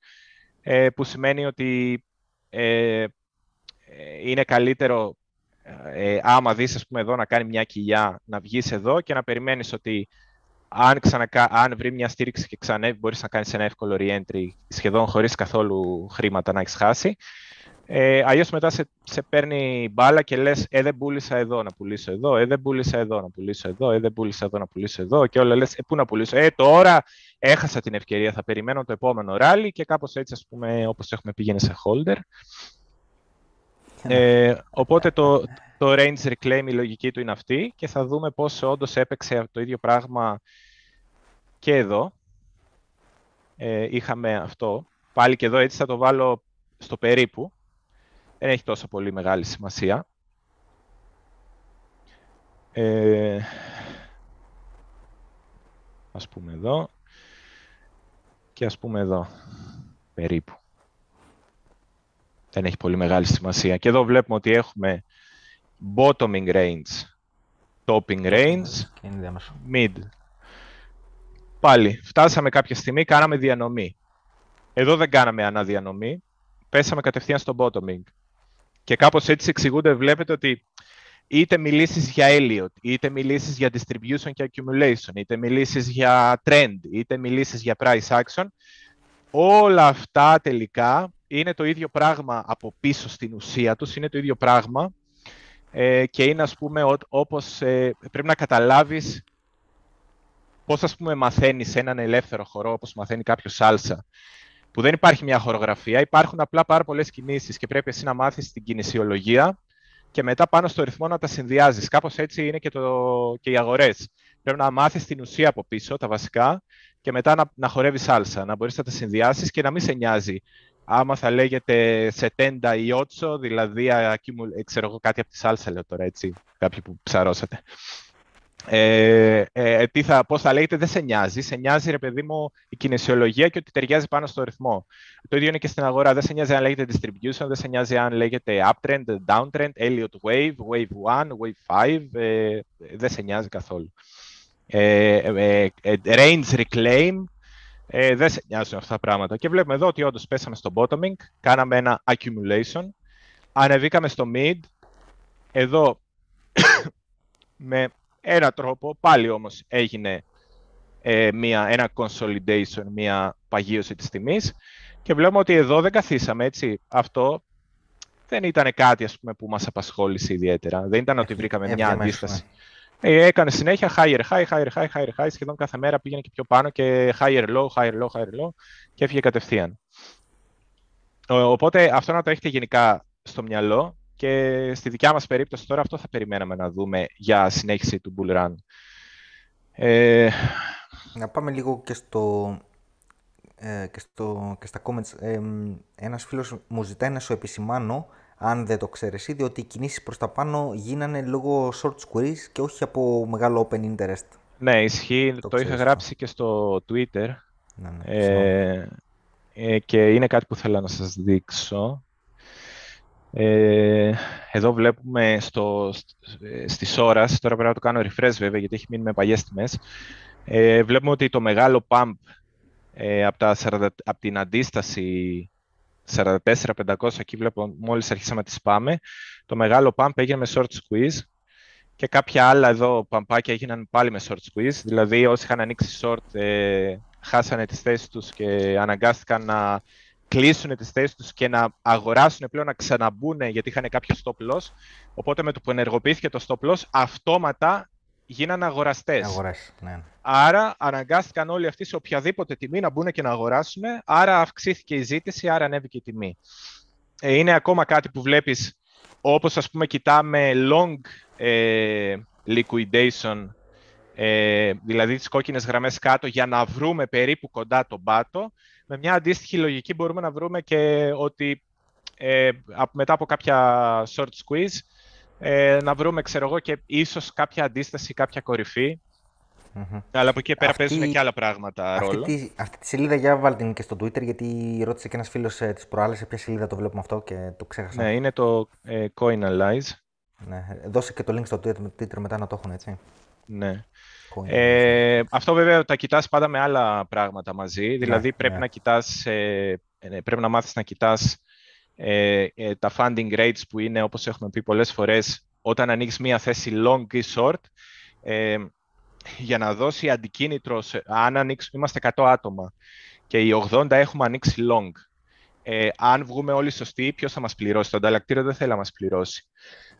ε, που σημαίνει ότι ε, είναι καλύτερο ε, άμα δεις ας πούμε, εδώ να κάνει μια κοιλιά, να βγεις εδώ και να περιμένεις ότι αν, ξανακα... αν βρει μια στήριξη και ξανέβει, μπορείς να κάνεις ένα εύκολο re-entry σχεδόν χωρίς καθόλου χρήματα να έχεις χάσει. Ε, Αλλιώς μετά σε, σε παίρνει μπάλα και λες «Ε, δεν πούλησα εδώ να πουλήσω εδώ, ε, δεν πούλησα εδώ να πουλήσω εδώ, ε, δεν πούλησα εδώ να πουλήσω εδώ» και όλα λες «Ε, πού να πουλήσω, ε, τώρα έχασα την ευκαιρία, θα περιμένω το επόμενο ράλι» και κάπως έτσι, ας πούμε, όπως έχουμε πήγαινε σε holder. Ε, οπότε το, το range reclaim η λογική του είναι αυτή και θα δούμε πώς όντως έπαιξε το ίδιο πράγμα και εδώ. Ε, είχαμε αυτό. Πάλι και εδώ έτσι θα το βάλω στο περίπου. Δεν έχει τόσο πολύ μεγάλη σημασία. Ε, ας πούμε εδώ και ας πούμε εδώ, περίπου δεν έχει πολύ μεγάλη σημασία. Και εδώ βλέπουμε ότι έχουμε bottoming range, topping range, mid. Πάλι, φτάσαμε κάποια στιγμή, κάναμε διανομή. Εδώ δεν κάναμε αναδιανομή, πέσαμε κατευθείαν στο bottoming. Και κάπως έτσι εξηγούνται, βλέπετε ότι είτε μιλήσεις για Elliot, είτε μιλήσεις για distribution και accumulation, είτε μιλήσεις για trend, ite μιλήσεις για price action, όλα αυτά τελικά είναι το ίδιο πράγμα από πίσω στην ουσία τους, είναι το ίδιο πράγμα ε, και είναι ας πούμε όπως ε, πρέπει να καταλάβεις πώς ας πούμε μαθαίνεις έναν ελεύθερο χορό όπως μαθαίνει κάποιος σάλσα που δεν υπάρχει μια χορογραφία, υπάρχουν απλά πάρα πολλές κινήσεις και πρέπει εσύ να μάθεις την κινησιολογία και μετά πάνω στο ρυθμό να τα συνδυάζεις. Κάπως έτσι είναι και, το, και οι αγορές. Πρέπει να μάθεις την ουσία από πίσω, τα βασικά, και μετά να, να χορεύεις σάλσα, να μπορείς να τα συνδυάσεις και να μην σε νοιάζει άμα θα λέγεται σε τέντα ή ότσο, δηλαδή ξέρω εγώ κάτι από τη σάλσα λέω τώρα έτσι, κάποιοι που ψαρώσατε. Ε, ε, τι θα, πώς θα λέγεται, δεν σε νοιάζει. Σε νοιάζει, ρε παιδί μου, η κινησιολογία και ότι ταιριάζει πάνω στο ρυθμό. Το ίδιο είναι και στην αγορά. Δεν σε νοιάζει αν λέγεται distribution, δεν σε νοιάζει αν λέγεται uptrend, downtrend, Elliott wave, wave 1, wave 5. Ε, δεν σε νοιάζει καθόλου. Ε, ε, ε range reclaim, ε, δεν σε νοιάζουν αυτά τα πράγματα. Και βλέπουμε εδώ ότι όντως πέσαμε στο bottoming, κάναμε ένα accumulation, ανεβήκαμε στο mid, εδώ με ένα τρόπο, πάλι όμως έγινε ε, μια, ένα consolidation, μια παγίωση της τιμής και βλέπουμε ότι εδώ δεν καθίσαμε, έτσι. Αυτό δεν ήταν κάτι ας πούμε, που μας απασχόλησε ιδιαίτερα. Δεν ήταν ότι βρήκαμε μια αντίσταση. Ε, έκανε συνέχεια higher high, higher high, higher high, σχεδόν κάθε μέρα πήγαινε και πιο πάνω και higher low, higher low, higher low και έφυγε κατευθείαν. Οπότε αυτό να το έχετε γενικά στο μυαλό και στη δικιά μας περίπτωση τώρα αυτό θα περιμέναμε να δούμε για συνέχιση του bull run. Ε... Να πάμε λίγο και στο, ε, και, στο, και στα comments. Ε, ένας φίλος μου ζητάει να σου επισημάνω αν δεν το ξέρεις ήδη, ότι οι κινήσεις προς τα πάνω γίνανε λόγω short squeeze και όχι από μεγάλο open interest. Ναι, ισχύει. Το, είχα γράψει και στο Twitter. Ναι, ναι, ε, ε, και είναι κάτι που θέλω να σας δείξω. Ε, εδώ βλέπουμε στο, στις ώρες, τώρα πρέπει να το κάνω refresh βέβαια γιατί έχει μείνει με παλιές τιμές, ε, βλέπουμε ότι το μεγάλο pump ε, από, τα, από την αντίσταση 44-500, εκεί βλέπω μόλις αρχίσαμε να τις πάμε. Το μεγάλο pump έγινε με short squeeze και κάποια άλλα εδώ παμπάκια έγιναν πάλι με short squeeze, δηλαδή όσοι είχαν ανοίξει short ε, χάσανε τις θέσεις τους και αναγκάστηκαν να κλείσουν τις θέσεις τους και να αγοράσουν πλέον να ξαναμπούν γιατί είχαν κάποιο stop loss. Οπότε με το που ενεργοποιήθηκε το stop loss, αυτόματα γίνανε αγοραστές. Αγορές, ναι. Άρα αναγκάστηκαν όλοι αυτοί σε οποιαδήποτε τιμή να μπουν και να αγοράσουν, άρα αυξήθηκε η ζήτηση, άρα ανέβηκε η τιμή. Ε, είναι ακόμα κάτι που βλέπεις, όπως ας πούμε κοιτάμε long ε, liquidation, ε, δηλαδή τις κόκκινες γραμμές κάτω για να βρούμε περίπου κοντά τον πάτο, με μια αντίστοιχη λογική μπορούμε να βρούμε και ότι ε, μετά από κάποια short squeeze ε, να βρούμε, ξέρω εγώ, και ίσως κάποια αντίσταση, κάποια Αλλά από εκεί πέρα παίζουν και άλλα πράγματα αυτή ρόλο. Τη, αυτή τη σελίδα για βάλτε την και στο Twitter, γιατί ρώτησε και ένας φίλος ε, της προάλλης σε ποια σελίδα το βλέπουμε αυτό και το ξέχασα. Ναι, είναι το ε, CoinAlyze. Ναι. Δώσε και το link στο Twitter μετά να το έχουν, έτσι. Ναι. Ε, αυτό βέβαια τα κοιτάς πάντα με άλλα πράγματα μαζί. Ναι, δηλαδή πρέπει, ναι. να κοιτάς, ε, ε, πρέπει να μάθεις να κοιτάς ε, ε, τα funding rates που είναι, όπως έχουμε πει πολλές φορές, όταν ανοίγεις μία θέση long ή short, ε, για να δώσει αντικίνητρο, αν ανοίξουμε, είμαστε 100 άτομα και οι 80 έχουμε ανοίξει long. Ε, αν βγούμε όλοι σωστοί, ποιος θα μας πληρώσει. Το ανταλλακτήριο δεν θέλει να μας πληρώσει.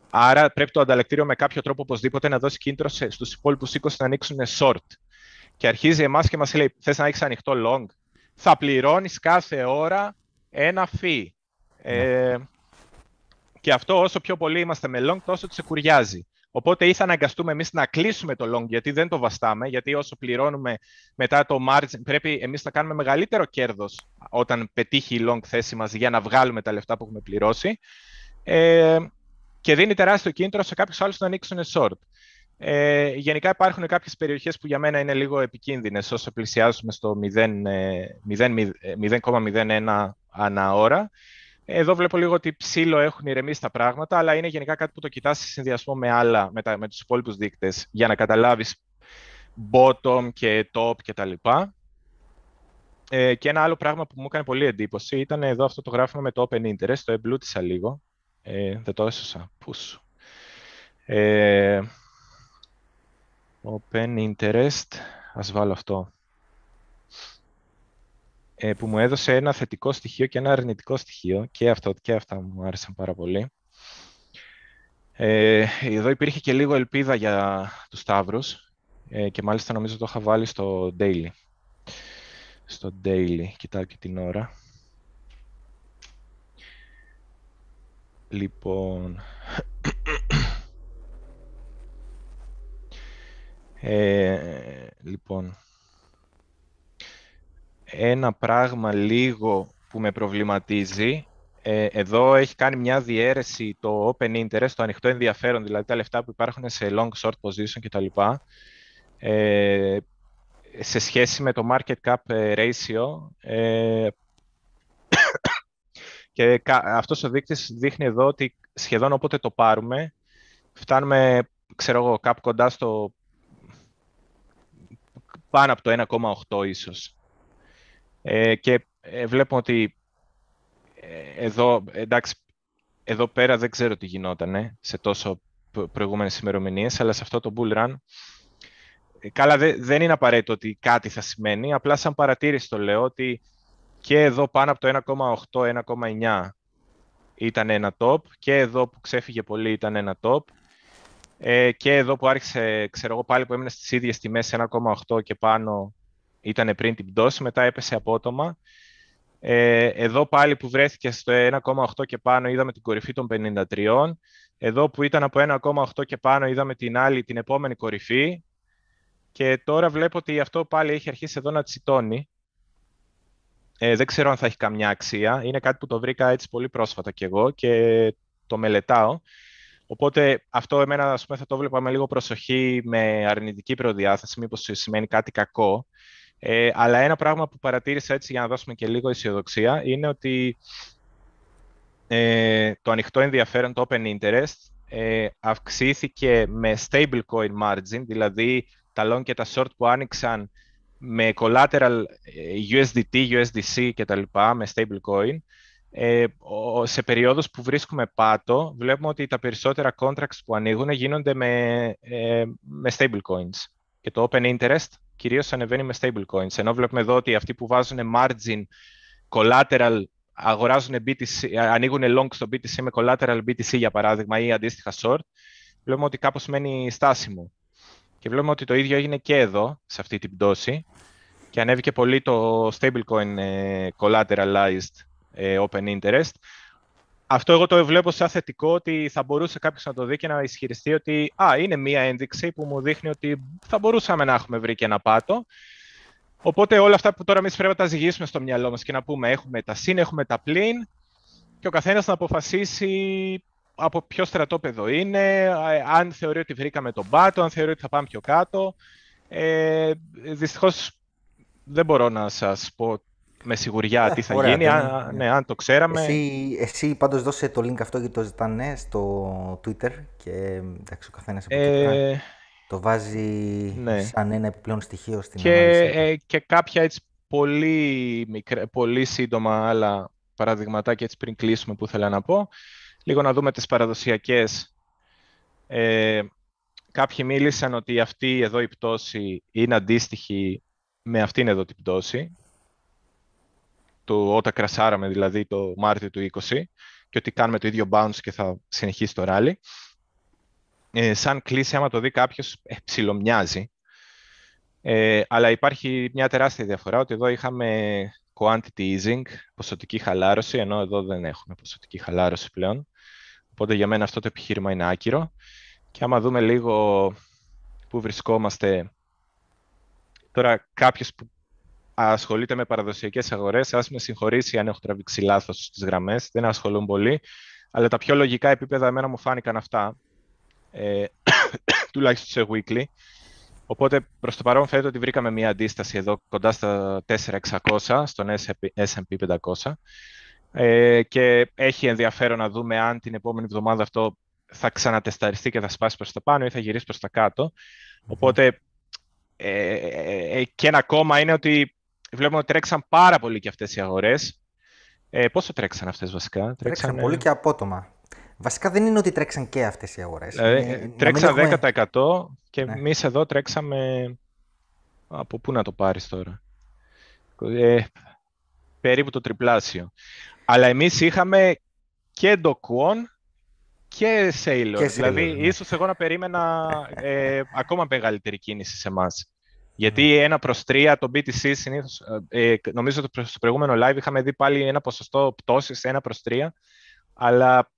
Άρα πρέπει το ανταλλακτήριο με κάποιο τρόπο οπωσδήποτε να δώσει κίνητρο στους υπόλοιπους 20 να ανοίξουν short. Και αρχίζει εμάς και μας λέει: Θες να έχεις ανοιχτό long. Θα πληρώνεις κάθε ώρα ένα fee. Ε, και αυτό όσο πιο πολύ είμαστε με long, τόσο ξεκουριάζει. Οπότε ή θα αναγκαστούμε εμείς να κλείσουμε το long, γιατί δεν το βαστάμε, γιατί όσο πληρώνουμε μετά το margin, πρέπει εμείς να κάνουμε μεγαλύτερο κέρδος όταν πετύχει η long θέση μας για να βγάλουμε τα λεφτά που έχουμε πληρώσει. Ε, και δίνει τεράστιο κίνητρο σε κάποιους άλλους να ανοίξουν short. Ε, γενικά υπάρχουν κάποιες περιοχές που για μένα είναι λίγο επικίνδυνες όσο πλησιάζουμε στο 0,01 ε, ανά ώρα. Εδώ βλέπω λίγο ότι ψήλο έχουν ηρεμήσει τα πράγματα, αλλά είναι γενικά κάτι που το κοιτάς σε συνδυασμό με άλλα, με, τα, με τους υπόλοιπους δείκτες, για να καταλάβεις bottom και top κτλ. Ε, και ένα άλλο πράγμα που μου έκανε πολύ εντύπωση ήταν εδώ αυτό το γράφημα με το open interest, το εμπλούτησα λίγο. Ε, δεν το έσωσα. Πούς. Ε, open interest, ας βάλω αυτό. Ε, που μου έδωσε ένα θετικό στοιχείο και ένα αρνητικό στοιχείο και αυτό και αυτά μου άρεσαν πάρα πολύ. Ε, εδώ υπήρχε και λίγο ελπίδα για τους Σταύρους ε, και μάλιστα νομίζω το είχα βάλει στο daily. Στο daily, κοιτάω και την ώρα. Λοιπόν... Ε, λοιπόν, ένα πράγμα λίγο που με προβληματίζει. Ε, εδώ έχει κάνει μια διαίρεση το open interest, το ανοιχτό ενδιαφέρον, δηλαδή τα λεφτά που υπάρχουν σε long short position κτλ. Ε, σε σχέση με το market cap ε, ratio. Ε, και αυτός ο δείκτης δείχνει εδώ ότι σχεδόν όποτε το πάρουμε, φτάνουμε, ξέρω εγώ, κάπου κοντά στο πάνω από το 1,8 ίσως. Ε, και ε, βλέπουμε ότι ε, εδώ, εντάξει, εδώ πέρα δεν ξέρω τι γινόταν σε τόσο προηγούμενες ημερομηνίες, αλλά σε αυτό το bull run Καλά, δεν είναι απαραίτητο ότι κάτι θα σημαίνει, απλά σαν παρατήρηση το λέω ότι και εδώ πάνω από το 1,8-1,9 ήταν ένα top και εδώ που ξέφυγε πολύ ήταν ένα top και εδώ που άρχισε, ξέρω εγώ πάλι που έμεινε στις ίδιες τιμές 1,8 και πάνω ήταν πριν την πτώση, μετά έπεσε απότομα. Ε, εδώ πάλι που βρέθηκε στο 1,8 και πάνω είδαμε την κορυφή των 53. Εδώ που ήταν από 1,8 και πάνω είδαμε την άλλη, την επόμενη κορυφή. Και τώρα βλέπω ότι αυτό πάλι έχει αρχίσει εδώ να τσιτώνει. Ε, δεν ξέρω αν θα έχει καμιά αξία. Είναι κάτι που το βρήκα έτσι πολύ πρόσφατα κι εγώ και το μελετάω. Οπότε αυτό εμένα ας πούμε, θα το βλέπα με λίγο προσοχή, με αρνητική προδιάθεση, μήπως σημαίνει κάτι κακό. Ε, αλλά ένα πράγμα που παρατήρησα έτσι για να δώσουμε και λίγο αισιοδοξία είναι ότι ε, το ανοιχτό ενδιαφέρον, το open interest, ε, αυξήθηκε με stablecoin margin, δηλαδή τα long και τα short που άνοιξαν με collateral ε, USDT, USDC και τα λοιπά, με stablecoin, ε, σε περίοδους που βρίσκουμε πάτο, βλέπουμε ότι τα περισσότερα contracts που ανοίγουν γίνονται με, ε, με stablecoins. Και το open interest κυρίως ανεβαίνει με stablecoins. Ενώ βλέπουμε εδώ ότι αυτοί που βάζουν margin, collateral, αγοράζουν BTC, ανοίγουν long στο BTC με collateral BTC για παράδειγμα ή αντίστοιχα short, βλέπουμε ότι κάπως μένει στάσιμο. Και βλέπουμε ότι το ίδιο έγινε και εδώ, σε αυτή την πτώση. Και ανέβηκε πολύ το stablecoin ε, collateralized ε, open interest. Αυτό εγώ το βλέπω σαν θετικό ότι θα μπορούσε κάποιος να το δει και να ισχυριστεί ότι α, είναι μία ένδειξη που μου δείχνει ότι θα μπορούσαμε να έχουμε βρει και ένα πάτο. Οπότε όλα αυτά που τώρα εμείς πρέπει να τα ζυγίσουμε στο μυαλό μας και να πούμε έχουμε τα συν, έχουμε τα πλήν και ο καθένας να αποφασίσει από ποιο στρατόπεδο είναι, αν θεωρεί ότι βρήκαμε τον πάτο, αν θεωρεί ότι θα πάμε πιο κάτω. Ε, δυστυχώς δεν μπορώ να σας πω με σιγουριά ε, τι θα γίνει, αν, ναι, αν το ξέραμε. Εσύ, εσύ πάντως δώσε το link αυτό γιατί το ζητάνε στο Twitter και εντάξει ο καθένας από ε, το βάζει ναι. σαν ένα επιπλέον στοιχείο στην και, ε, και κάποια έτσι πολύ, μικρέ, πολύ σύντομα άλλα παραδειγματάκια έτσι πριν κλείσουμε που ήθελα να πω. Λίγο να δούμε τις παραδοσιακές. Ε, κάποιοι μίλησαν ότι αυτή εδώ η πτώση είναι αντίστοιχη με αυτήν εδώ την πτώση, το, όταν κρασάραμε δηλαδή το Μάρτιο του 20 και ότι κάνουμε το ίδιο bounce και θα συνεχίσει το rally. Ε, σαν κλίση, άμα το δει κάποιος, ε, ψιλομοιάζει. Ε, αλλά υπάρχει μια τεράστια διαφορά, ότι εδώ είχαμε quantity easing, ποσοτική χαλάρωση, ενώ εδώ δεν έχουμε ποσοτική χαλάρωση πλέον. Οπότε για μένα αυτό το επιχείρημα είναι άκυρο. Και άμα δούμε λίγο πού βρισκόμαστε Τώρα, κάποιος που ασχολείται με παραδοσιακές αγορές, ας με συγχωρήσει αν έχω τραβήξει λάθος στις γραμμές, δεν ασχολούν πολύ, αλλά τα πιο λογικά επίπεδα εμένα μου φάνηκαν αυτά, ε, τουλάχιστον σε weekly. Οπότε προς το παρόν φαίνεται ότι βρήκαμε μια αντίσταση εδώ κοντά στα 4600 στον S&P 500 ε, και έχει ενδιαφέρον να δούμε αν την επόμενη εβδομάδα αυτό θα ξανατεσταριστεί και θα σπάσει προς τα πάνω ή θα γυρίσει προς τα κάτω. Οπότε ε, ε, ε, και ένα ακόμα είναι ότι βλέπουμε ότι τρέξαν πάρα πολύ και αυτές οι αγορές. Ε, πόσο τρέξαν αυτές βασικά; Τρέξαν, τρέξαν πολύ και απότομα. Βασικά δεν είναι ότι τρέξαν και αυτές οι αγορές. Ε, τρέξαν 10% και ναι. εμείς εδώ τρέξαμε... Από πού να το πάρεις τώρα; Ε, περίπου το τριπλάσιο. Αλλά εμείς είχαμε και ντοκουόν και Sailor. δηλαδή, ναι. ίσως εγώ να περίμενα ε, ακόμα μεγαλύτερη κίνηση σε εμάς. Γιατί ναι. ένα προς τρία το BTC συνήθως. Ε, νομίζω ότι στο προηγούμενο live είχαμε δει πάλι ένα ποσοστό πτώσης ένα προς τρία, αλλά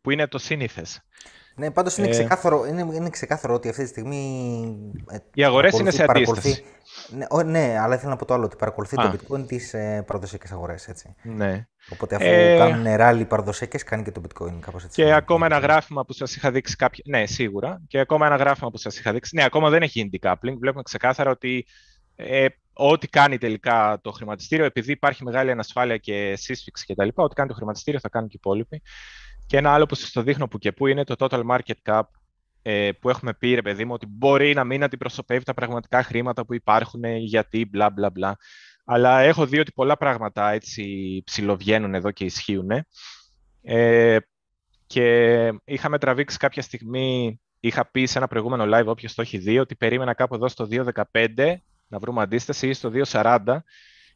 που είναι το σύνηθες. Ναι, πάντως είναι, ε, ξεκάθαρο, είναι, είναι ξεκάθαρο ότι αυτή τη στιγμή. Ε, Οι αγορές είναι σε αντίσταση. Ναι, ο, ναι, αλλά ήθελα να πω το άλλο, ότι παρακολουθεί Α. το bitcoin τις ε, παραδοσιακές αγορές. Ναι. Οπότε αφού ε... κάνουν ράλι παραδοσιακές, κάνει και το bitcoin κάπως έτσι. Και ακόμα ένα γράφημα που σας είχα δείξει. Κάποια... Ναι, σίγουρα. Και ακόμα ένα γράφημα που σας είχα δείξει. Ναι, ακόμα δεν έχει γίνει decoupling. Βλέπουμε ξεκάθαρα ότι ε, ό,τι κάνει τελικά το χρηματιστήριο, επειδή υπάρχει μεγάλη ανασφάλεια και σύσφυξη κτλ., ό,τι κάνει το χρηματιστήριο θα κάνουν και οι υπόλοιποι. Και ένα άλλο που σας το δείχνω που και που είναι το total market cap ε, που έχουμε πει, ρε παιδί μου, ότι μπορεί να μην αντιπροσωπεύει τα πραγματικά χρήματα που υπάρχουν, γιατί μπλα μπλα μπλα. Αλλά έχω δει ότι πολλά πράγματα έτσι ψιλοβγαίνουν εδώ και ισχύουν. Ε, και είχαμε τραβήξει κάποια στιγμή, είχα πει σε ένα προηγούμενο live, όποιος το έχει δει, ότι περίμενα κάπου εδώ στο 2.15 να βρούμε αντίσταση ή στο 2.40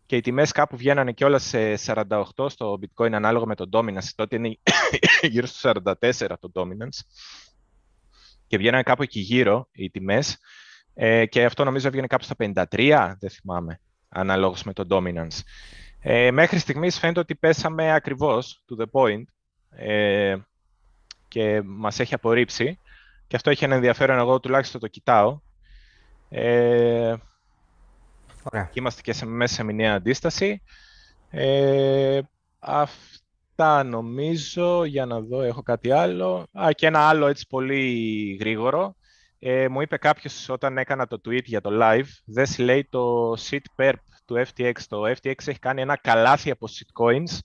και οι τιμές κάπου βγαίνανε και όλα σε 48 στο bitcoin ανάλογα με το dominance. Τότε είναι γύρω στο 44 το dominance και βγαίνανε κάπου εκεί γύρω οι τιμές ε, και αυτό νομίζω βγαίνει κάπου στα 53, δεν θυμάμαι, αναλόγως με το dominance. Ε, μέχρι στιγμής φαίνεται ότι πέσαμε ακριβώς, to the point, ε, και μας έχει απορρίψει. Και αυτό έχει ένα ενδιαφέρον, εγώ τουλάχιστον το κοιτάω. Ε, Ωραία. είμαστε και σε, μέσα σε μια αντίσταση. Ε, Αυτά νομίζω, για να δω, έχω κάτι άλλο. Α, και ένα άλλο έτσι πολύ γρήγορο. Ε, μου είπε κάποιος όταν έκανα το tweet για το live, δεν λέει το sit perp του FTX. Το FTX έχει κάνει ένα καλάθι από shitcoins,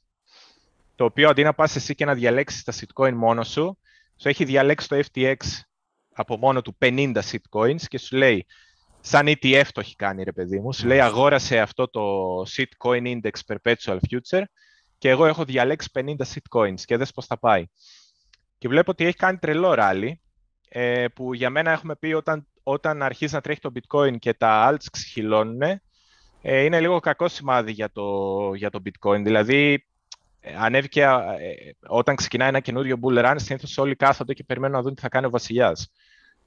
το οποίο αντί να πας εσύ και να διαλέξεις τα shitcoin μόνος σου, σου έχει διαλέξει το FTX από μόνο του 50 shitcoins και σου λέει, σαν ETF το έχει κάνει ρε παιδί μου, σου λέει αγόρασε αυτό το shitcoin index perpetual future και εγώ έχω διαλέξει 50 shitcoins και δες πώς θα πάει. Και βλέπω ότι έχει κάνει τρελό ράλι, ε, που για μένα έχουμε πει όταν, όταν αρχίζει να τρέχει το bitcoin και τα alts ξεχυλώνουν, ε, είναι λίγο κακό σημάδι για το, για το bitcoin. Δηλαδή, ε, ανέβηκε, ε, όταν ξεκινάει ένα καινούριο bull run, συνήθως όλοι κάθονται και περιμένουν να δουν τι θα κάνει ο βασιλιάς.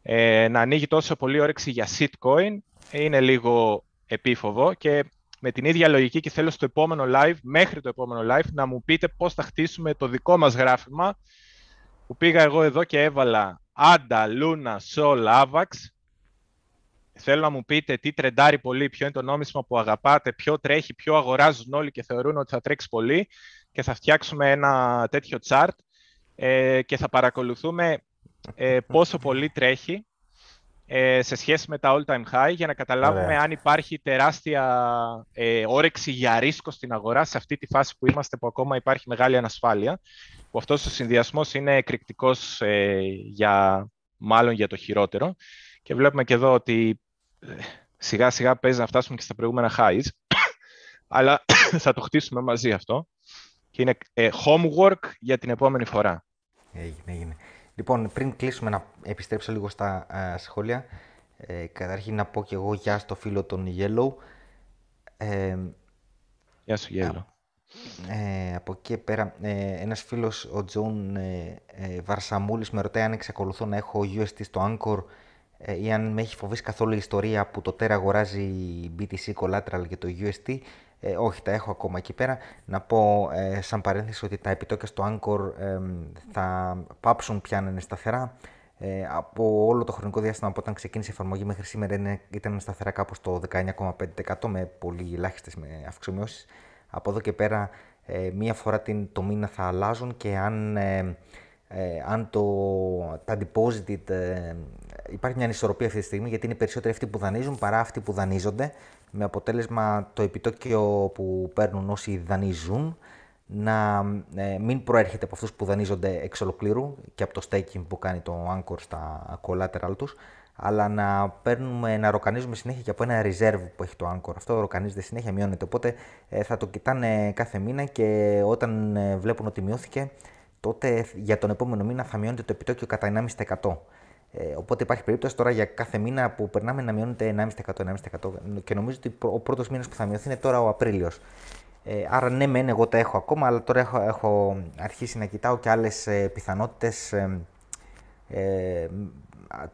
Ε, να ανοίγει τόσο πολύ όρεξη για shitcoin είναι λίγο επίφοβο και με την ίδια λογική και θέλω στο επόμενο live, μέχρι το επόμενο live, να μου πείτε πώς θα χτίσουμε το δικό μας γράφημα που πήγα εγώ εδώ και έβαλα Άντα, Λούνα, Σολ, Άβαξ. Θέλω να μου πείτε τι τρεντάρει πολύ, ποιο είναι το νόμισμα που αγαπάτε, ποιο τρέχει, ποιο αγοράζουν όλοι και θεωρούν ότι θα τρέξει πολύ και θα φτιάξουμε ένα τέτοιο chart ε, και θα παρακολουθούμε ε, πόσο πολύ τρέχει ε, σε σχέση με τα all-time high για να καταλάβουμε αν υπάρχει τεράστια ε, όρεξη για ρίσκο στην αγορά σε αυτή τη φάση που είμαστε που ακόμα υπάρχει μεγάλη ανασφάλεια που αυτός ο συνδυασμός είναι εκρηκτικός ε, για, μάλλον για το χειρότερο και βλέπουμε και εδώ ότι ε, σιγά σιγά παίζει να φτάσουμε και στα προηγούμενα highs αλλά θα το χτίσουμε μαζί αυτό και είναι ε, homework για την επόμενη φορά. Έγινε, έγινε. Λοιπόν, πριν κλείσουμε να επιστρέψω λίγο στα σχόλια, ε, καταρχήν να πω και εγώ γεια στο φίλο τον Yellow. Ε, γεια σου Yellow. Ε, από εκεί πέρα, ε, ένας φίλος, ο Τζον ε, ε, Βαρσαμούλης, με ρωτάει αν εξακολουθώ να έχω UST στο Anchor ε, ή αν με έχει φοβήσει καθόλου η ιστορία που το Terra αγοράζει BTC Collateral για το UST. Ε, όχι, τα έχω ακόμα εκεί πέρα. Να πω ε, σαν παρένθεση ότι τα επιτόκια στο Anchor θα πάψουν πια να είναι σταθερά. Ε, από όλο το χρονικό διάστημα από όταν ξεκίνησε η εφαρμογή μέχρι σήμερα είναι, ήταν σταθερά κάπου στο 19,5% με πολύ ελάχιστες αυξομοιώσεις. Από εδώ και πέρα ε, μία φορά την, το μήνα θα αλλάζουν και αν, ε, ε αν το, τα deposited υπάρχει μια ανισορροπία αυτή τη στιγμή γιατί είναι περισσότεροι αυτοί που δανείζουν παρά αυτοί που δανείζονται με αποτέλεσμα το επιτόκιο που παίρνουν όσοι δανείζουν να ε, μην προέρχεται από αυτούς που δανείζονται εξ ολοκλήρου και από το staking που κάνει το Anchor στα collateral τους, αλλά να, παίρνουμε, να ροκανίζουμε συνέχεια και από ένα reserve που έχει το Anchor. Αυτό ροκανίζεται συνέχεια, μειώνεται. Οπότε ε, θα το κοιτάνε κάθε μήνα και όταν ε, βλέπουν ότι μειώθηκε, τότε για τον επόμενο μήνα θα μειώνεται το επιτόκιο κατά 1,5%. Ε, οπότε υπάρχει περίπτωση τώρα για κάθε μήνα που περνάμε να μειώνεται 1,5%, 1,5% και νομίζω ότι ο πρώτος μήνας που θα μειωθεί είναι τώρα ο Απρίλιος. Ε, άρα ναι, μεν εγώ τα έχω ακόμα, αλλά τώρα έχω, έχω αρχίσει να κοιτάω και άλλες ε, πιθανότητες. Ε, ε,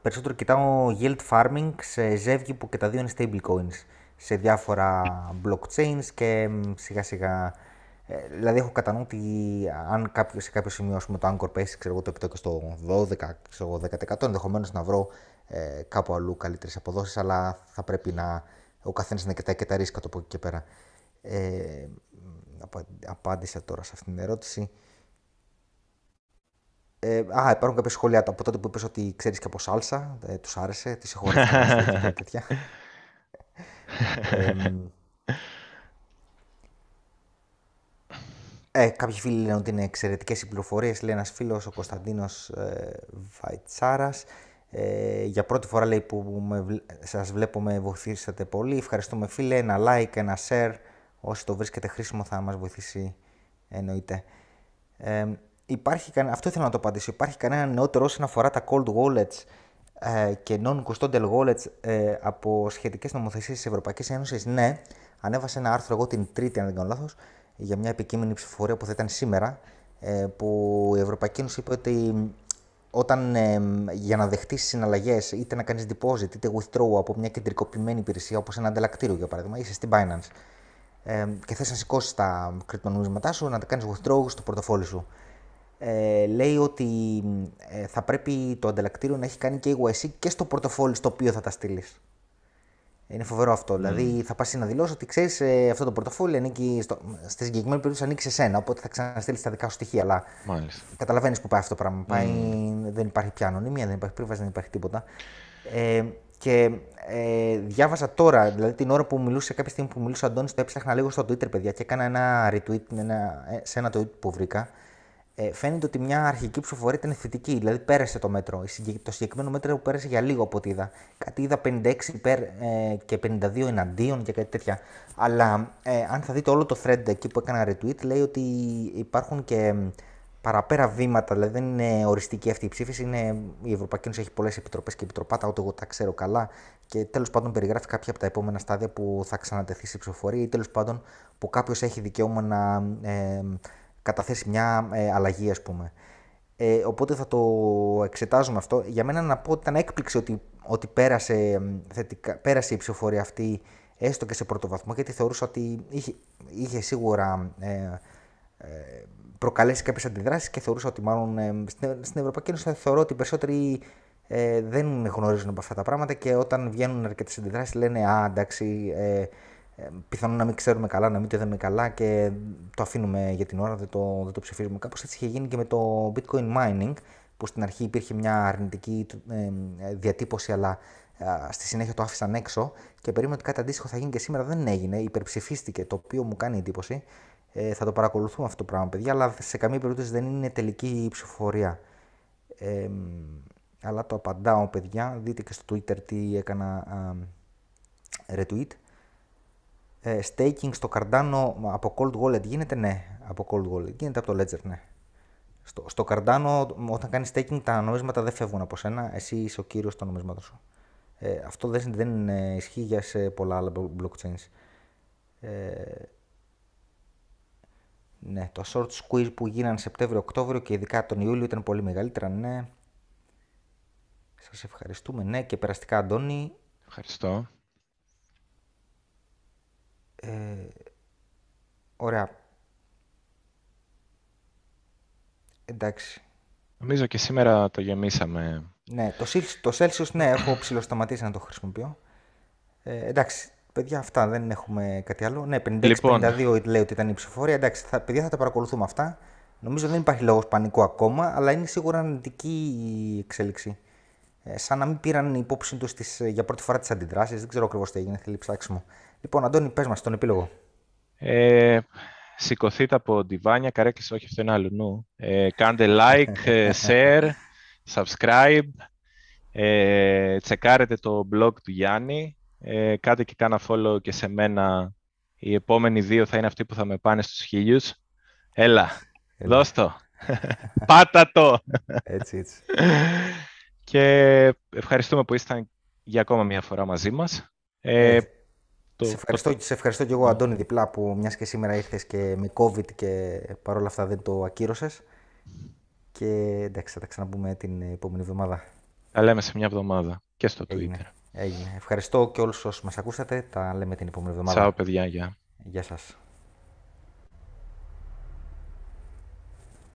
περισσότερο κοιτάω yield farming σε ζεύγη που και τα δύο είναι stable coins σε διάφορα blockchains και σιγά σιγά ε, δηλαδή, έχω κατά νου ότι αν κάποιο, σε κάποιο σημείο πούμε, το Anchor πέσει ξέρω, το επιτόκιο στο 12, ξέρω, 10%, ενδεχομένως να βρω ε, κάπου αλλού καλύτερες αποδόσεις, αλλά θα πρέπει να, ο καθένας να κοιτάει και τα ρίσκα το από εκεί και πέρα. Ε, απάντησα τώρα σε αυτήν την ερώτηση. Ε, α, υπάρχουν κάποια σχόλια από τότε που είπες ότι ξέρεις και από σάλσα. Ε, τους άρεσε, τη συγχωρείτε τέτοια. ε, Ε, κάποιοι φίλοι λένε ότι είναι εξαιρετικές οι πληροφορίες. Λέει ένας φίλος, ο Κωνσταντίνος ε, Βαϊτσάρας. Ε, για πρώτη φορά λέει που σας βλέπω με βοηθήσατε πολύ. Ευχαριστούμε φίλε. Ένα like, ένα share. Όσοι το βρίσκετε χρήσιμο θα μας βοηθήσει εννοείται. Ε, υπάρχει, αυτό ήθελα να το απαντήσω. Υπάρχει κανένα νεότερο όσον αφορά τα cold wallets ε, και non-custodial wallets ε, από σχετικές νομοθεσίες της Ευρωπαϊκής Ένωσης; Ναι, ανέβασε ένα άρθρο εγώ την Τρίτη, αν δεν κάνω λάθος, για μια επικείμενη ψηφοφορία που θα ήταν σήμερα, ε, που η Ευρωπαϊκή Ένωση είπε ότι όταν ε, για να δεχτείς συναλλαγές, είτε να κάνεις deposit είτε withdraw από μια κεντρικοποιημένη υπηρεσία όπως ένα ανταλλακτήριο για παράδειγμα, είσαι στην Binance ε, και θες να σηκώσεις τα κρυπτονομίσματά σου, να τα κάνεις withdraw στο πορτοφόλι σου. Ε, λέει ότι ε, θα πρέπει το ανταλλακτήριο να έχει κάνει KYC και στο πορτοφόλι στο οποίο θα τα στείλεις. Είναι φοβερό αυτό. Mm. Δηλαδή θα πας να δηλώσει ότι ξέρεις ε, αυτό το πορτοφόλι ανήκει. Στο, στη συγκεκριμένη περίπτωση ανήκει σε σένα. Οπότε θα ξαναστείλεις τα δικά σου στοιχεία. Αλλά καταλαβαίνεις που πάει αυτό το πράγμα. Mm. Πάει, δεν υπάρχει πια ανωνυμία, δεν υπάρχει πρίβαση, δεν υπάρχει τίποτα. Ε, και ε, διάβασα τώρα, δηλαδή την ώρα που μιλούσε, κάποια στιγμή που μιλούσε ο Αντώνης, το έψαχνα λίγο στο Twitter, παιδιά, και έκανα ένα retweet ένα, ε, σε ένα tweet που βρήκα ε, φαίνεται ότι μια αρχική ψηφοφορία ήταν θετική, δηλαδή πέρασε το μέτρο. Το συγκεκριμένο μέτρο πέρασε για λίγο από ό,τι είδα. Κάτι είδα 56 υπέρ ε, και 52 εναντίον και κάτι τέτοια. Αλλά ε, αν θα δείτε όλο το thread εκεί που έκανα retweet, λέει ότι υπάρχουν και παραπέρα βήματα, δηλαδή δεν είναι οριστική αυτή η ψήφιση. Είναι, η Ευρωπαϊκή Ένωση έχει πολλές επιτροπές και επιτροπάτα, ούτε εγώ τα ξέρω καλά. Και τέλος πάντων περιγράφει κάποια από τα επόμενα στάδια που θα ξανατεθεί σε ψηφοφορία ή τέλος πάντων που κάποιος έχει δικαίωμα να. Ε, καταθέσει μια ε, αλλαγή, ας πούμε. Ε, οπότε θα το εξετάζουμε αυτό. Για μένα να πω ότι ήταν έκπληξη ότι, ότι πέρασε, θετικά, πέρασε η ψηφοφορία αυτή έστω και σε πρώτο βαθμό, γιατί θεωρούσα ότι είχε, είχε σίγουρα ε, ε, προκαλέσει κάποιες αντιδράσεις και θεωρούσα ότι μάλλον ε, στην, Ευρωπαϊκή Ένωση θεωρώ ότι οι περισσότεροι ε, δεν γνωρίζουν από αυτά τα πράγματα και όταν βγαίνουν αρκετές αντιδράσεις λένε Α, εντάξει, ε, ε, πιθανόν να μην ξέρουμε καλά, να μην το είδαμε καλά και το αφήνουμε για την ώρα, δεν το, δεν το ψηφίζουμε. Κάπως έτσι είχε γίνει και με το bitcoin mining, που στην αρχή υπήρχε μια αρνητική ε, διατύπωση, αλλά στη συνέχεια το άφησαν έξω και περίμενα ότι κάτι αντίστοιχο θα γίνει και σήμερα. Δεν έγινε, υπερψηφίστηκε, το οποίο μου κάνει εντύπωση. Ε, θα το παρακολουθούμε αυτό το πράγμα, παιδιά, αλλά σε καμία περίπτωση δεν είναι τελική ψηφοφορία. Ε, αλλά το απαντάω, παιδιά. Δείτε και στο Twitter τι έκανα α, retweet. Ε, staking στο Cardano από Cold Wallet γίνεται, ναι. Από Cold Wallet γίνεται από το Ledger, ναι. Στο, στο Cardano, όταν κάνεις staking, τα νομίσματα δεν φεύγουν από σένα. Εσύ είσαι ο κύριος των νομισμάτων σου. Ε, αυτό δεν, δεν ισχύει για σε πολλά άλλα blockchains. Ε, ναι, το short squeeze που γίνανε Σεπτέμβριο-Οκτώβριο και ειδικά τον Ιούλιο ήταν πολύ μεγαλύτερα, ναι. Σας ευχαριστούμε, ναι, και περαστικά Αντώνη. Ευχαριστώ. Ε, ωραία. Εντάξει. Νομίζω και σήμερα το γεμίσαμε. Ναι, το, το Celsius, ναι, έχω ψηλοσταματήσει να το χρησιμοποιώ. Ε, εντάξει, παιδιά, αυτά δεν έχουμε κάτι άλλο. Ναι, 56-52 λοιπόν. λέει ότι ήταν η ψηφοφορία. Εντάξει, θα, παιδιά, θα τα παρακολουθούμε αυτά. Νομίζω δεν υπάρχει λόγος πανικού ακόμα, αλλά είναι σίγουρα αρνητική η εξέλιξη. Ε, σαν να μην πήραν υπόψη τους ε, για πρώτη φορά τις αντιδράσεις. Δεν ξέρω ακριβώς τι έγινε, θέλει ψάξιμο. Λοιπόν, Αντώνη, πες μας τον επίλογο. Ε, σηκωθείτε από διβάνια, καρέκλες, όχι αυτό είναι άλλο νου. Ε, κάντε like, ε, share, subscribe. Ε, τσεκάρετε το blog του Γιάννη. Ε, κάντε και κάνα follow και σε μένα. Οι επόμενοι δύο θα είναι αυτοί που θα με πάνε στους χίλιους. Έλα, Έλα. δώσ' το. Πάτα το. Έτσι, έτσι. Και ευχαριστούμε που ήσταν για ακόμα μια φορά μαζί μας. Ε, το, σε, ευχαριστώ, το... σε ευχαριστώ και εγώ, Αντώνη, διπλά, που μιας και σήμερα ήρθες και με COVID και παρόλα αυτά δεν το ακύρωσες. Και εντάξει, θα τα ξαναπούμε την επόμενη εβδομάδα. Τα λέμε σε μια εβδομάδα και στο Twitter. Έγινε. Ευχαριστώ και όλους όσους μας ακούσατε. Τα λέμε την επόμενη εβδομάδα. Τσάω, παιδιά. Γεια. Γεια σας.